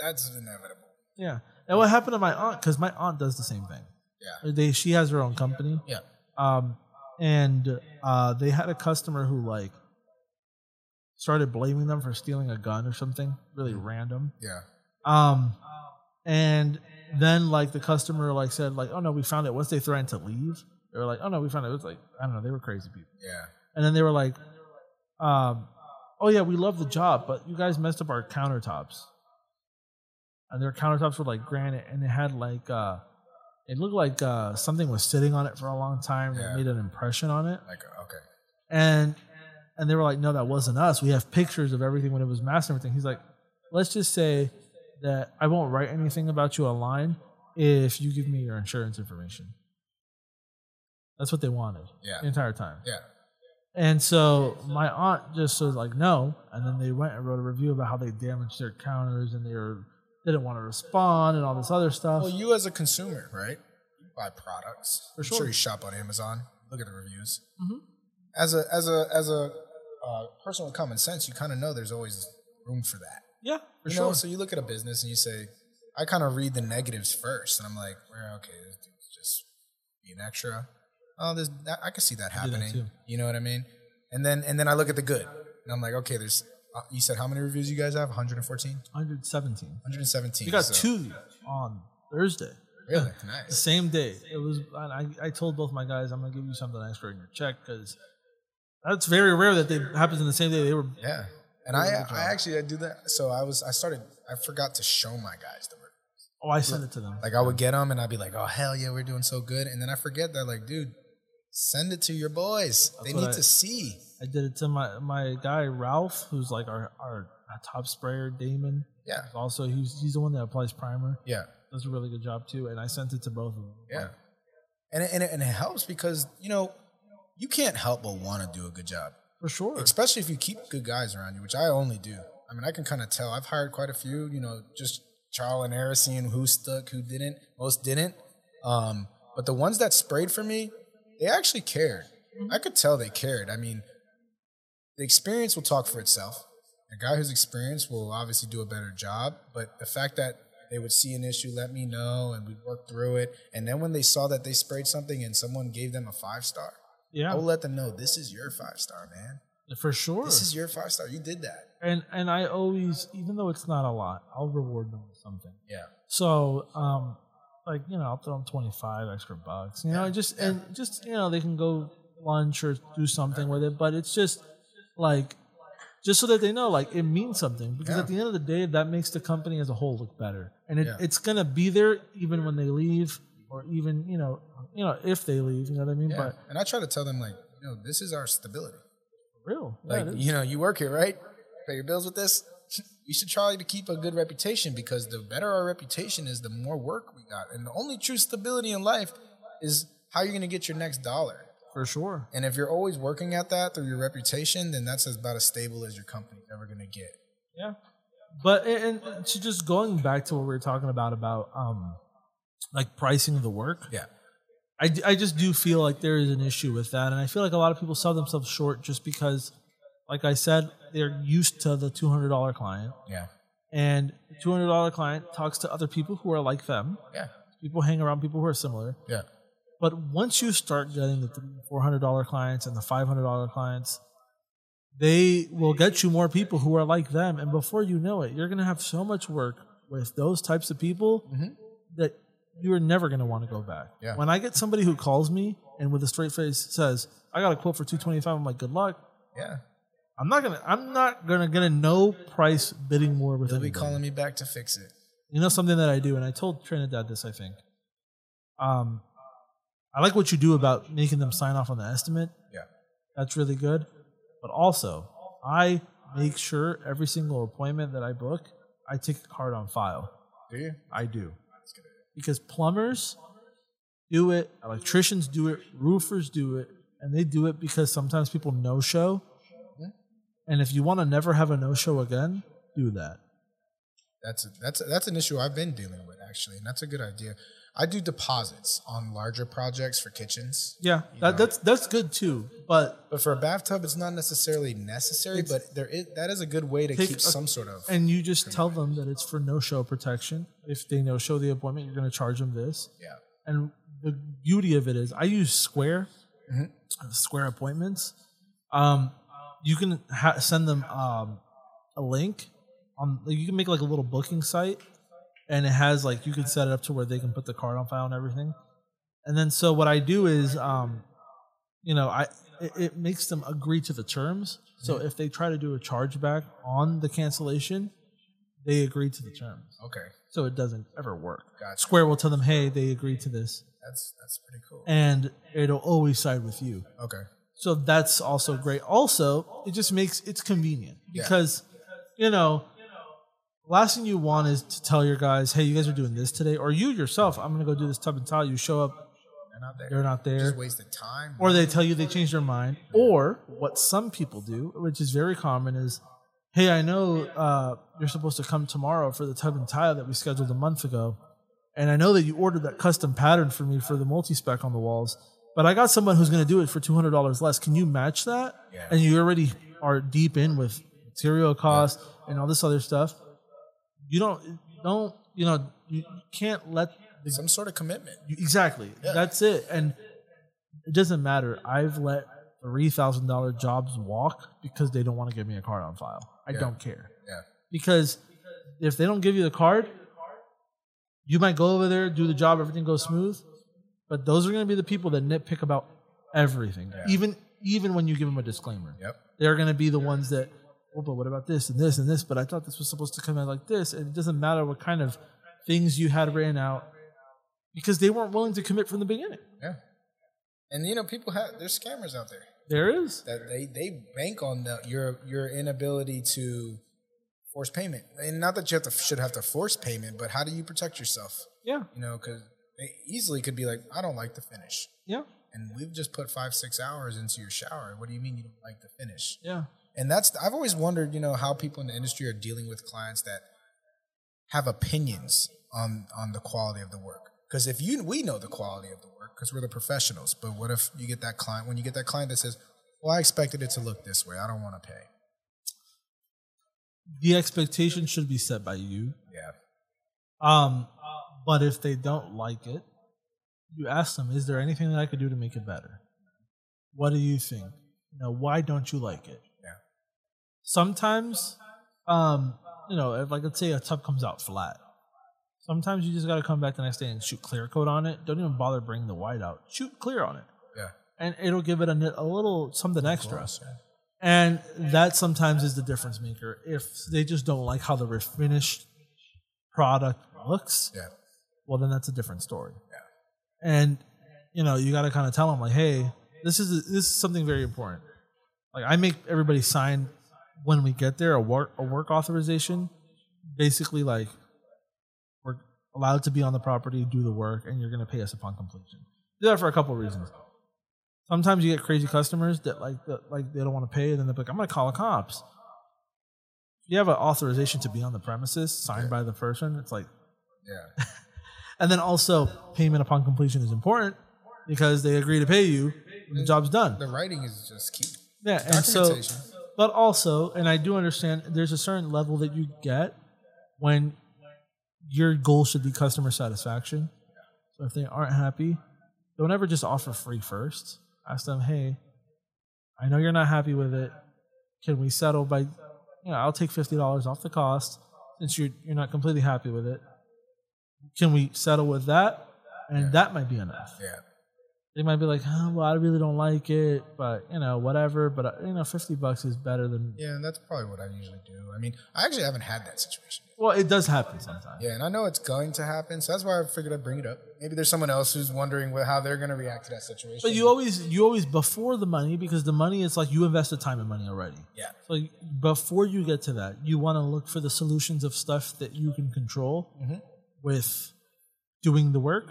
that's inevitable. yeah. And what happened to my aunt? Because my aunt does the same thing. Yeah. They she has her own company. Yeah. Um, and uh, they had a customer who like started blaming them for stealing a gun or something really random. Yeah. Um, and then like the customer like said like, oh no, we found it. Once they threatened to leave, they were like, oh no, we found it. It was like I don't know, they were crazy people. Yeah. And then they were like, um, oh yeah, we love the job, but you guys messed up our countertops. And their countertops were like granite, and it had like uh, it looked like uh, something was sitting on it for a long time Yeah. that made an impression on it. Like, okay. And and they were like, no, that wasn't us. We have pictures of everything when it was masked and everything. He's like, let's just say that I won't write anything about you online if you give me your insurance information. That's what they wanted Yeah. the entire time. Yeah. And so my aunt just was like, no. And then they went and wrote a review about how they damaged their counters and they were, didn't want to respond and all this other stuff. Well, you as a consumer, right? You buy products. For I'm sure. sure you shop on Amazon. Look at the reviews. Mhm. As a as a as a uh, person with common sense, you kind of know there's always room for that. yeah, for you sure. know, so you look at a business and you say, I kind of read the negatives first, and I'm like, well, okay, this dude's just being extra. Oh, there's I can see that that happening. too. You know what I mean? And then and then I look at the good, and I'm like, okay, there's. Uh, you said how many reviews you guys have? 114, 117. 117. We got so- two on Thursday. Really The nice. same day. It was, and I, I told both my guys, I'm going to give you something extra in your check because that's very rare that they happens in the same day. They were, Yeah, and I I actually I do that. So I was I started I forgot to show my guys the reviews. oh, I sent it to them. Like I would get them and I'd be like, oh hell yeah, we're doing so good, and then I forget that like, dude, send it to your boys. they need I- to see. I did it to my, my guy, Ralph, who's like our, our, our top sprayer, Damon. Yeah, Also, he's, he's the one that applies primer. yeah, Does a really good job too. And I sent it to both of them. yeah. And it, and it, and it helps because you know you can't help but want to do a good job, For sure. especially if you keep good guys around you, which I only do. I mean, I can kind of tell. I've hired quite a few. You know, just trial and error, seeing who stuck, who didn't. Most didn't. Um, but the ones that sprayed for me, they actually cared. I could tell they cared. I mean, the experience will talk for itself. A guy who's experienced will obviously do a better job. But the fact that they would see an issue, let me know, and we'd work through it. And then when they saw that they sprayed something and someone gave them a five star, yeah. I will let them know this is your five star, man. For sure. This is your five star. You did that. and and I always, even though it's not a lot, I'll reward them with something. Yeah. So, um, like you know, I'll throw them twenty five extra bucks. You know, Yeah, just and just you know, they can go lunch or do something with it. But it's just like, just so that they know, like it means something. Because Yeah. at the end of the day, that makes the company as a whole look better, and it, Yeah. it's gonna be there even when they leave, or even you know, you know, if they leave. You know what I mean? Yeah. But and I try to tell them like, you know, this is our stability. real, Like, you know, you work here, right? Pay your bills with this. You should try to keep a good reputation because the better our reputation is, the more work we got. And the only true stability in life is how you're going to get your next dollar. for sure. And if you're always working at that through your reputation, then that's about as stable as your company's ever going to get. Yeah. But and, and to just going back to what we were talking about about um like pricing the work. Yeah. I, I just do feel like there is an issue with that and I feel like a lot of people sell themselves short just because like I said, they're used to the two hundred dollar client, Yeah. and two hundred dollar client talks to other people who are like them. Yeah. People hang around people who are similar. Yeah. But once you start getting the four hundred dollar clients and the five hundred dollar clients, they will get you more people who are like them, and before you know it, you're going to have so much work with those types of people mm-hmm. that you are never going to want to go back. Yeah. When I get somebody who calls me and with a straight face says, "I got a quote for two twenty five, I'm like, "Good luck." Yeah. I'm not gonna. I'm not gonna get a no price bidding war with They'll be calling me back to fix it. You know something that I do, and I told Trinidad this. I think. Um, I like what you do about making them sign off on the estimate. Yeah. That's really good. But also, I make sure every single appointment that I book, I take a card on file. Do you? I do. Because plumbers do it, electricians do it, roofers do it, and they do it because sometimes people no show. And if you want to never have a no show again, do that. That's a, that's a, that's an issue I've been dealing with actually, and that's a good idea. I do deposits on larger projects for kitchens, Yeah, that, that's that's good too. But but for a bathtub, it's not necessarily necessary. but there is that is a good way to keep a- some sort of and you just tell them that it's for no show protection. If they no show the appointment, you're going to charge them this. yeah. And the beauty of it is, I use Square, Mm-hmm. Square appointments. Um, you can ha- send them um, a link on. You can make like a little booking site, and it has like you can set it up to where they can put the card on file and everything. And then so what I do is, um, you know, I it, it makes them agree to the terms. So Mm-hmm. if they try to do a chargeback on the cancellation, they agree to the terms. Okay, So it doesn't ever work. Gotcha. Square will tell them, hey, they agreed to this, that's that's pretty cool. and it'll always side with you. Okay, So that's also great. Also, it just makes it's convenient Yeah. because you know, last thing you want is to tell your guys, hey, you guys are doing this today, or you yourself, I'm gonna go do this tub and tile. You show up, they're not there. they're not there. Just wasted time. or they tell you they changed their mind. Or what some people do, which is very common, is, "Hey, I know uh, you're supposed to come tomorrow for the tub and tile that we scheduled a month ago, and I know that you ordered that custom pattern for me for the multi spec on the walls, but I got someone who's going to do it for two hundred dollars less. Can you match that? Yeah. And you already are deep in with material costs and all this other stuff. You don't don't you know you can't let the some sort of commitment. you- Exactly. Yeah. That's it. And it doesn't matter. I've let three thousand dollar jobs walk because they don't want to give me a card on file. I Yeah. don't care. Yeah, Because if they don't give you the card, you might go over there, do the job, everything goes smooth. But those are going to be the people that nitpick about everything, Yeah. even even when you give them a disclaimer. yep. They're going to be the ones that, well, but what about this and this and this? But I thought this was supposed to come out like this. And it doesn't matter what kind of things you had written out because they weren't willing to commit from the beginning. Yeah, and you know people have there's scammers out there. There is. that they they bank on the, your your inability to force payment, and not that you have to should have to force payment, but how do you protect yourself? Yeah. You know, because they easily could be like, I don't like the finish, Yeah. and we've just put five six hours into your shower. What do you mean you don't like the finish? Yeah. And that's I've always wondered, you know, how people in the industry are dealing with clients that have opinions on on the quality of the work. Because if you we know the quality of the work because we're the professionals, but what if you get that client when you get that client that says, "Well, I expected it to look this way. I don't want to pay." The expectation should be set by you. Yeah, Um, but if they don't like it, you ask them, is there anything that I could do to make it better? What do you think? You know, why don't you like it? Yeah. Sometimes, um, you know, if like let's say a tub comes out flat, sometimes you just got to come back the next day and shoot clear coat on it. Don't even bother bringing the white out. Shoot clear on it, yeah. and it'll give it a, a little something extra. Gloss, yeah. And that sometimes is the difference maker. If they just don't like how the refinished product looks, Yeah. Well, then that's a different story. Yeah. And you know, you got to kind of tell them like, hey, this is this is something very important. Like I make everybody sign when we get there a work a work authorization, basically like we're allowed to be on the property, do the work, and you're going to pay us upon completion. Do that for a couple of reasons. Sometimes you get crazy customers that like that, like they don't want to pay, and then they're like, I'm going to call the cops. You have an authorization to be on the premises signed by the person. It's like Yeah. and then also, payment upon completion is important because they agree to pay you when the job's done. The writing is just key. Yeah, and so but also, and I do understand, there's a certain level that you get when your goal should be customer satisfaction. So if they aren't happy, don't ever just offer free first. Ask them, hey, I know you're not happy with it. Can we settle by, you know, I'll take fifty dollars off the cost since you're you're not completely happy with it. Can we settle with that? And that might be enough Yeah. they might be like, oh, well, I really don't like it, but you know, whatever. But uh, you know, fifty bucks is better than. Yeah, and that's probably what I usually do. I mean, I actually haven't had that situation. yet. Well, it does happen sometimes. Yeah, and I know it's going to happen, so that's why I figured I'd bring it up. Maybe there's someone else who's wondering how they're going to react to that situation. But you always, you always before the money because the money is like you invested time and money already. yeah, So before you get to that, you want to look for the solutions of stuff that you can control with doing the work,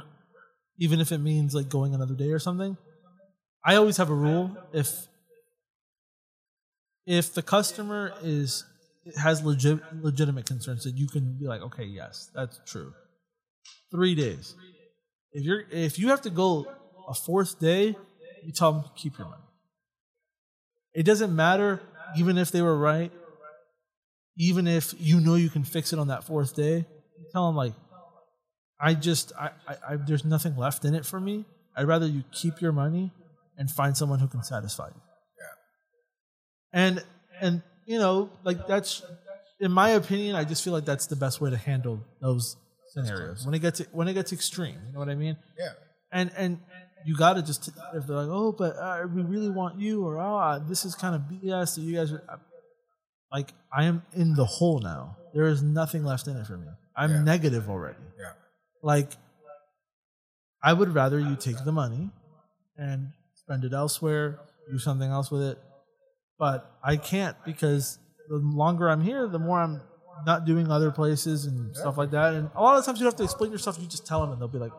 even if it means like going another day or something. I always have a rule if if the customer is has legit legitimate concerns that you can be like, okay, yes, that's true. Three days. If you're if you have to go a fourth day, you tell them keep your money. It doesn't matter, even if they were right, even if you know you can fix it on that fourth day. Tell them like, I just, I, I, I, there's nothing left in it for me. I'd rather you keep your money and find someone who can satisfy you. yeah, And and you know, like that's, in my opinion, I just feel like that's the best way to handle those scenarios when it gets when it gets extreme. You know what I mean? yeah, and and you got to just if they're like, oh, but uh, we really want you, or oh, uh, this is kind of BS that you guys are. uh," Like I am in the hole now. There is nothing left in it for me. I'm Yeah. negative already. yeah, Like I would rather you take the money and spend it elsewhere, do something else with it. But I can't because the longer I'm here, the more I'm not doing other places and stuff like that. And a lot of times you have to explain yourself. You just tell them, and they'll be like,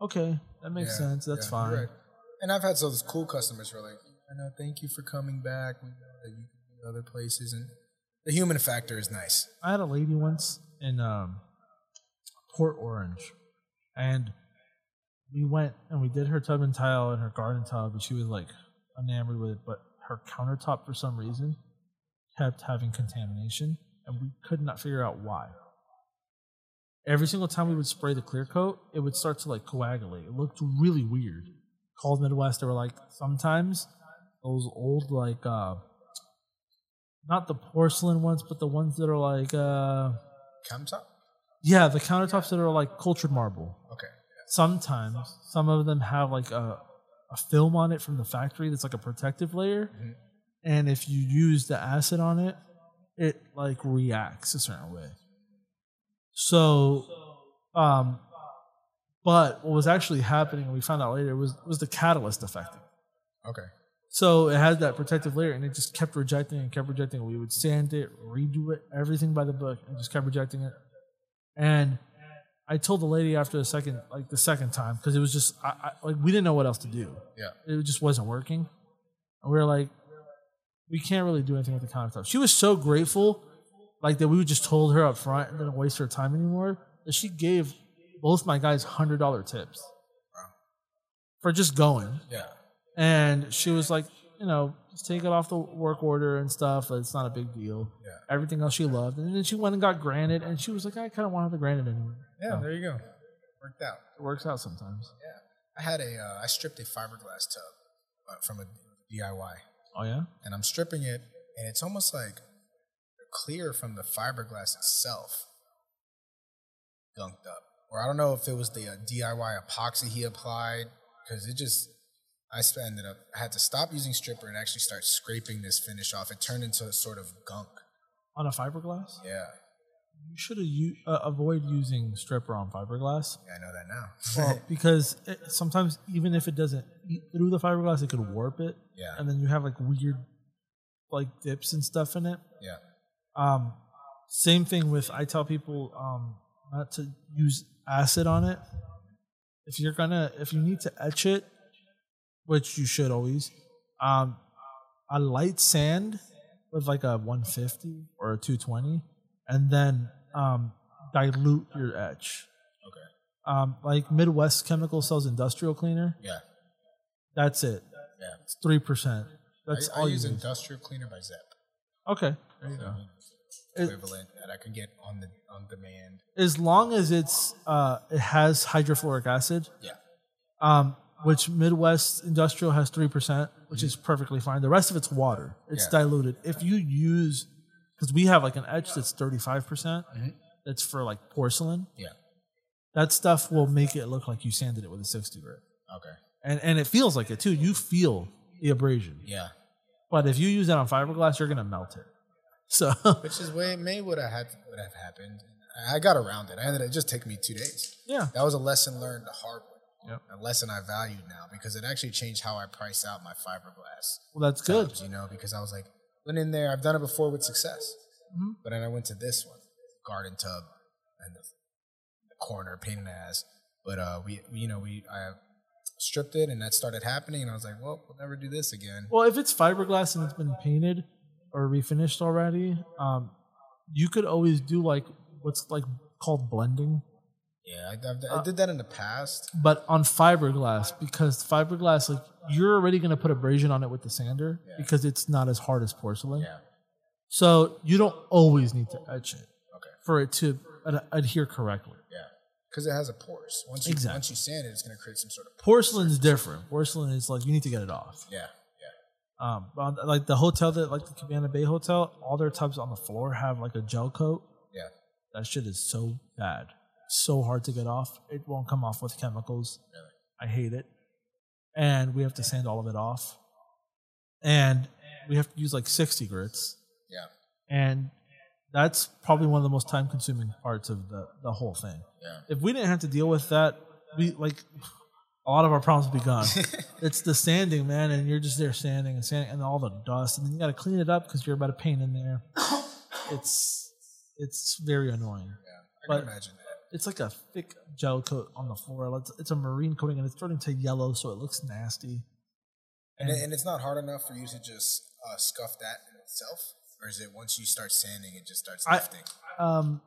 "Okay, that makes yeah, sense. That's yeah, fine." right. And I've had those cool customers who are like, I know, thank you for coming back. We know that you can do other places, and the human factor is nice. I had a lady once in um, Port Orange, and we went and we did her tub and tile and her garden tub, and she was like enamored with it. But her countertop, for some reason, kept having contamination, and we could not figure out why. Every single time we would spray the clear coat, it would start to like coagulate. It looked really weird. Called Midwest, they were like, sometimes those old like uh not the porcelain ones, but the ones that are like uh Countertop? Yeah, the countertops that are like cultured marble. Okay. Sometimes some of them have like a a film on it from the factory that's like a protective layer. And if you use the acid on it, it like reacts a certain way. So um but what was actually happening, we found out later, was was the catalyst affecting. Okay. So it had that protective layer, and it just kept rejecting and kept rejecting. We would sand it, redo it, everything by the book, and just kept rejecting it. And I told the lady after the second, like the second time, because it was just I, I, like we didn't know what else to do. Yeah. It just wasn't working. And we were like, we can't really do anything with the countertop. She was so grateful, like that we just told her up front and didn't waste her time anymore. That she gave both my guys hundred dollar tips for just going. Yeah. And she was like, you know, just take it off the work order and stuff. It's not a big deal. Yeah. Everything else she loved. And then she went and got granted, and she was like, I kind of wanted the granted anyway. Yeah. So There you go. Worked out. it works out sometimes. Yeah. I had a, uh, I stripped a fiberglass tub uh, from a DIY, Oh, yeah? and I'm stripping it, and it's almost like clear from the fiberglass itself, gunked up. Or I don't know if it was the uh, DIY epoxy he applied, because it just, I ended up, I had to stop using stripper and actually start scraping this finish off. It turned into a sort of gunk. On a fiberglass? Yeah. You should u- uh, avoid using stripper on fiberglass. Yeah, I know that now. Well, because it, sometimes even if it doesn't eat through the fiberglass, it could warp it. Yeah. And then you have like weird like dips and stuff in it. yeah. Um, same thing with I tell people um, not to use acid on it. If you're gonna, if you need to etch it, which you should always, um, a light sand with like a 150 or a 220, and then um, dilute your etch. Okay. Um, like Midwest Chemical sells industrial cleaner. Yeah. That's it. Yeah. It's three percent. That's I, I all you use use. industrial cleaner by Zep. Okay, there you go. It- equivalent that I can get on the on demand. As long as it's uh, it has hydrofluoric acid, Yeah. um, which Midwest Industrial has three percent, which is perfectly fine. The rest of it's water. It's Yeah. diluted. If you use, because we have like an etch that's thirty five percent, Mhm. that's for like porcelain. Yeah. That stuff will make it look like you sanded it with a sixty grit, Okay. and and it feels like it too. You feel the abrasion, Yeah. but if you use that on fiberglass, you're gonna melt it. So Which is way may would have had would have happened. I got around it. I ended. It just took me two days. yeah, That was a lesson learned the hard way. Yep. A lesson I value now because it actually changed how I price out my fiberglass. well that's good. you know, because I was like, went in there. I've done it before with success, Mhm. but then I went to this one, garden tub, and the, the corner, pain in the ass. But uh, we, we, you know, we I stripped it, and that started happening, and I was like, well, we'll never do this again. Well, if it's fiberglass and it's been painted or refinished already, um, you could always do like what's like called blending, Yeah, I, I've, I did that in the past. but on fiberglass because fiberglass like you're already going to put abrasion on it with the sander Yeah. because it's not as hard as porcelain. Yeah. So you don't always need to etch it Okay. for it to ad- adhere correctly. Yeah. Because it has a pores. Once you Exactly. once you sand it, it's going to create some sort of Porcelain's different. Porcelain is like you need to get it off. Yeah. Yeah. Um, like the hotel that like the Cabana Bay Hotel, all their tubs on the floor have like a gel coat. Yeah. That shit is so bad, so hard to get off. It won't come off with chemicals. Really? I hate it, and we have to sand all of it off, and we have to use like sixty grits, Yeah. and that's probably one of the most time consuming parts of the the whole thing. Yeah. If we didn't have to deal with that, we like a lot of our problems would be gone. it's the sanding, man, and you're just there sanding and sanding, and all the dust, and then you got to clean it up because you're about to paint in there. It's it's very annoying. Yeah. I But- can imagine that. It's like a thick gel coat on the floor. It's, it's a marine coating, and it's turning to yellow, so it looks nasty. And, it, and it's not hard enough for you to just uh, scuff that in itself, or is it once you start sanding, it just starts I- lifting? Um,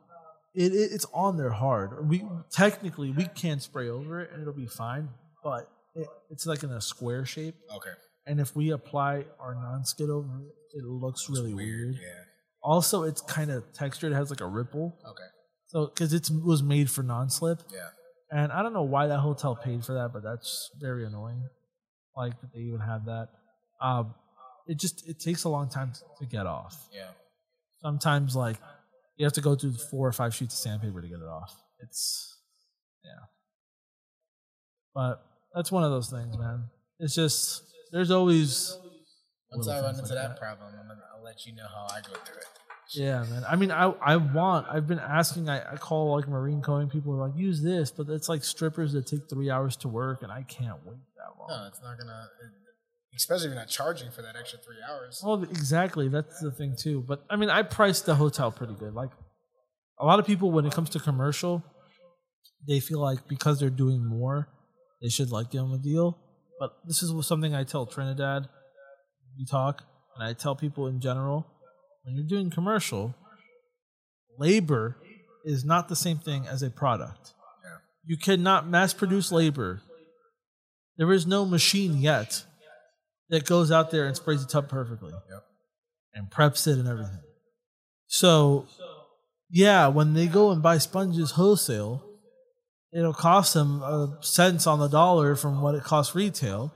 it, it it's on there hard. We technically we can spray over it, and it'll be fine, but it, it's like in a square shape. okay, And if we apply our non-skid over it, it looks really weird. Yeah. Also, it's kind of textured. It has like a ripple. Okay. So, because it was made for non-slip, Yeah. and I don't know why that hotel paid for that, but that's very annoying. Like that they even had that. Um, it just it takes a long time to get off. Yeah. Sometimes like you have to go through four or five sheets of sandpaper to get it off. It's yeah. But that's one of those things, man. It's just there's always Once I run into like that, problem, I'm gonna, I'll let you know how I go through it. Yeah, man. I mean, I I want. I've been asking. I, I call like marine coating people. Are like, use this, but it's like strippers that take three hours to work, and I can't wait that long. No, it's not gonna. Especially if you're not charging for that extra three hours. Well, exactly. That's the thing too. But I mean, I priced the hotel pretty good. Like a lot of people, when it comes to commercial, they feel like because they're doing more, they should like give them a deal. But this is something I tell Trinidad. We talk, and I tell people in general, when you're doing commercial, labor is not the same thing as a product. Yeah. You cannot mass produce labor. There is no machine yet that goes out there and sprays the tub perfectly Yep. and preps it and everything. So, yeah, when they go and buy sponges wholesale, it'll cost them a cents on the dollar from what it costs retail.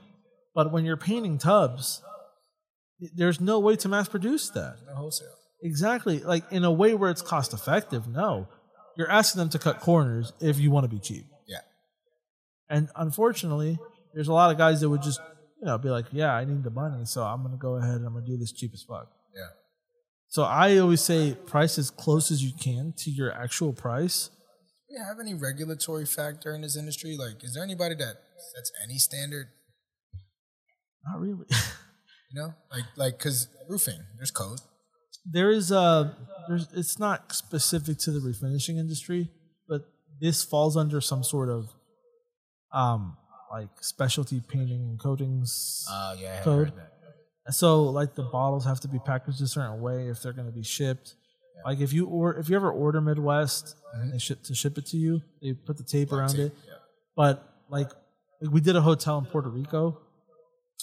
But when you're painting tubs, there's no way to mass produce that. No wholesale. Exactly. Like in a way where it's cost effective. No. You're asking them to cut corners if you want to be cheap. Yeah. And unfortunately, there's a lot of guys that would just, you know, be like, yeah, I need the money, so I'm going to go ahead and I'm going to do this cheap as fuck. Yeah. So I always say price as close as you can to your actual price. Do you have any regulatory factor in this industry? Like, is there anybody that sets any standard? Not really. You know, like, like, cause roofing, there's code. there is a there's it's not specific to the refinishing industry, but this falls under some sort of um like specialty painting and coatings. Uh, yeah, I Code. heard that. so like the bottles have to be packaged a certain way if they're going to be shipped. Like if you or if you ever order Midwest and they ship to ship it to you, they put the tape around it. Yeah. But like, like we did a hotel in Puerto Rico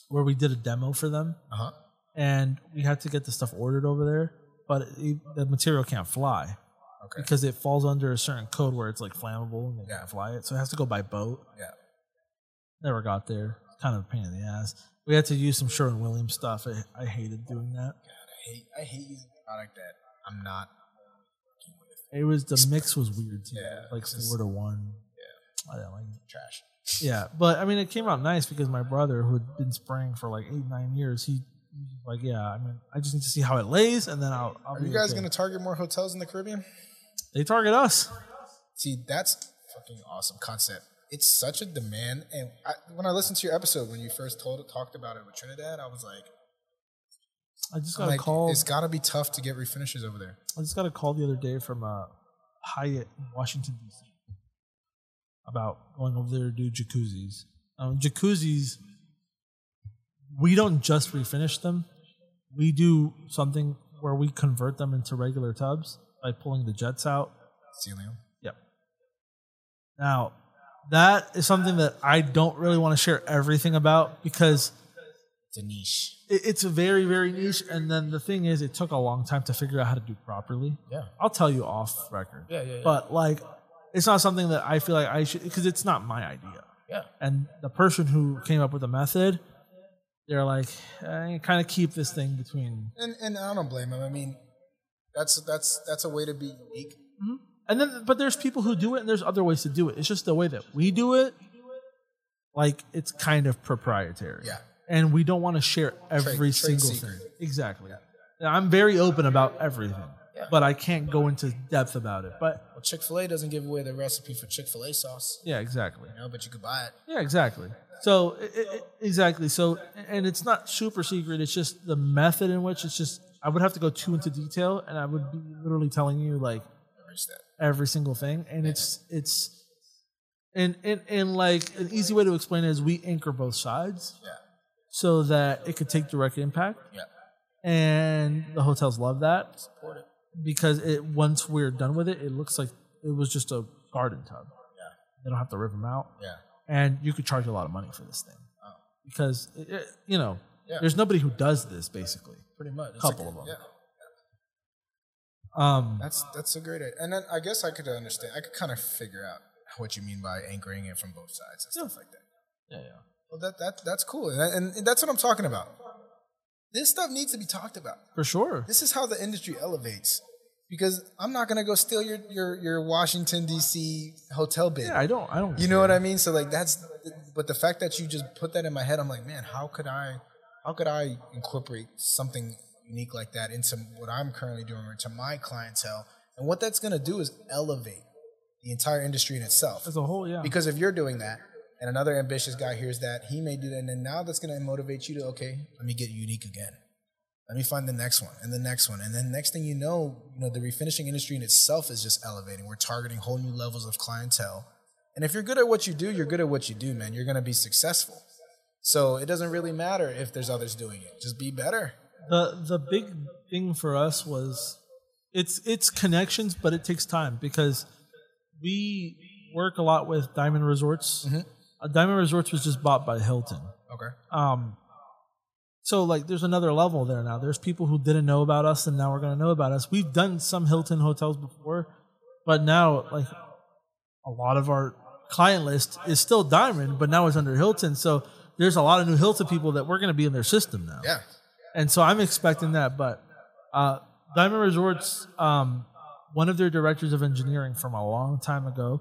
where we did a demo for them Uh huh. and we had to get the stuff ordered over there, but it, the material can't fly Okay. because it falls under a certain code where it's like flammable and they Yeah. can't fly it, so it has to go by boat. Yeah. Never got there. Kind of a pain in the ass. We had to use some Sherwin Williams stuff. I, I hated doing that. God, I hate I hate using product that I'm not. It was the mix was weird too, Yeah, like just- four to one. Yeah, I didn't like it. Trash. Yeah, but I mean, it came out nice because my brother, who had been spraying for like eight, nine years, he like, yeah, I mean, I just need to see how it lays, and then I'll. I'll Are you guys okay." gonna target more hotels in the Caribbean? They target us. See, that's fucking awesome concept. It's such a demand, and I, when I listened to your episode when you first told talked about it with Trinidad, I was like, I just got a like, call. it's got to be tough to get refinishes over there. I just got a call the other day from uh, Hyatt in Washington D.C. about going over there to do jacuzzis. Um, jacuzzis, we don't just refinish them. We do something where we convert them into regular tubs by pulling the jets out Celium. Yep. Now, that is something that I don't really want to share everything about because It's a niche. it, it's very, very niche. And then the thing is, it took a long time to figure out how to do properly. Yeah. I'll tell you off record. Yeah, yeah, yeah. But like, it's not something that I feel like I should because it's not my idea. Yeah. And the person who came up with the method, they're like, eh, I kind of keep this thing between. And and I don't blame them. I mean, that's that's that's a way to be unique. Mm-hmm. And then, but there's people who do it, and there's other ways to do it. It's just the way that we do it. Like it's kind of proprietary. Yeah. And we don't want to share every trade single secret. thing. Exactly. And I'm very open about everything, Yeah. but I can't go into depth about it. But Well, Chick Fil A doesn't give away the recipe for Chick Fil A sauce, yeah, exactly. you know, but you could buy it. Yeah, exactly. So i i exactly. So and it's not super secret. It's just the method in which it's just. I would have to go too into detail, and I would be literally telling you like Every step. every single thing, and it's it's. And, and and like an easy way to explain it is we anchor both sides Yeah. so that it could take direct impact, Yeah. and the hotels love that Support it. Because it once we're done with it, it looks like it was just a garden tub. Yeah. They don't have to rip them out Yeah. and you could charge a lot of money for this thing Oh. because it, it- you know Yeah. there's nobody who does this basically Pretty much. It's Couple like- of them. Yeah. um That's that's a great idea. And then I guess I could understand. I could kind of figure out what you mean by anchoring it from both sides and stuff like that. yeah, yeah. Well, that that that's cool, and, and that's what I'm talking about. This stuff needs to be talked about. for sure This is how the industry elevates. Because I'm not gonna go steal your your your Washington D.C. hotel bid. yeah i don't i don't You know what I mean? So like that's, but the fact that you just put that in my head, I'm like, man, how could I, how could I incorporate something unique like that into what I'm currently doing or to my clientele? And what that's gonna do is elevate the entire industry in itself. as a whole yeah Because if you're doing that, and another ambitious guy hears that, he may do that, and then now that's gonna motivate you to okay, let me get unique again. Let me find the next one and the next one. And then next thing you know, you know, the refinishing industry in itself is just elevating. We're targeting whole new levels of clientele. And if you're good at what you do, you're good at what you do, man. You're gonna be successful. So it doesn't really matter if there's others doing it. Just be better. the the big thing for us was it's it's connections but it takes time because we work a lot with diamond resorts uh, diamond resorts was just bought by hilton. Okay. um so like there's another level there now. There's people who didn't know about us and now we're going to know about us. We've done some hilton hotels before but now like a lot of our client list is still diamond but now it's under hilton. So there's a lot of new hilton people that we're going to be in their system now. Yeah. and so i'm expecting that but uh diamond resorts um one of their directors of engineering from a long time ago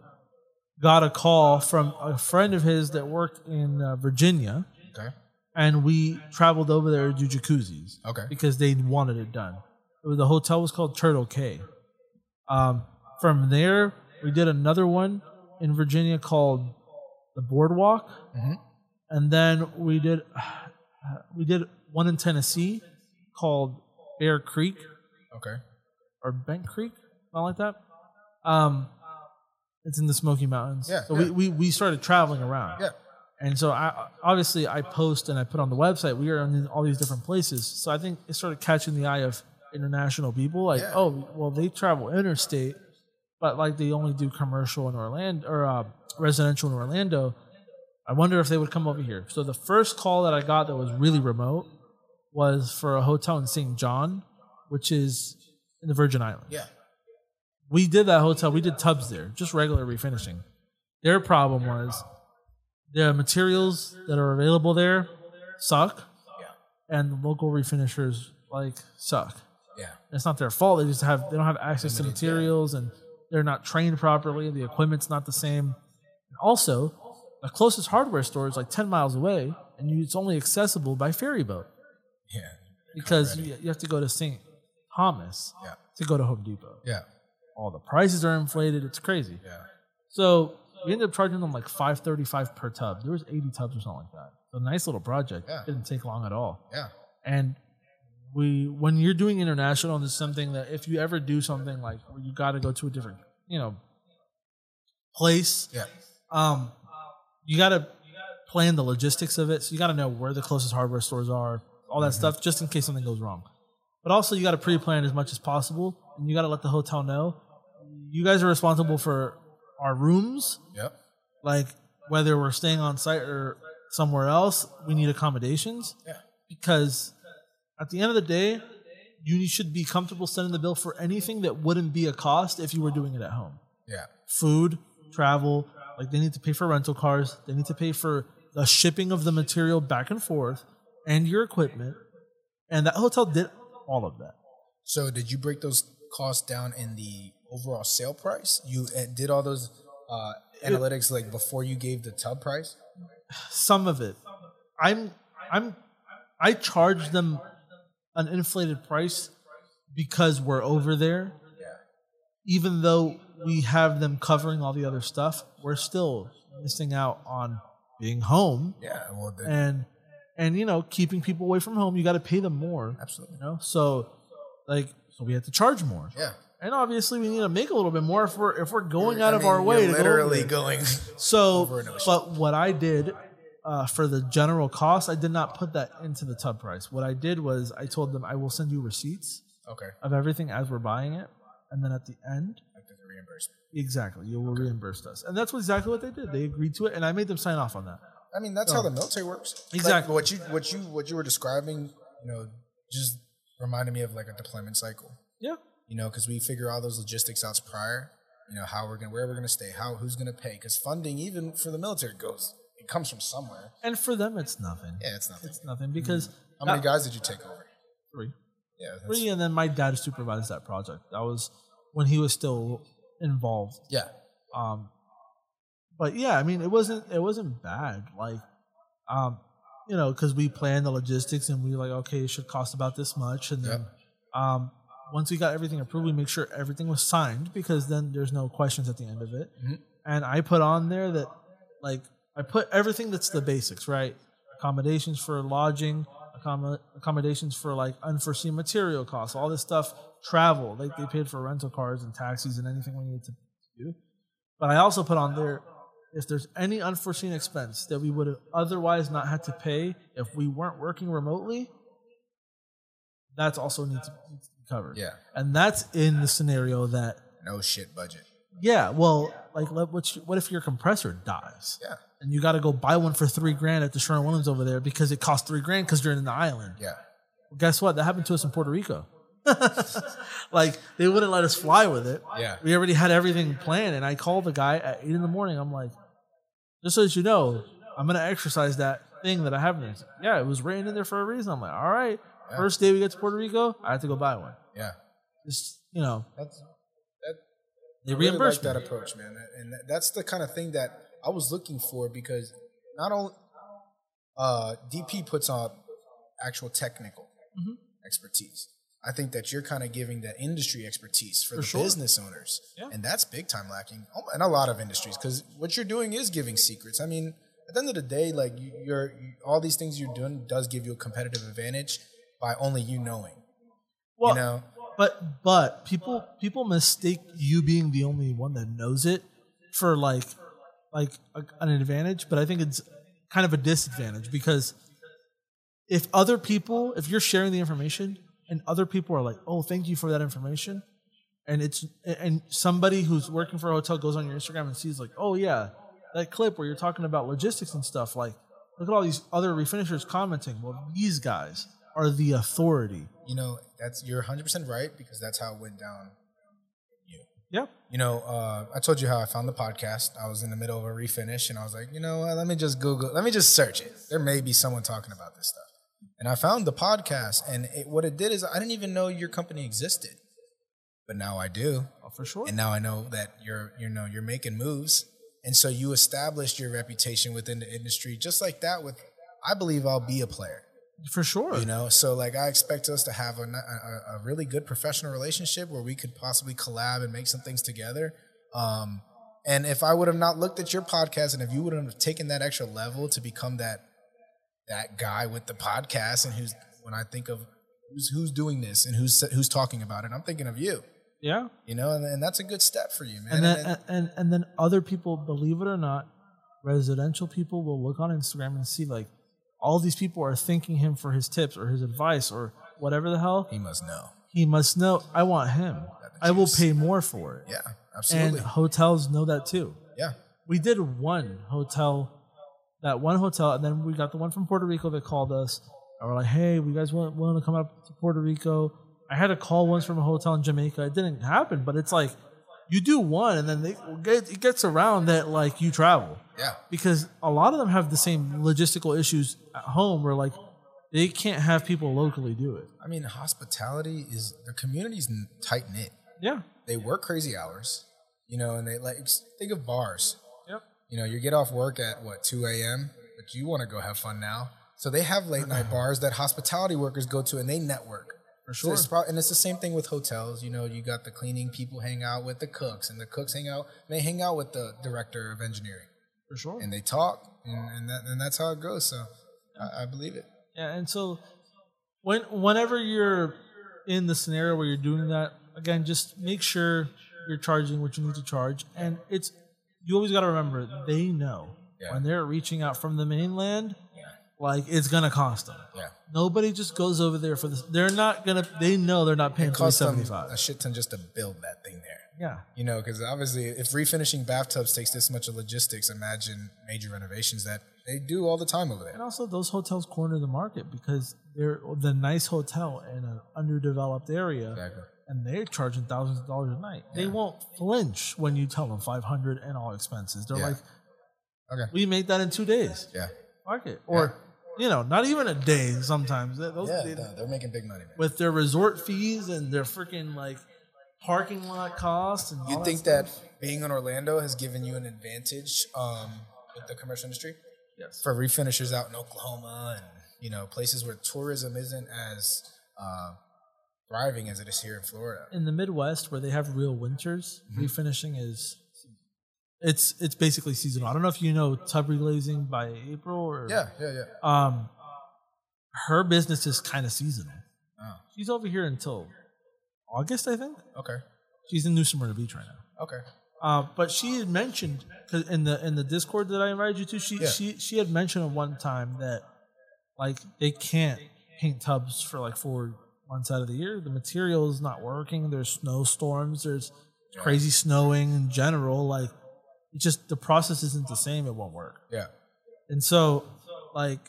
got a call from a friend of his that worked in uh, virginia Okay. and we traveled over there to do jacuzzis Okay. because they wanted it done. It was, the hotel was called Turtle Cay. Um, from there, we did another one in Virginia called the Boardwalk, Mhm. and then we did we did one in Tennessee called Bear Creek Okay. or Bent Creek, something like that. Um, it's in the Smoky Mountains. Yeah, So yeah. We, we we started traveling around. Yeah. And so I obviously I post and I put on the website. We are in all these different places. So I think it started catching the eye of international people. Like, Yeah. oh, well, they travel interstate, but like they only do commercial in Orlando or uh, residential in Orlando. I wonder if they would come over here. So the first call that I got that was really remote was for a hotel in St. John, which is in the Virgin Islands. Yeah. We did that hotel. We did tubs there, just regular refinishing. Their problem was the materials that are available there suck, and the local refinishers like suck. Yeah. It's not their fault. They just have they don't have access to materials and they're not trained properly. The equipment's not the same. And also, the closest hardware store is like ten miles away, and you, it's only accessible by ferry boat Yeah. because you, you have to go to St. Thomas Yeah. to go to Home Depot. Yeah. All the prices are inflated. It's crazy. Yeah. So we ended up charging them like five thirty five per tub. There was eighty tubs or something like that. So a nice little project. Yeah. Didn't take long at all. Yeah. And we when you're doing international, there's something that if you ever do something like where you got to go to a different, you know, place, Yeah. um, you got to plan the logistics of it. So you got to know where the closest hardware stores are, all that stuff, just in case something goes wrong. But also, you got to pre-plan as much as possible, and you got to let the hotel know. You guys are responsible for our rooms, Yep. like whether we're staying on site or somewhere else. We need accommodations Yeah. because at the end of the day, you should be comfortable sending the bill for anything that wouldn't be a cost if you were doing it at home. Yeah. Food, travel, like they need to pay for rental cars, they need to pay for the shipping of the material back and forth and your equipment. And that hotel did all of that. So did you break those costs down in the overall sale price? You uh, did all those uh, analytics like before you gave the tub price? Some of it. I'm I'm I charge them an inflated price because we're over there. Yeah. even though we have them covering all the other stuff, we're still missing out on being home Yeah. Well, and and you know keeping people away from home. You got to pay them more, absolutely. you know. So like so we have to charge more, Yeah. And obviously we need to make a little bit more if we're if we're going out I of mean, our way to literally go. going. So, over an ocean. but what I did uh, for the general cost, I did not put that into the tub price. What I did was I told them I will send you receipts okay. of everything as we're buying it, and then at the end Like the reimbursement. Exactly. You will reimburse us. And that's exactly what they did. They agreed to it and I made them sign off on that. I mean, that's how the military works. Like, Exactly. what you what you what you were describing, you know, just reminded me of like a deployment cycle. Yeah. You know, because we figure all those logistics out prior. You know, how we're gonna where we're gonna stay, how who's gonna pay, because funding even for the military goes it comes from somewhere. And for them it's nothing. Yeah, it's nothing. It's nothing because How many guys did you take over? three. Yeah, that's, Three and then my dad supervised that project. That was when he was still involved. yeah, Um but yeah, I mean it wasn't it wasn't bad. Like um you know, because we planned the logistics and we were like, okay, it should cost about this much. And then um once we got everything approved, we make sure everything was signed because then there's no questions at the end of it. Mhm. And I put on there that like I put everything that's the basics, right? Accommodations for lodging, accom- accommodations for like unforeseen material costs, all this stuff, travel. Like they paid for rental cars and taxis and anything we needed to do. But I also put on there if there's any unforeseen expense that we would have otherwise not had to pay if we weren't working remotely, that's also needs to needs to be covered. yeah. And that's in the scenario that No shit budget. yeah, well, like let- what what if your compressor dies? Yeah, and you got to go buy one for three grand at the Sherwin Williams over there because it costs three grand because you're in the island. yeah, Well, guess what? That happened to us in Puerto Rico. like they wouldn't let us fly with it. yeah. We already had everything planned, and I called the guy at eight in the morning. I'm like, just so that you know, I'm gonna exercise that thing that I have in there. Yeah, it was written in there for a reason. I'm like, all right. Yeah. First day we get to Puerto Rico, I had to go buy one. yeah. Just you know, That's that. they I really like reimbursed that approach, man, and that's the kind of thing that I was looking for because not only uh, DP puts on actual technical Mhm. expertise. I think that you're kind of giving the industry expertise for, For the sure. business owners, Yeah. and that's big time lacking Oh, in a lot of industries because what you're doing is giving secrets. I mean, at the end of the day, like you, you're you, all these things you're doing does give you a competitive advantage by only you knowing. Well, you know, But but people people mistake you being the only one that knows it for like like a, an advantage, but I think it's kind of a disadvantage because if other people if you're sharing the information and other people are like, "Oh, thank you for that information." And it's and somebody who's working for a hotel goes on your Instagram and sees like, "Oh yeah, that clip where you're talking about logistics and stuff like look at all these other refinishers commenting. Well, these guys are the authority. You know, that's you're 100 percent right because that's how it went down. You. Yeah. You know, uh, I told you how I found the podcast. I was in the middle of a refinish, and I was like, you know what? Let me just Google. Let me just search it. There may be someone talking about this stuff. And I found the podcast, and it, what it did is I didn't even know your company existed, but now I do. Oh, for sure. and now I know that you're you know you're making moves, and so you established your reputation within the industry just like that. With I believe I'll be a player, for sure. you know. So like I expect us to have a, a, a really good professional relationship where we could possibly collab and make some things together. Um, and if I would have not looked at your podcast, and if you wouldn't have taken that extra level to become that that guy with the podcast, and who's when I think of who's who's doing this and who's who's talking about it, I'm thinking of you yeah. you know, and, and that's a good step for you, man. And then And- and, and and then other people, believe it or not, residential people will look on Instagram and see like all these people are thanking him for his tips or his advice or whatever the hell. he must know. He must know I want him. I will pay more for it. Yeah, absolutely. And hotels know that too. yeah, we did one hotel, that one hotel, and then we got the one from Puerto Rico that called us. And we're like, hey, we guys want willing to come up to Puerto Rico? I had a call once from a hotel in Jamaica. It didn't happen, but it's like you do one, and then they, it gets around that like you travel yeah, because a lot of them have the same logistical issues at home where like they can't have people locally do it. I mean, hospitality is the community's tight knit. Yeah. They work crazy hours, you know, and they like think of bars. Yep. You know, you get off work at what two a.m., but you want to go have fun now. So they have late night bars that hospitality workers go to, and they network. For So sure. it's and it's the same thing with hotels. You know, you got the cleaning people hang out with the cooks, and the cooks hang out. They hang out with the director of engineering. For sure. and they talk, and and, that, and that's how it goes. So I, I believe it. Yeah, and so when whenever you're in the scenario where you're doing that, again, just make sure you're charging what you need to charge. And it's you always got to remember they know Yeah. when they're reaching out from the mainland, like it's gonna cost them. yeah. Nobody just goes over there for this. They're not gonna. They know they're not paying three seventy five. a shit ton just to build that thing there. Yeah, You know, because obviously, if refinishing bathtubs takes this much of logistics, imagine major renovations that they do all the time over there. and also those hotels corner the market because they're the nice hotel in an underdeveloped area. Exactly. and they're charging thousands of dollars a night. Yeah. They won't flinch when you tell them 500 and all expenses. They're Yeah. like, Okay. we make that in two days. Yeah. Market. Or, you know, not even a day sometimes. Those, Yeah. they- no, they're making big money. Man. with their resort fees and their freaking like parking lot costs. And You think that? that being in Orlando has given you an advantage um, with the commercial industry Yes. for refinishers out in Oklahoma and you know places where tourism isn't as uh, thriving as it is here in Florida? In the Midwest, where they have real winters, Mm-hmm. refinishing is. It's it's basically seasonal. I don't know if you know tub reglazing by April or Yeah, yeah, yeah. Um, her business is kind of seasonal. Oh, She's over here until August, I think. okay, She's in New Smyrna Beach right now. okay. Uh, but she had mentioned 'cause in the in the Discord that I invited you to, she Yeah. she she had mentioned at one time that like they can't paint tubs for like four months out of the year. The material is not working. There's snowstorms. There's crazy snowing in general. Like it just the process isn't the same. It won't work. Yeah, And so, like,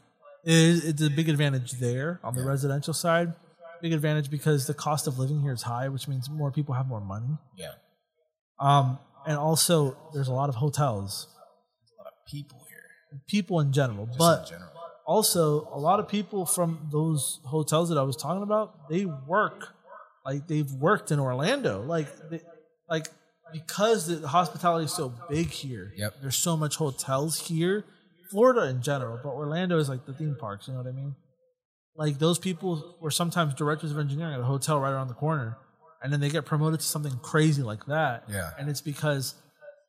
it is, it's a big advantage there on the residential side. Big advantage because the cost of living here is high, which means more people have more money. yeah. Um, and also, there's a lot of hotels, A lot of people here, people in general, just but in general. also a lot of people from those hotels that I was talking about. They work like they've worked in Orlando, like they, like because the hospitality is so big here. Yep. There's so much hotels here, Florida in general, but Orlando is like the theme parks. You know what I mean? Like those people were sometimes directors of engineering at a hotel right around the corner, and then they get promoted to something crazy like that. Yeah. And it's because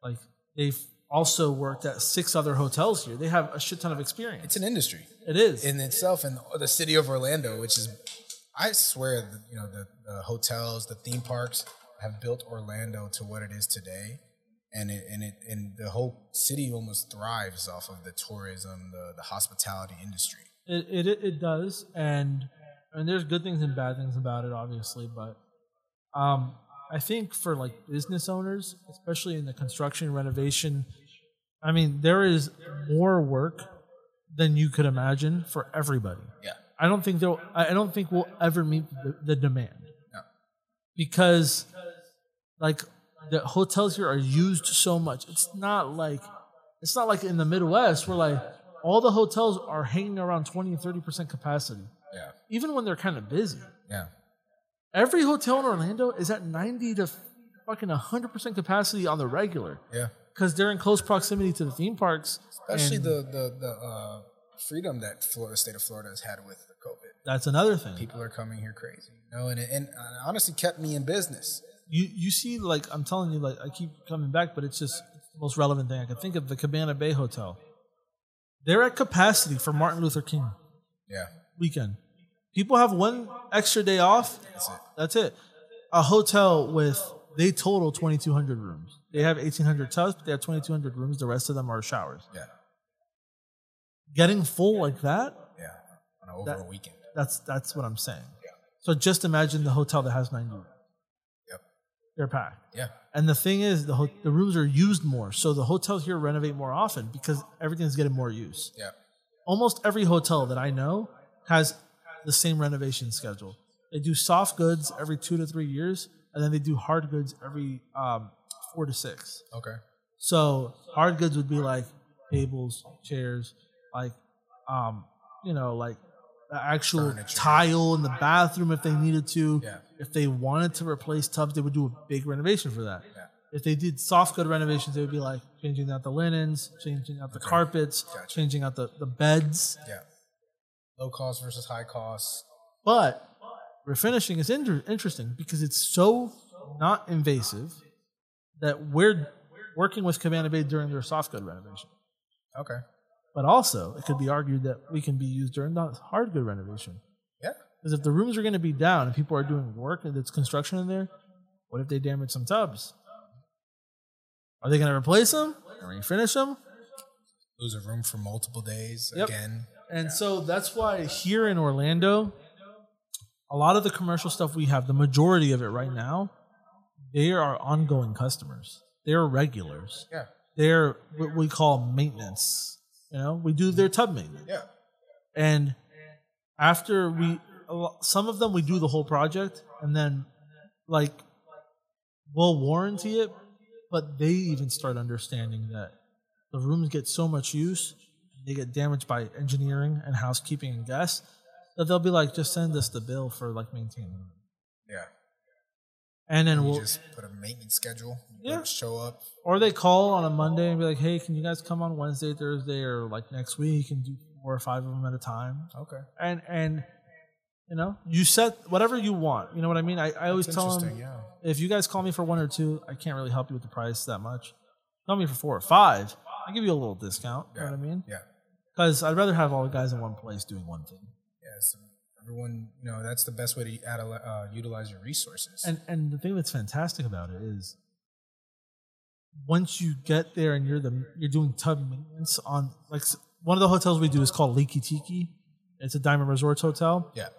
like they've also worked at six other hotels here. They have a shit ton of experience. It's an industry. It is. in itself and the city of Orlando, which is, I swear, the, you know, the, the hotels, the theme parks have built Orlando to what it is today, and it and it and the whole city almost thrives off of the tourism, the the hospitality industry. It, it it does, and and there's good things and bad things about it, obviously. But um, I think for like business owners, especially in the construction and renovation, I mean, there is more work than you could imagine for everybody. Yeah, I don't think. I I don't think we'll ever meet the, the demand No. because, like, the hotels here are used so much. It's not like it's not like in the Midwest where like all the hotels are hanging around 20 and 30 percent capacity, Yeah. even when they're kind of busy. Yeah. Every hotel in Orlando is at 90 to fucking 100 percent capacity on the regular Yeah. because they're in close proximity to the theme parks. Especially the the the uh, freedom that Florida, state of Florida has had with the COVID. that's another thing. People are coming here crazy, you know, and it, and honestly kept me in business. You you see like I'm telling you like I keep coming back, but it's just it's the most relevant thing I can think of. The Cabana Bay Hotel, they're at capacity for Martin Luther King Yeah. weekend. People have one extra day off. That's it. That's it. A hotel with they total 2,200 rooms. They have 1,800 tubs, but they have 2,200 rooms. The rest of them are showers. Yeah. Getting full like that, Yeah. On over That- a weekend. that's that's what I'm saying. Yeah. So just imagine the hotel that has 90 rooms. They're packed. Yeah. And the thing is, the ho- the rooms are used more, so the hotels here renovate more often because everything's getting more use. Yeah. Almost every hotel that I know has the same renovation schedule. They do soft goods every two to three years, and then they do hard goods every um, four to six. Okay. So hard goods would be like tables, chairs, like um, you know, like the actual Furniture. tile in the bathroom if they needed to. Yeah. If they wanted to replace tubs, they would do a big renovation for that. Yeah. If they did soft good renovations, they would be like changing out the linens, changing out the Okay. carpets, Gotcha. changing out the, the beds. Yeah. Low cost versus high cost. But refinishing is inter- interesting because it's so not invasive that we're working with Cabana Bay during their soft good renovation. Okay. But also, it could be argued that we can be used during the hard good renovation. Yeah. Because if the rooms are going to be down and people are doing work and there's construction in there, what if they damage some tubs? Are they going to replace them refinish them? Lose a room for multiple days Yep. again. And so that's why here in Orlando, a lot of the commercial stuff we have, the majority of it right now, they are ongoing customers. They're regulars. Yeah. They're what we call maintenance. You know, we do their tub maintenance. Yeah. And after we, some of them we do the whole project, and then like we'll warranty it, but they even start understanding that the rooms get so much use, they get damaged by engineering and housekeeping and guests that they'll be like, just send us the bill for like maintaining them. Yeah. And then You we'll, just put a maintenance schedule. Yeah. Yeah. Show up. or they call on a Monday and be like, hey, can you guys come on Wednesday, Thursday, or like next week and do four or five of them at a time? Okay. and and you know you set whatever you want you know what i mean i, I always That's tell them yeah. if you guys call me for one or two i can't really help you with the price that much call me for four or five i'll give you a little discount you know what i mean Yeah. because i'd rather have all the guys in one place doing one thing Yeah. So everyone, you know, that's the best way to adela- uh, utilize your resources. and and the thing that's fantastic about it is once you get there and you're the you're doing tub maintenance on like one of the hotels we do is called Liki Tiki. It's a Diamond Resorts hotel. yeah.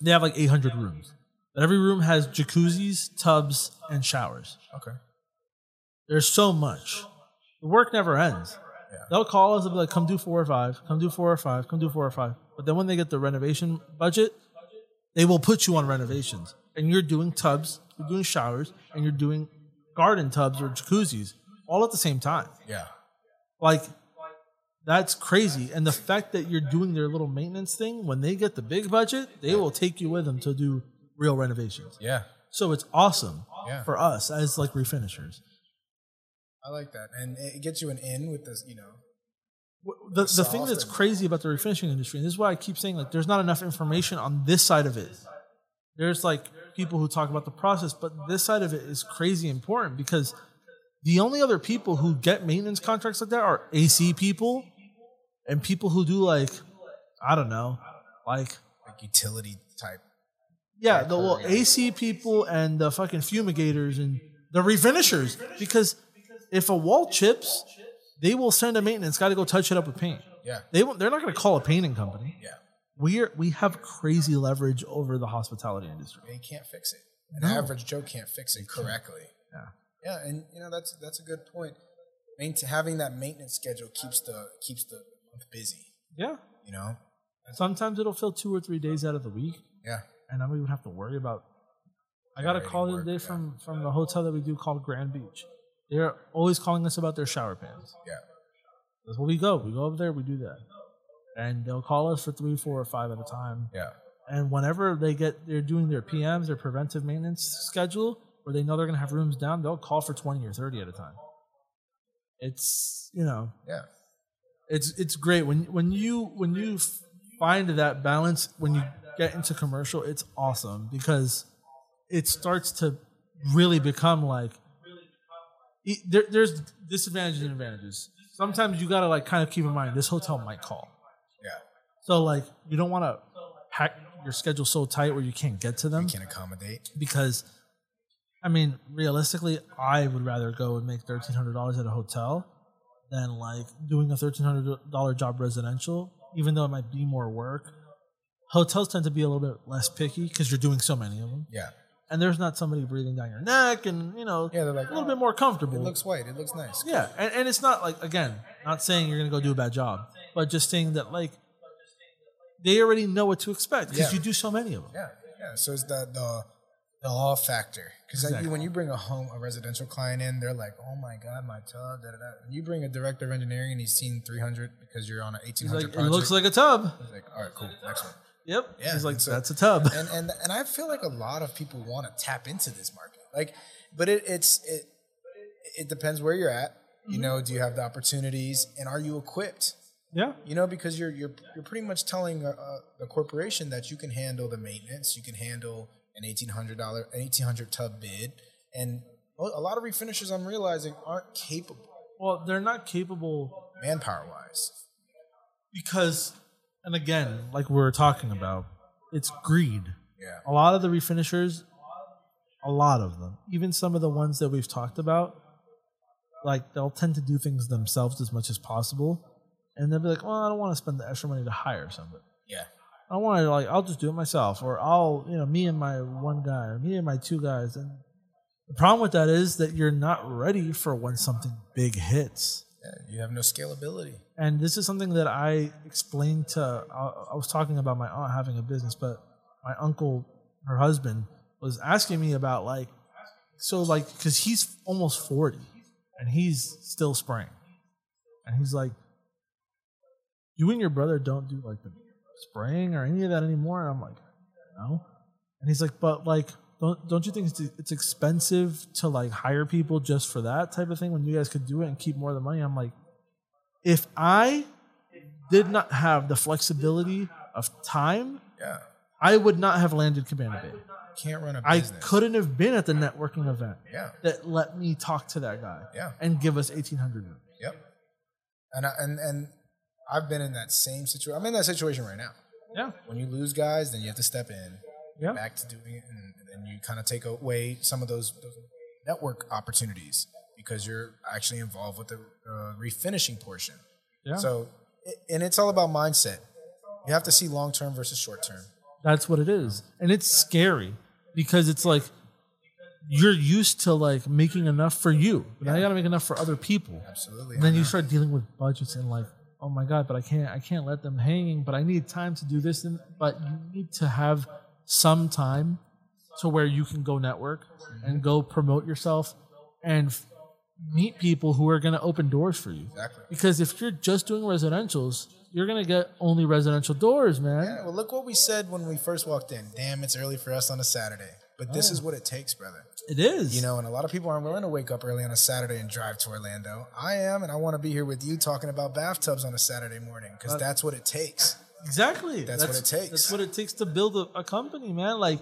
They have like 800 rooms. But every room has jacuzzis, tubs, and showers. Okay. There's so much. The work never ends. Yeah. They'll call us and be like, come do four or five, come do four or five, come do four or five. But then when they get the renovation budget, they will put you on renovations. And you're doing tubs, you're doing showers, and you're doing garden tubs or jacuzzis all at the same time. Yeah. Like, that's crazy. And the fact that you're doing their little maintenance thing, when they get the big budget, they will take you with them to do real renovations. Yeah. So it's awesome Yeah. for us as like refinishers. I like that. And it gets you an in with this, you know. Wh- The, the thing that's crazy about the refinishing industry, and this is why I keep saying like there's not enough information on this side of it. There's like people who talk about the process, but this side of it is crazy important because the only other people who get maintenance contracts like that are AC people and people who do like I don't know, like Like utility type. Yeah, the well, AC people and the fucking fumigators and the refinishers. Because if a wall chips, they will send a maintenance guy to go touch it up with paint. Yeah. They won't, they're not going to call a painting company. Yeah. We are we have crazy leverage over the hospitality industry. They can't fix it. An No. average Joe can't fix it correctly. Yeah. Yeah, and you know that's that's a good point. Maint- having that maintenance schedule keeps the keeps the month busy. Yeah. You know, Sometimes it'll fill two or three days out of the week, Yeah. and I don't even have to worry about. I got a call the other day yeah. from from the hotel that we do called Grand Beach. They're always calling us about their shower pans. Yeah. That's where we go. We go over there. We do that, and they'll call us for three, four, or five at a time. Yeah. And whenever they get, they're doing their PMs, their preventive maintenance schedule, where they know they're going to have rooms down, they'll call for 20 or 30 at a time. It's, you know, Yeah. it's, it's great when, when you, when you find that balance, when you get into commercial, it's awesome because it starts to really become like, there, there's disadvantages and advantages. Sometimes you got to like kind of keep in mind this hotel might call. Yeah. So like you don't want to pack your schedule so tight where you can't get to them You can't accommodate. because I mean realistically I would rather go and make thirteen hundred dollars at a hotel than like doing a thirteen hundred dollar job residential even though it might be more work. Hotels tend to be a little bit less picky because you're doing so many of them, Yeah. and there's not somebody breathing down your neck, and you know, Yeah, they're like, a little "Oh, bit more comfortable. It looks white. It looks nice. Yeah, and, and it's not like again, not saying you're gonna go do a bad job, but just saying that like they already know what to expect because Yeah. you do so many of them. Yeah, yeah. So it's the the the awe factor because Exactly. when you bring a home a residential client in, they're like, "Oh my god, my tub." Da, da, da. When you bring a director of engineering and he's seen 300 because you're on an He's 1800 like, it looks like a tub. He's like, all right, cool, next one. Yep. Yeah, He's like, so- that's a tub. And and and I feel like a lot of people want to tap into this market, like, but it it's it it depends where you're at. You Mm-hmm. know, do you have the opportunities, and are you equipped? yeah. You know, because you're you're you're pretty much telling a, a, a corporation that you can handle the maintenance, you can handle an eighteen hundred dollar, an eighteen hundred tub bid, and a a lot of refinishers I'm realizing aren't capable Well, they're not capable manpower wise. because, and again, like we were talking about, it's greed. Yeah, A lot of the refinishers, a lot of them, even some of the ones that we've talked about, like they'll tend to do things themselves as much as possible, and they'll be like, "Well, I don't want to spend the extra money to hire somebody. yeah, I want to like, I'll just do it myself, or I'll, you know, me and my one guy, or me and my two guys." And the problem with that is that you're not ready for when something big hits. yeah. You have no scalability. And this is something that I explained to. I, I was talking about my aunt having a business, but my uncle, her husband, was asking me about like, so like, because he's almost forty, and he's still spraying, and he's like, you and your brother don't do like the spraying or any of that anymore. And I'm like, no. And he's like, but like, don't don't you think it's, it's expensive to like hire people just for that type of thing when you guys could do it and keep more of the money? I'm like, if I did not have the flexibility of time, Yeah, I would not have landed Cabana Bay. can't run a I business. couldn't have been at the networking event Yeah, that let me talk to that guy yeah. and give us 1800 rooms. Yep. And I, and and I've been in that same situation. I'm in that situation right now. Yeah. When you lose guys, then you have to step in, Yeah. back to doing it, and then you kind of take away some of those, those network opportunities because you're actually involved with the uh, refinishing portion. Yeah. So, and it's all about mindset. You have to see long term versus short term. That's what it is. And it's scary because it's like you're used to like making enough for you. But now you gotta make enough for other people. Absolutely. And then you start dealing with budgets and like, oh my god, but I can't I can't let them hanging, but I need time to do this and but you need to have some time to where you can go network and go promote yourself and f- meet people who are going to open doors for you. Exactly. Because if you're just doing residentials, you're going to get only residential doors, man. Yeah, well, look what we said when we first walked in. Damn, it's early for us on a Saturday. But this Oh. is what it takes, brother. It is. You know, and a lot of people aren't willing to wake up early on a Saturday and drive to Orlando. I am, and I want to be here with you talking about bathtubs on a Saturday morning because that's what it takes. Exactly. That's what it takes. That's what it takes to build a, a company, man. Like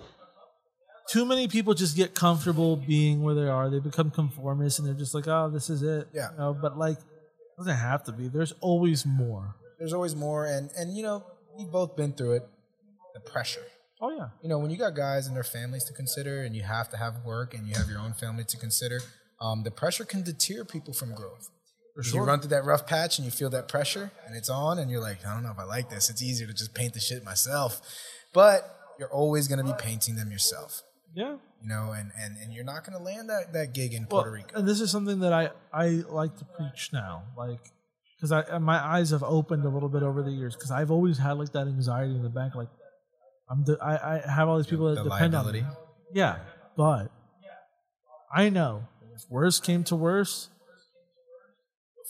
too many people just get comfortable being where they are. They become conformists and they're just like, oh, this is it. Yeah. You know, but like, it doesn't have to be. There's always more. There's always more, and and you know, we've both been through it. The pressure. Oh yeah. You know, when you got guys and their families to consider, and you have to have work, and you have your own family to consider, um, the pressure can deter people from growth. Sure. You run through that rough patch and you feel that pressure and it's on and you're like, I don't know if I like this. It's easier to just paint the shit myself. But you're always going to be painting them yourself, yeah. you know, and, and, and you're not going to land that, that gig in Well, Puerto Rico. and this is something that I I like to preach now. Like, because I my eyes have opened a little bit over the years because I've always had like that anxiety in the back, like I'm the, I I have all these people that The depend liability. on me. Yeah, but I know if worse came to worse,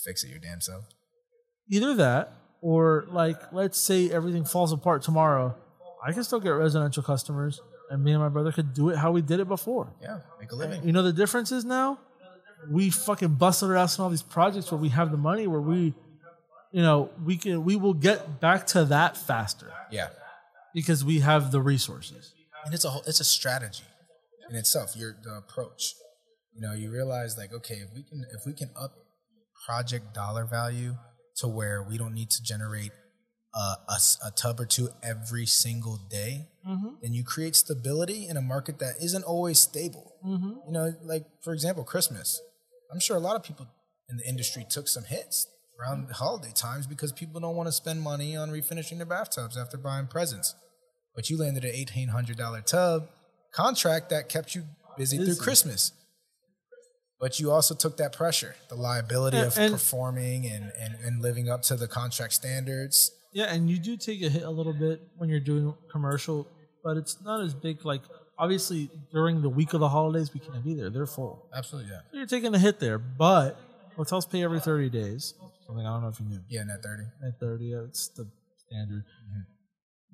Fix it your damn self. either that or like let's say everything falls apart tomorrow, I can still get residential customers, and me and my brother could do it how we did it before. Yeah, make a living. You know the difference is now we fucking busted our ass on all these projects where we have the money where we, you know, we can we will get back to that faster Yeah, because we have the resources. and it's a whole, it's a strategy in itself. Your the approach. You know, you realize like, okay, if we can if we can up project dollar value to where we don't need to generate uh, a, s- a tub or two every single day, then you create stability in a market that isn't always stable. You know, like for example, Christmas. I'm sure a lot of people in the industry took some hits around holiday times because people don't want to spend money on refinishing their bathtubs after buying presents. But you landed an eighteen hundred dollar tub contract that kept you busy, Busy. through Christmas. But you also took that pressure, the liability And- of and- performing and, and, and living up to the contract standards. Yeah, and you do take a hit a little bit when you're doing commercial, but it's not as big. Like obviously during the week of the holidays, we can't be there; they're full. Absolutely, yeah. So you're taking a hit there, but hotels pay every 30 days. Something I don't know if you knew. Yeah, net 30. At 30, yeah, it's the standard. Mm-hmm.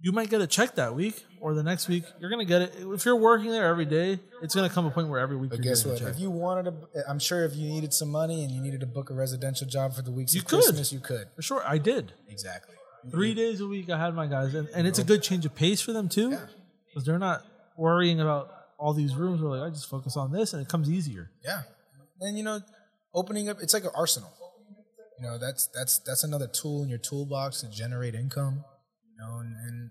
You might get a check that week or the next week. You're gonna get it if you're working there every day. It's gonna come a point where every week But guess what? a check. If you wanted to, I'm sure if you needed some money and you needed to book a residential job for the weeks You of could. Christmas, you could. For sure, I did. Exactly. Three days a week, I had my guys, and, and it's a good change of pace for them too, because they're not worrying about all these rooms. Where like I just focus on this, and it comes easier. Yeah. And you know, opening up it's like an arsenal. Know, that's that's that's another tool in your toolbox to generate income. You know, and, and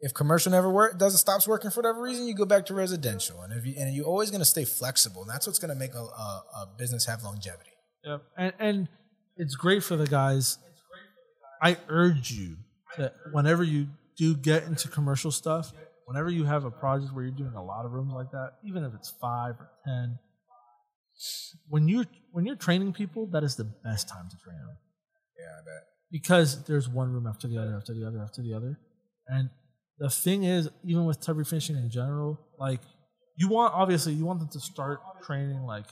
if commercial never work doesn't stops working for whatever reason, you go back to residential. And if you and you're always gonna stay flexible, and that's what's gonna make a, a, a business have longevity. Yep. And and it's great for the guys. I urge you that whenever you do get into commercial stuff, whenever you have a project where you're doing a lot of rooms like that, even if it's five or ten, when you're when you're training people, that is the best time to train them Yeah, I bet. because there's one room after the other after the other after the other, and the thing is, even with tub refinishing in general, like you want obviously you want them to start training like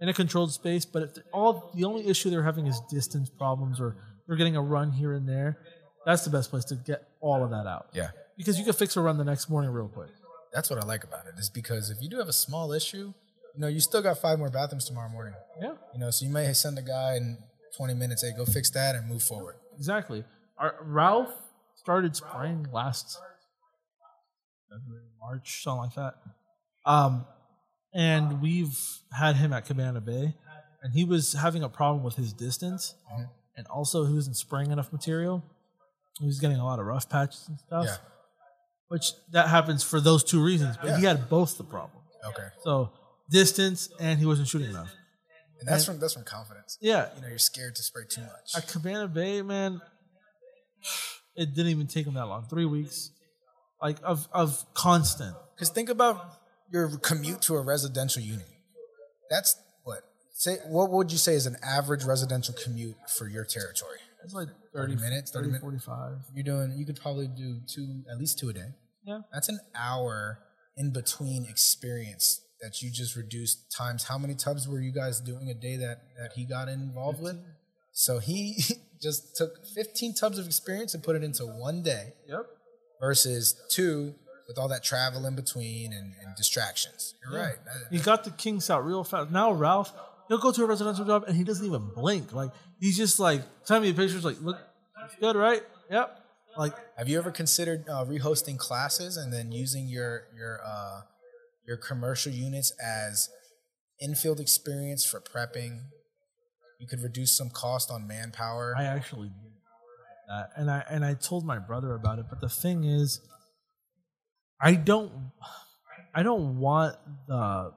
in a controlled space, but if all the only issue they're having is distance problems or they're getting a run here and there, that's the best place to get all of that out Yeah. because you can fix a run the next morning real quick. That's what I like about it, is because if you do have a small issue, you know, you still got five more bathrooms tomorrow morning. Yeah, You know, so you may send a guy in 20 minutes, hey, go fix that and move forward. exactly. Our, Ralph started spraying last February, March, something like that. Um, and we've had him at Cabana Bay, and he was having a problem with his distance, Mhm. and also he wasn't spraying enough material. He was getting a lot of rough patches and stuff, Yeah. which that happens for those two reasons. But he had both the problem. Okay. So distance, and he wasn't shooting enough. And that's from that's from confidence. Yeah, You know, you're scared to spray too much. at Cabana Bay, man, it didn't even take him that long. Three weeks, like of of constant. Because think about your commute to a residential unit. That's what say. What would you say is an average residential commute for your territory? It's like 30, 30 minutes, 30 30, minutes. 45. You're doing. You could probably do two, at least two a day. Yeah. That's an hour in between experience that you just reduced times. How many tubs were you guys doing a day that that he got involved with? So he just took 15 tubs of experience and put it into one day Yep. versus two with all that travel in between and, and distractions. You're right. He got the kinks out real fast. Now Ralph, he'll go to a residential job and he doesn't even blink. Like he's just like, send me pictures. Like, look, it's good, right? Yep. Like, Have you ever considered uh, rehosting classes and then using your your uh, your commercial units as infield experience for prepping? You could reduce some cost on manpower. I actually did that, and I and I told my brother about it. But the thing is, I don't, I don't want the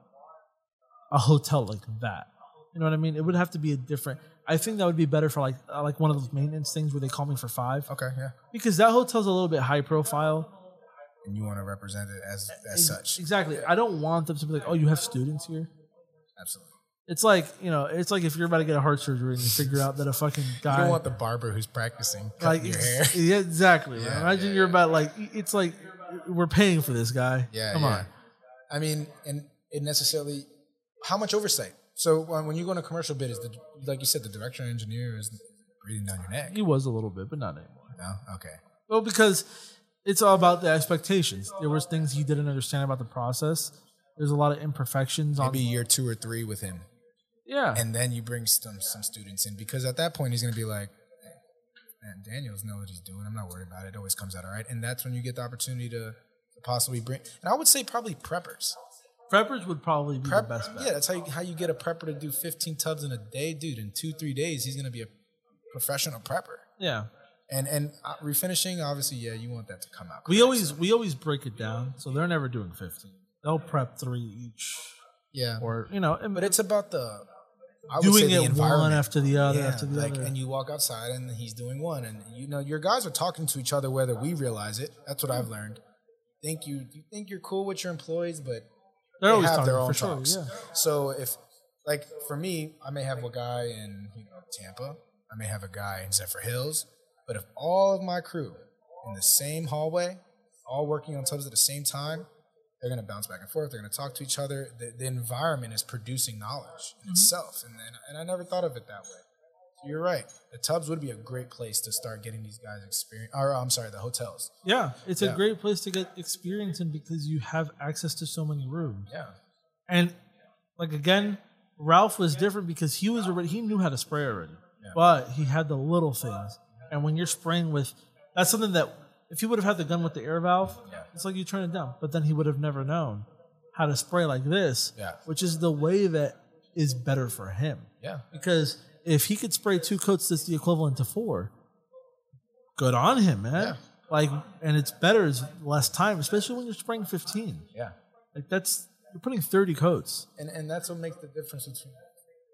a hotel like that. You know what I mean? It would have to be a different. I think that would be better for like uh, like one of those maintenance things where they call me for five okay, yeah. because that hotel's a little bit high profile. And you want to represent it as as such. Exactly. I don't want them to be like, oh, you have students here. Absolutely. It's like you know, it's like if you're about to get a heart surgery and you figure out that a fucking You guy don't want the barber who's practicing like cutting your hair. yeah, exactly. Yeah, Imagine yeah, you're about like it's like we're paying for this guy. Yeah, come on. I mean, and it necessarily how much oversight. So when when you go on a commercial bid, is the like you said, the director and engineer is breathing down your neck. He was a little bit, but not anymore. No, okay. Well, because it's all about the expectations. There was things he didn't understand about the process. There's a lot of imperfections on. Maybe year two or three with him, yeah, and then you bring some some students in because at that point he's gonna be like, man, Daniels know what he's doing. I'm not worried about it. It always comes out all right. And that's when you get the opportunity to, to possibly bring. And I would say probably preppers. preppers would probably be Prep, the best bet. yeah, that's how you, how you get a prepper to do 15 tubs in a day, dude. In two three days, he's gonna be a professional prepper. yeah. And and uh, refinishing, obviously, yeah, you want that to come out. We correct. always we always break it down, so they're never doing fifteen. They'll prep three each, yeah, or you know, but it's about the doing it one after the other yeah, after the like, other. and you walk outside and he's doing one, and you know your guys are talking to each other whether we realize it. That's what I've learned. Think you you think you're cool with your employees, but they're they always have talking their own for sure. Yeah. So if like for me, I may have a guy in you know Tampa, I may have a guy in Zephyrhills, but if all of my crew in the same hallway, all working on tubs at the same time, they're gonna bounce back and forth. They're gonna talk to each other. The, the environment is producing knowledge in mm-hmm. itself, and then and I never thought of it that way. So you're right. The tubs would be a great place to start getting these guys experience. Or I'm sorry, the hotels. Yeah, it's a great place to get experience in because you have access to so many rooms. Yeah. And like again, Ralph was different because he was already he knew how to spray already, Yeah. but he had the little things. And when you're spraying with, that's something that if he would have had the gun with the air valve, Yeah. it's like you turn it down. But then he would have never known how to spray like this, Yeah. which is the way that is better for him. Yeah. Because if he could spray two coats, that's the equivalent to four. Good on him, man. Yeah. Like, and it's better, it's less time, especially when you're spraying 15. Yeah. Like that's you're putting 30 coats. And and that's what makes the difference between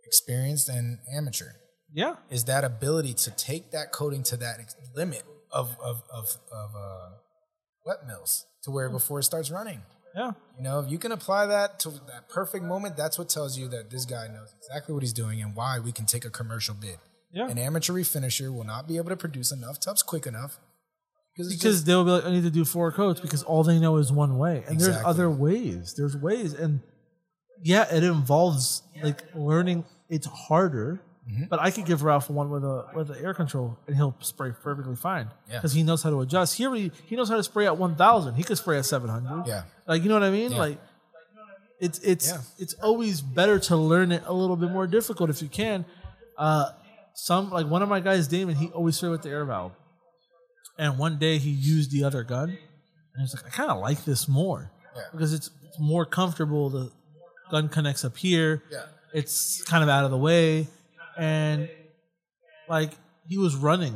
experienced and amateur. Yeah. is that ability to take that coating to that ex- limit of of of, of uh, wet mils to where before it starts running. Yeah. You know, if you can apply that to that perfect moment, that's what tells you that this guy knows exactly what he's doing and why we can take a commercial bid. Yeah. An amateur refinisher will not be able to produce enough tubs quick enough because, Because they'll be like, I need to do four coats because all they know is one way. And there's other ways. There's ways. And yeah, it involves like learning it's harder. Mm-hmm. But I could give Ralph one with a with the air control and he'll spray perfectly fine. Yeah. Because he knows how to adjust. Here he, he knows how to spray at one thousand. He could spray at seven hundred. Yeah. Like you know what I mean? Yeah. Like it's it's Yeah. it's always better to learn it a little bit more difficult if you can. Uh some like one of my guys, Damon, he always sprayed with the air valve. And one day he used the other gun, and he's like, I kind of like this more Yeah. because it's, it's more comfortable. The gun connects up here. Yeah. It's kind of out of the way, and like he was running.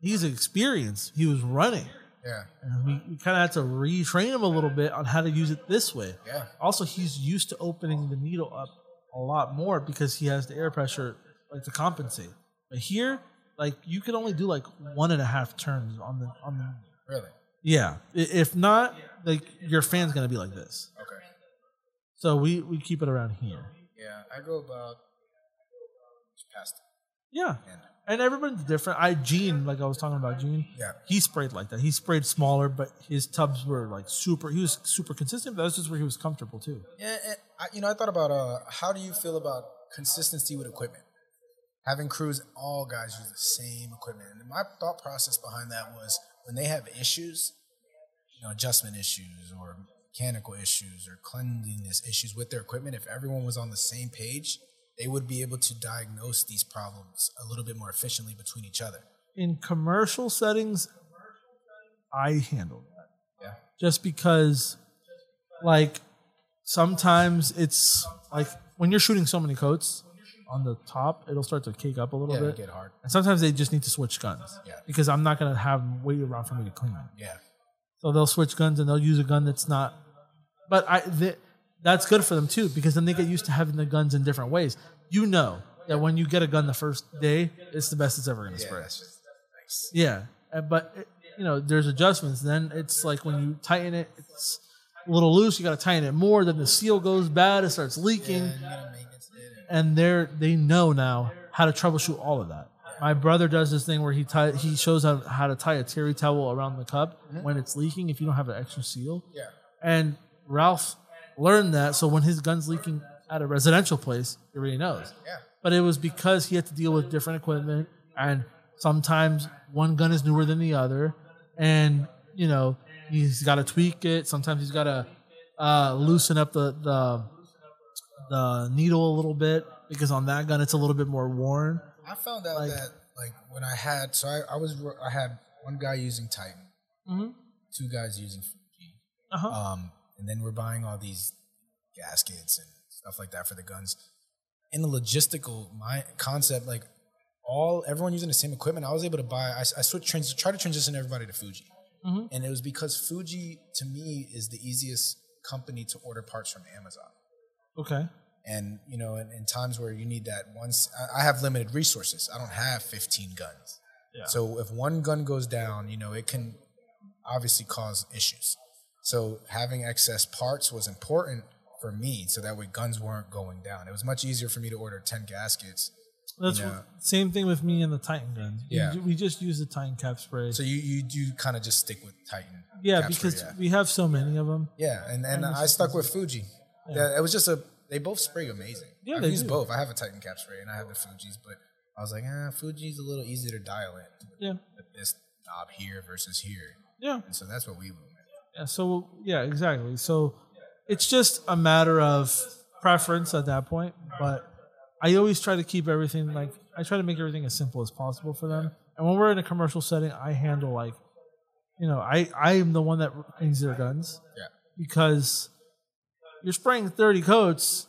He's experienced. He was running. yeah, And we, we kind of had to retrain him a little bit on how to use it this way. yeah, Also, he's used to opening the needle up a lot more because he has the air pressure like to compensate. But here, like you can only do like one and a half turns on the on the. really. Yeah, if not, like your fan's gonna be like this. Okay. So we we keep it around here. Yeah, I go about Yeah, end. and everybody's different. I Gene, like I was talking about Gene. Yeah. he sprayed like that. He sprayed smaller, but his tubs were like super. He was super consistent. But that's just where he was comfortable too. Yeah, and I, you know, I thought about uh, how do you feel about consistency with equipment? Having crews, all guys use the same equipment. And my thought process behind that was when they have issues, you know, adjustment issues or mechanical issues or cleanliness issues with their equipment, if everyone was on the same page, they would be able to diagnose these problems a little bit more efficiently between each other. in commercial settings, I handle that Yeah. just because, like, sometimes it's like when you're shooting so many coats on the top, it'll start to cake up a little Yeah, bit. it get hard. And sometimes they just need to switch guns. Yeah. Because I'm not gonna have them wait around for me to clean them. Yeah. So they'll switch guns and they'll use a gun that's not. But I that's good for them too because then they get used to having the guns in different ways. You know that when you get a gun the first day, it's the best it's ever gonna Yeah, spray. nice. Yeah, but it, you know, there's adjustments. Then it's like when you tighten it, it's a little loose. You got to tighten it more. Then the seal goes bad. It starts leaking. And you gotta maintenance it and and they're they know now how to troubleshoot all of that. My brother does this thing where he tie, he shows how, how to tie a terry towel around the cup mm-hmm. when it's leaking if you don't have an extra seal. Yeah. And Ralph learned that, so when his gun's leaking at a residential place, he already knows. Yeah. But it was because he had to deal with different equipment, and sometimes one gun is newer than the other, and you know he's got to tweak it. Sometimes he's got to uh, loosen up the, the the needle a little bit because on that gun it's a little bit more worn. I found out Like- that like when I had so I, I was I had one guy using Titan, Mhm. two guys using Fuji, Uh-huh. um, and then we're buying all these gaskets and stuff like that for the guns. In the logistical my concept, like all everyone using the same equipment, I was able to buy. I, I switched trans, try to transition everybody to Fuji, Mhm. and it was because Fuji to me is the easiest company to order parts from Amazon Okay. and you know in, in times where you need that once I, I have limited resources i don't have 15 guns Yeah. so if one gun goes down you know it can obviously cause issues so having excess parts was important for me so that way guns weren't going down it was much easier for me to order 10 gaskets That's Yeah. what, same thing with me and the Titan guns. We Yeah. We, just use the Titan cap spray. so you you do kind of just stick with titan yeah, because yeah. we have so many of them. Yeah, and, and I stuck with Fuji. Yeah. it was just a. They both spray amazing. Yeah, I've they used do. both. I have a Titan Capspray and I have the Fuji's, but I was like, ah, Fuji's a little easier to dial in. Yeah. This knob here versus here, Yeah. and so that's what we. Yeah. So yeah, exactly. So it's just a matter of preference at that point. But I always try to keep everything like I try to make everything as simple as possible for them. And when we're in a commercial setting, I handle like, you know, I I am the one that cleans their guns Yeah, because you're spraying 30 coats.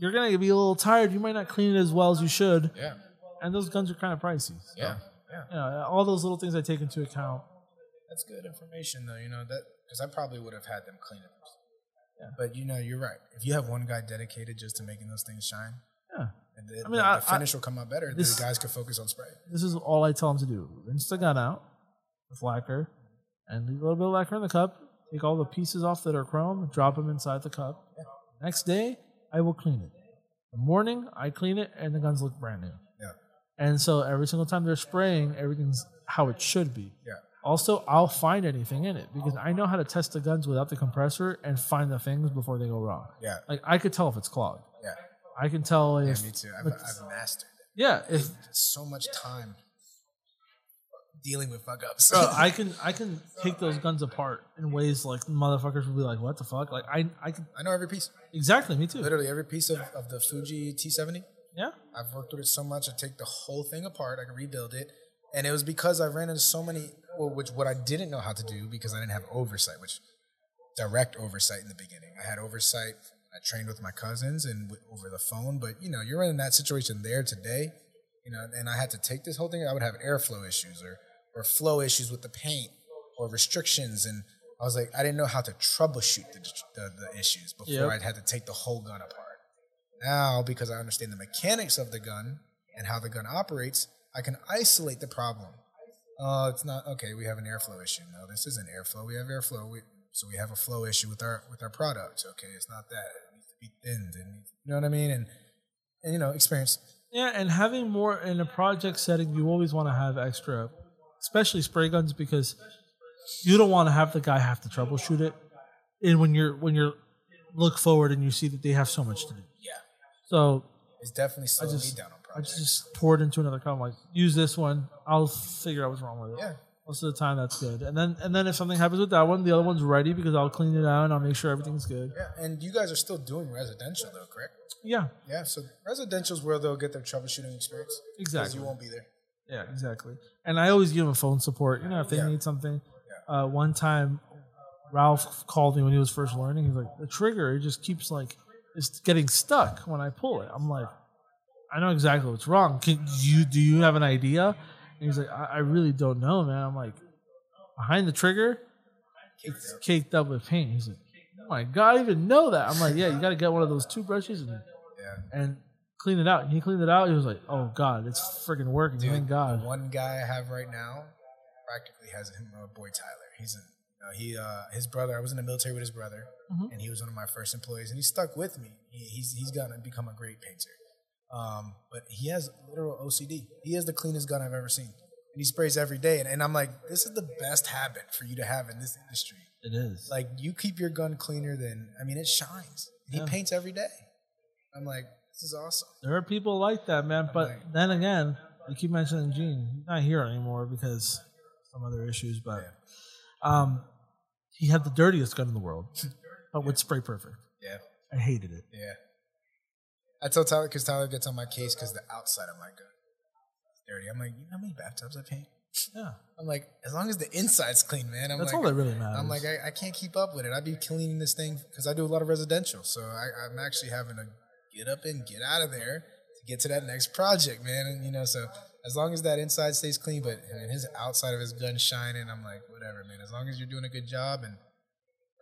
You're gonna be a little tired. You might not clean it as well as you should, yeah, and those guns are kind of pricey. So, yeah, yeah. you know, all those little things I take into account. That's good information, though. You know that because I probably would have had them clean it. Yeah. But you know, you're right. If you have one guy dedicated just to making those things shine, Yeah. and the, I mean, the, I- the finish will come out better. this- the guys can focus on spray. This is all I tell them to do: rinse the gun out with lacquer, and leave a little bit of lacquer in the cup. Take all the pieces off that are chrome, drop them inside the cup. Next day, I will clean it. The morning, I clean it, and the guns look brand new. Yeah, And so every single time they're spraying, everything's how it should be. yeah, Also, I'll find anything in it because I know how to test the guns without the compressor and find the things before they go wrong. yeah, Like I could tell if it's clogged. yeah. I can tell Yeah, me too. I've, I've mastered it. yeah if so much time dealing with fuck ups. Bro, I can I can take those guns apart in ways like motherfuckers will be like, "What the fuck?" Like I I can I know every piece. exactly me too. Literally every piece of, of the Fuji T70. Yeah, I've worked with it so much. I take the whole thing apart. I can rebuild it. And it was because I ran into so many, which what I didn't know how to do because I didn't have oversight, which direct oversight in the beginning. I had oversight. I trained with my cousins and w- over the phone. But you know, you're in that situation there today. You know, and I had to take this whole thing. I would have airflow issues or or flow issues with the paint or restrictions, and I was like, I didn't know how to troubleshoot the the, the issues before Yep. I'd had to take the whole gun apart. Now, because I understand the mechanics of the gun and how the gun operates, I can isolate the problem. Oh, it's not okay. We have an airflow issue. No, this isn't airflow. We have airflow. We, so we have a flow issue with our with our product. Okay, it's not that. It needs to be thinned. Needs, you know what I mean? And and you know, experience. yeah, and having more in a project setting, you always want to have extra, especially spray guns because you don't want to have the guy have to troubleshoot it. And when you're when you're look forward and you see that they have so much to do, Yeah, so it's definitely slowing just- me down I just pour it into another cup. I'm like, use this one. I'll figure out what's wrong with it. yeah, Most of the time, that's good. And then, and then if something happens with that one, the other one's ready because I'll clean it out and I'll make sure everything's good. yeah. And you guys are still doing residential though, correct? Yeah, Yeah. So residential is where they'll get their troubleshooting experience. Exactly. You won't be there. yeah, exactly. And I always give them phone support. You know, if they Yeah. need something. Uh, one time, Ralph called me when he was first learning. He's like, the trigger it just keeps like it's getting stuck when I pull it. I'm like, I know exactly what's wrong. Can you do you have an idea? And he's like, I, I really don't know, man. I'm like, behind the trigger, it's caked up with paint. He's like, oh my god, I didn't know that. I'm like, yeah, you got to get one of those toothbrushes and Yeah. and clean it out. And he cleaned it out. He was like, oh god, it's freaking working. Thank God. one guy I have right now practically has him, uh, boy Tyler. He's a Uh, he, uh, his brother. I was in the military with his brother, Mhm. and he was one of my first employees, and he stuck with me. He, he's he's gonna become a great painter. Um, but he has literal OCD. He has the cleanest gun I've ever seen, and he sprays every day. And, and I'm like, this is the best habit for you to have in this industry. It is. Like you keep your gun cleaner than I mean, it shines. He Yeah. paints every day. I'm like, this is awesome. There are people like that, man. But like- then again, I keep mentioning Gene. He's not here anymore because some other issues. But um, he had the dirtiest gun in the world, but would spray perfect. Yeah, I hated it. yeah. I tell Tyler because Tyler gets on my case because the outside of my gun is dirty. I'm like, you know how many bathtubs I paint? Yeah, I'm like, as long as the inside's clean, man. I'm that's like, all that really matters. I'm like, I, I can't keep up with it. I'd be cleaning this thing because I do a lot of residential. So I, I'm actually having to get up and get out of there to get to that next project, man. And, you know, so as long as that inside stays clean, but I mean, his outside of his gun shining, I'm like, whatever, man. As long as you're doing a good job and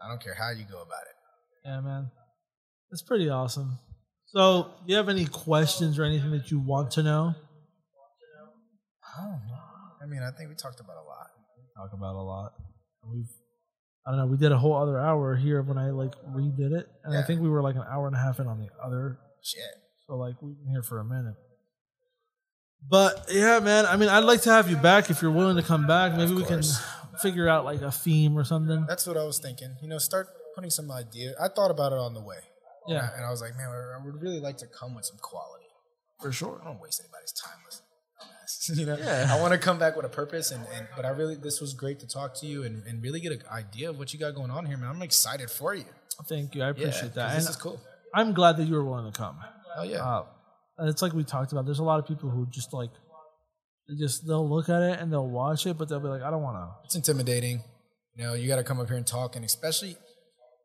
I don't care how you go about it. yeah, man, it's pretty awesome. So, do you have any questions or anything that you want to know? Oh, I mean, I think we talked about a lot. Talk about a lot. We've, I don't know. We did a whole other hour here when I like redid it, and I think we were like an hour and a half in on the other Shit. So like we've been here for a minute. But yeah, man. I mean, I'd like to have you back if you're willing to come back. Maybe we can figure out like a theme or something. That's what I was thinking. You know, start putting some idea. I thought about it on the way. And Yeah, I, and I was like, man, I would really like to come with some quality. for sure. I don't waste anybody's time with dumbass. you know, Yeah. I want to come back with a purpose, and, and but I really this was great to talk to you and, and really get an idea of what you got going on here, man. I'm excited for you. Thank you. I Yeah, appreciate that. 'cause And This is cool. I'm glad that you were willing to come. Oh yeah, Uh, it's like we talked about. There's a lot of people who just like, just they'll look at it and they'll watch it, but they'll be like, I don't want to. it's intimidating. You know, you got to come up here and talk, and especially,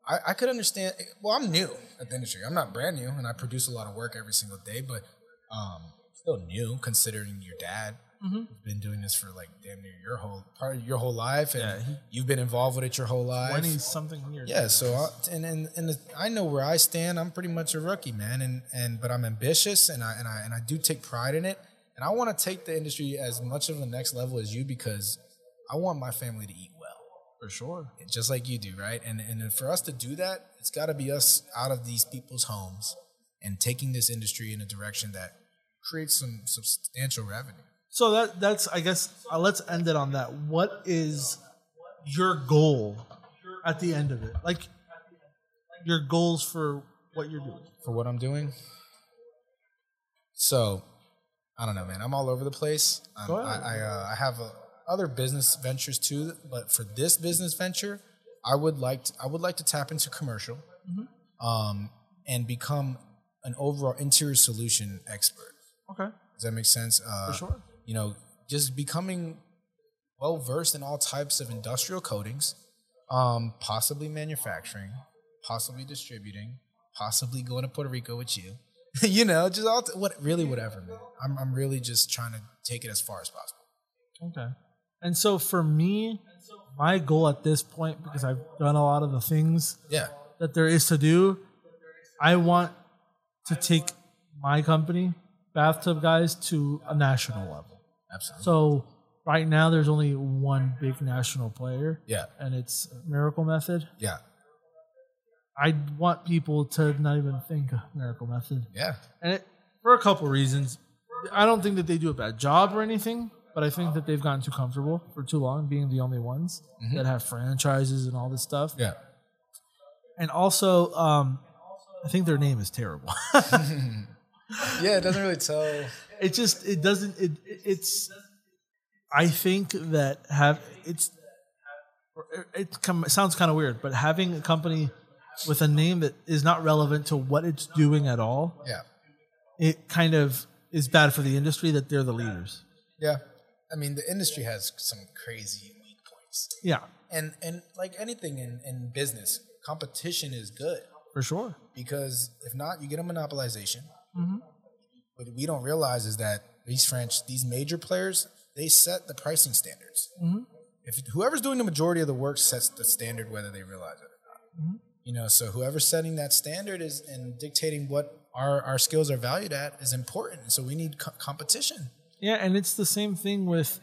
I, I could understand. Well, I'm new at the industry. I'm not brand new, and I produce a lot of work every single day, but um, still new considering your dad. Mhm. Been doing this for like damn near your whole part of your whole life, and Yeah, he- you've been involved with it your whole life. Twenty something years. Yeah, so I, and and and the, I know where I stand. I'm pretty much a rookie, man, and and but I'm ambitious, and I and I and I do take pride in it, and I want to take the industry as much of the next level as you because I want my family to eat for sure. just like you do, right? And and for us to do that, it's got to be us out of these people's homes and taking this industry in a direction that creates some substantial revenue. So that that's I guess uh, let's end it on that. What is your goal at the end of it? Like your goals for what you're doing. for what I'm doing. So, I don't know, man. I'm all over the place. Um, Go I ahead. I, uh, I have uh, other business ventures too, but for this business venture, I would like to, I would like to tap into commercial, Mm-hmm. um, and become an overall interior solution expert. Okay. Does that make sense? Uh, For sure. You know, just becoming well versed in all types of industrial coatings, um, possibly manufacturing, possibly distributing, possibly going to Puerto Rico with you. you know, just all what really whatever, man. I'm I'm really just trying to take it as far as possible. Okay. And so for me, my goal at this point, because I've done a lot of the things Yeah, that there is to do, I want to take my company, Bathtub Guys, to a national level. absolutely. So right now, there's only one big national player, yeah, and it's Miracle Method. yeah, I want people to not even think of Miracle Method, yeah. and it, for a couple reasons. I don't think that they do a bad job or anything, but I think that they've gotten too comfortable for too long, being the only ones that have franchises and all this stuff. Yeah. And also, um, I think their name is terrible. Yeah, it doesn't really tell. it just it doesn't it it's i think that have it's it, come, it sounds kind of weird but having a company with a name that is not relevant to what it's doing at all Yeah, it kind of is bad for the industry that they're the leaders yeah. I mean, the industry has some crazy weak points, yeah and and like anything in in business, competition is good. for sure because if not, you get a monopolization. Mhm. What we don't realize is that these French, these major players, they set the pricing standards. Mhm. If whoever's doing the majority of the work sets the standard, whether they realize it or not. Mm-hmm. You know, so whoever's setting that standard is and dictating what our, our skills are valued at is important. So we need co- competition. Yeah, and it's the same thing with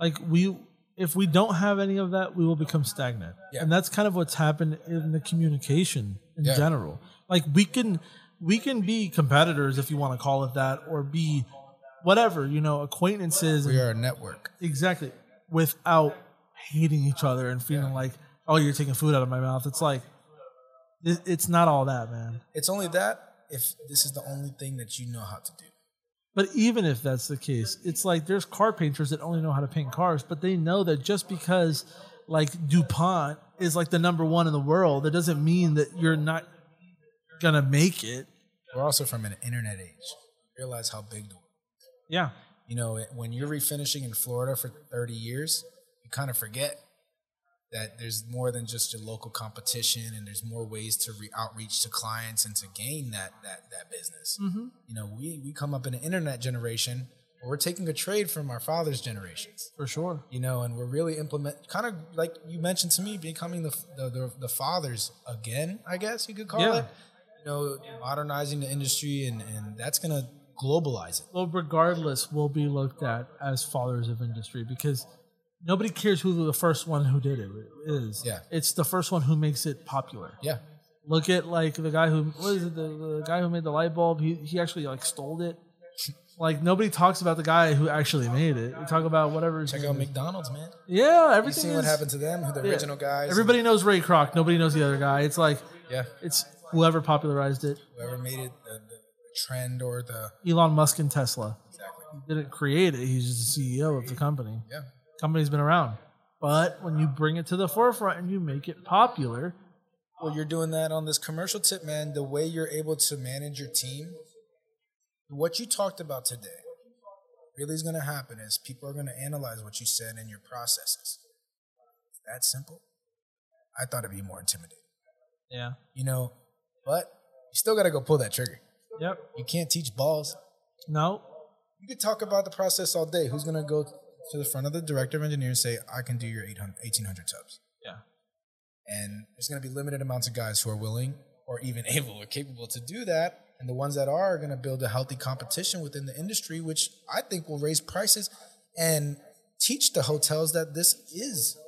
like we if we don't have any of that, we will become stagnant. Yeah. And that's kind of what's happened in the communication in Yeah. general. Like we can we can be competitors if you want to call it that, or be whatever, you know, acquaintances We are a network. exactly without hating each other and feeling like, oh, you're taking food out of my mouth. It's like it's not all that, man. It's only that if this is the only thing that you know how to do. But even if that's the case, it's like there's car painters that only know how to paint cars, but they know that just because like DuPont is like the number one in the world, that doesn't mean that you're not gonna make it. We're also from an internet age. Realize how big the world. Yeah. You know, when you're refinishing in Florida for 30 years, you kind of forget that there's more than just your local competition, and there's more ways to re- outreach to clients and to gain that that that business. Mm-hmm. You know, we we come up in an internet generation where we're taking a trade from our father's generations. For sure. you know, and we're really implement kind of like you mentioned to me, becoming the the, the, the fathers again, I guess you could call Yeah. it. You know, modernizing the industry, and and that's gonna globalize it. Well, regardless, we'll be looked at as fathers of industry because nobody cares who the first one who did it is. Yeah. It's the first one who makes it popular. Yeah, Look at like the guy who what is it the, the guy who made the light bulb? He he actually like stole it. Like nobody talks about the guy who actually made it. We talk about whatever. check out. McDonald's, man. Yeah, You everything. what is- happened to them? The yeah. original guys? Everybody knows Ray Kroc. Nobody knows the other guy. It's like yeah, it's whoever popularized it. whoever made it the, the trend or the Elon Musk and Tesla. exactly. He didn't create it. He's just the CEO of the company. Yeah, Company's been around, but when you bring it to the forefront and you make it popular, well, you're doing that on this commercial tip, man. The way you're able to manage your team, what you talked about today, really is going to happen is people are going to analyze what you said and your processes. It's that simple. I thought it'd be more intimidating, yeah, you know, but you still got to go pull that trigger. yep, You can't teach balls. no, You could talk about the process all day. Who's going to go to the front of the director of engineers and say, I can do your 800, 1800 tubs? yeah, And there's going to be limited amounts of guys who are willing or even able or capable to do that. And the ones that are are going to build a healthy competition within the industry, which I think will raise prices and teach the hotels that this is.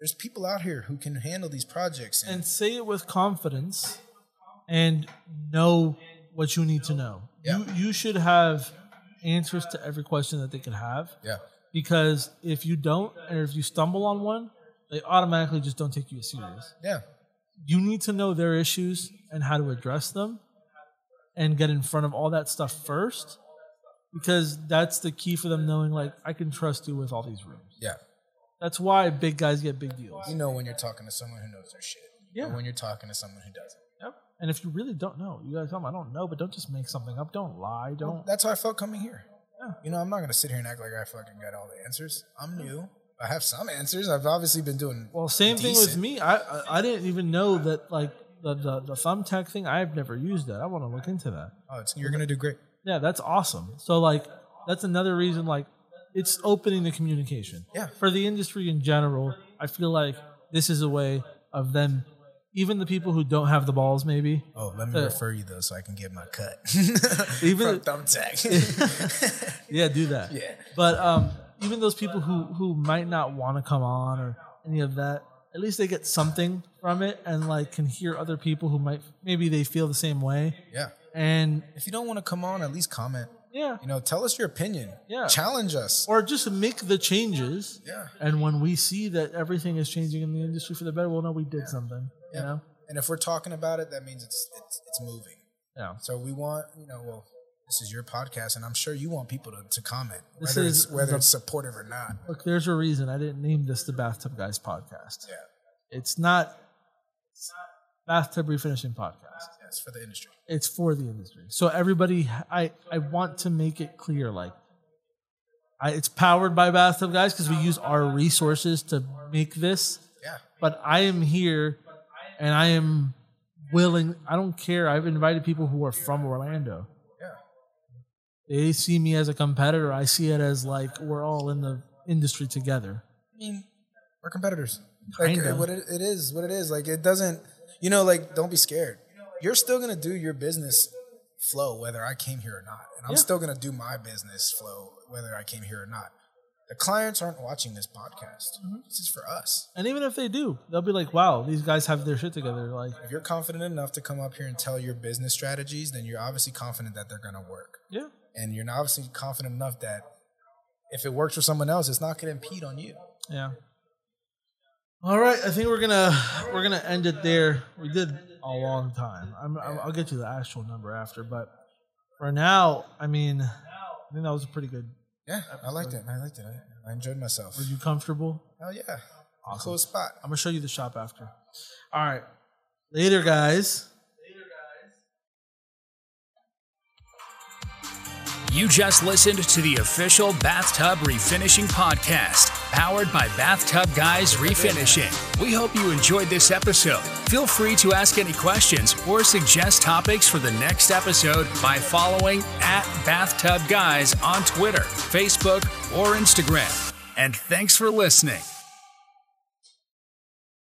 There's people out here who can handle these projects. And, and say it with confidence, and know what you need to know. Yeah. You you should have answers to every question that they could have. yeah, Because if you don't, and if you stumble on one, they automatically just don't take you as serious. yeah, You need to know their issues and how to address them and get in front of all that stuff first because that's the key for them knowing like I can trust you with all these rooms. yeah. That's why big guys get big deals. You know when you're talking to someone who knows their shit. Yeah. Or when you're talking to someone who doesn't. Yep. And if you really don't know, you guys tell them I don't know, but don't just make something up. Don't lie. Don't. That's how I felt coming here. Yeah. You know, I'm not going to sit here and act like I fucking got all the answers. I'm new. I have some answers. I've obviously been doing. Well, same thing with me. I, I I didn't even know that like the the, the thumbtack thing. I've never used that. I want to look into that. Oh, it's, you're going to do great. Yeah, that's awesome. So like that's another reason like it's opening the communication. Yeah. For the industry in general, I feel like this is a way of them even the people who don't have the balls maybe. Oh, let me Uh, refer you though, so I can get my cut. Even- from thumbtack. Yeah, do that. Yeah. But um even those people who who might not want to come on or any of that, at least they get something from it and like can hear other people who might maybe they feel the same way. yeah. And If you don't want to come on, at least comment. yeah. You know, tell us your opinion. Yeah. Challenge us. Or just make the changes. Yeah. And when we see that everything is changing in the industry for the better, we'll know we did something. You know? And if we're talking about it, that means it's it's it's moving. Yeah. So we want, you know, well, this is your podcast, and I'm sure you want people to, to comment, This whether is it's whether the- it's supportive or not. Look, there's a reason I didn't name this the Bathtub Guys podcast. Yeah. It's not Bathtub Refinishing Podcast. Yes, for the industry. It's for the industry. So everybody, I I want to make it clear, like, I, it's powered by Bathtub Guys because we use our resources to make this. Yeah. But I am here, and I am willing. I don't care. I've invited people who are from Orlando. Yeah. They see me as a competitor. I see it as like we're all in the industry together. I mean, we're competitors. Like Kinda. what it, it is, what it is. Like it doesn't, you know, like don't be scared. You're still gonna do your business flow whether I came here or not, and I'm Yeah. still gonna do my business flow whether I came here or not. The clients aren't watching this podcast. Mm-hmm. This is for us. And even if they do, they'll be like, "Wow, these guys have their shit together." Like, If you're confident enough to come up here and tell your business strategies, then you're obviously confident that they're gonna work. yeah, And you're obviously confident enough that if it works for someone else, it's not gonna impede on you. yeah. All right, I think we're gonna we're gonna end it there. We did a long time. I'm, I'm, I'll get you the actual number after, but for now, I mean, I think that was a pretty good. Yeah, I liked it. I liked it. I, I enjoyed myself. Were you comfortable? Oh yeah. Close spot. I'm gonna show you the shop after. All right, Later guys. later, guys. You just listened to the official Bathtub Refinishing Podcast, powered by Bathtub Guys Refinishing. We hope you enjoyed this episode. Feel free to ask any questions or suggest topics for the next episode by following at Bathtub Guys on Twitter, Facebook, or Instagram. And thanks for listening.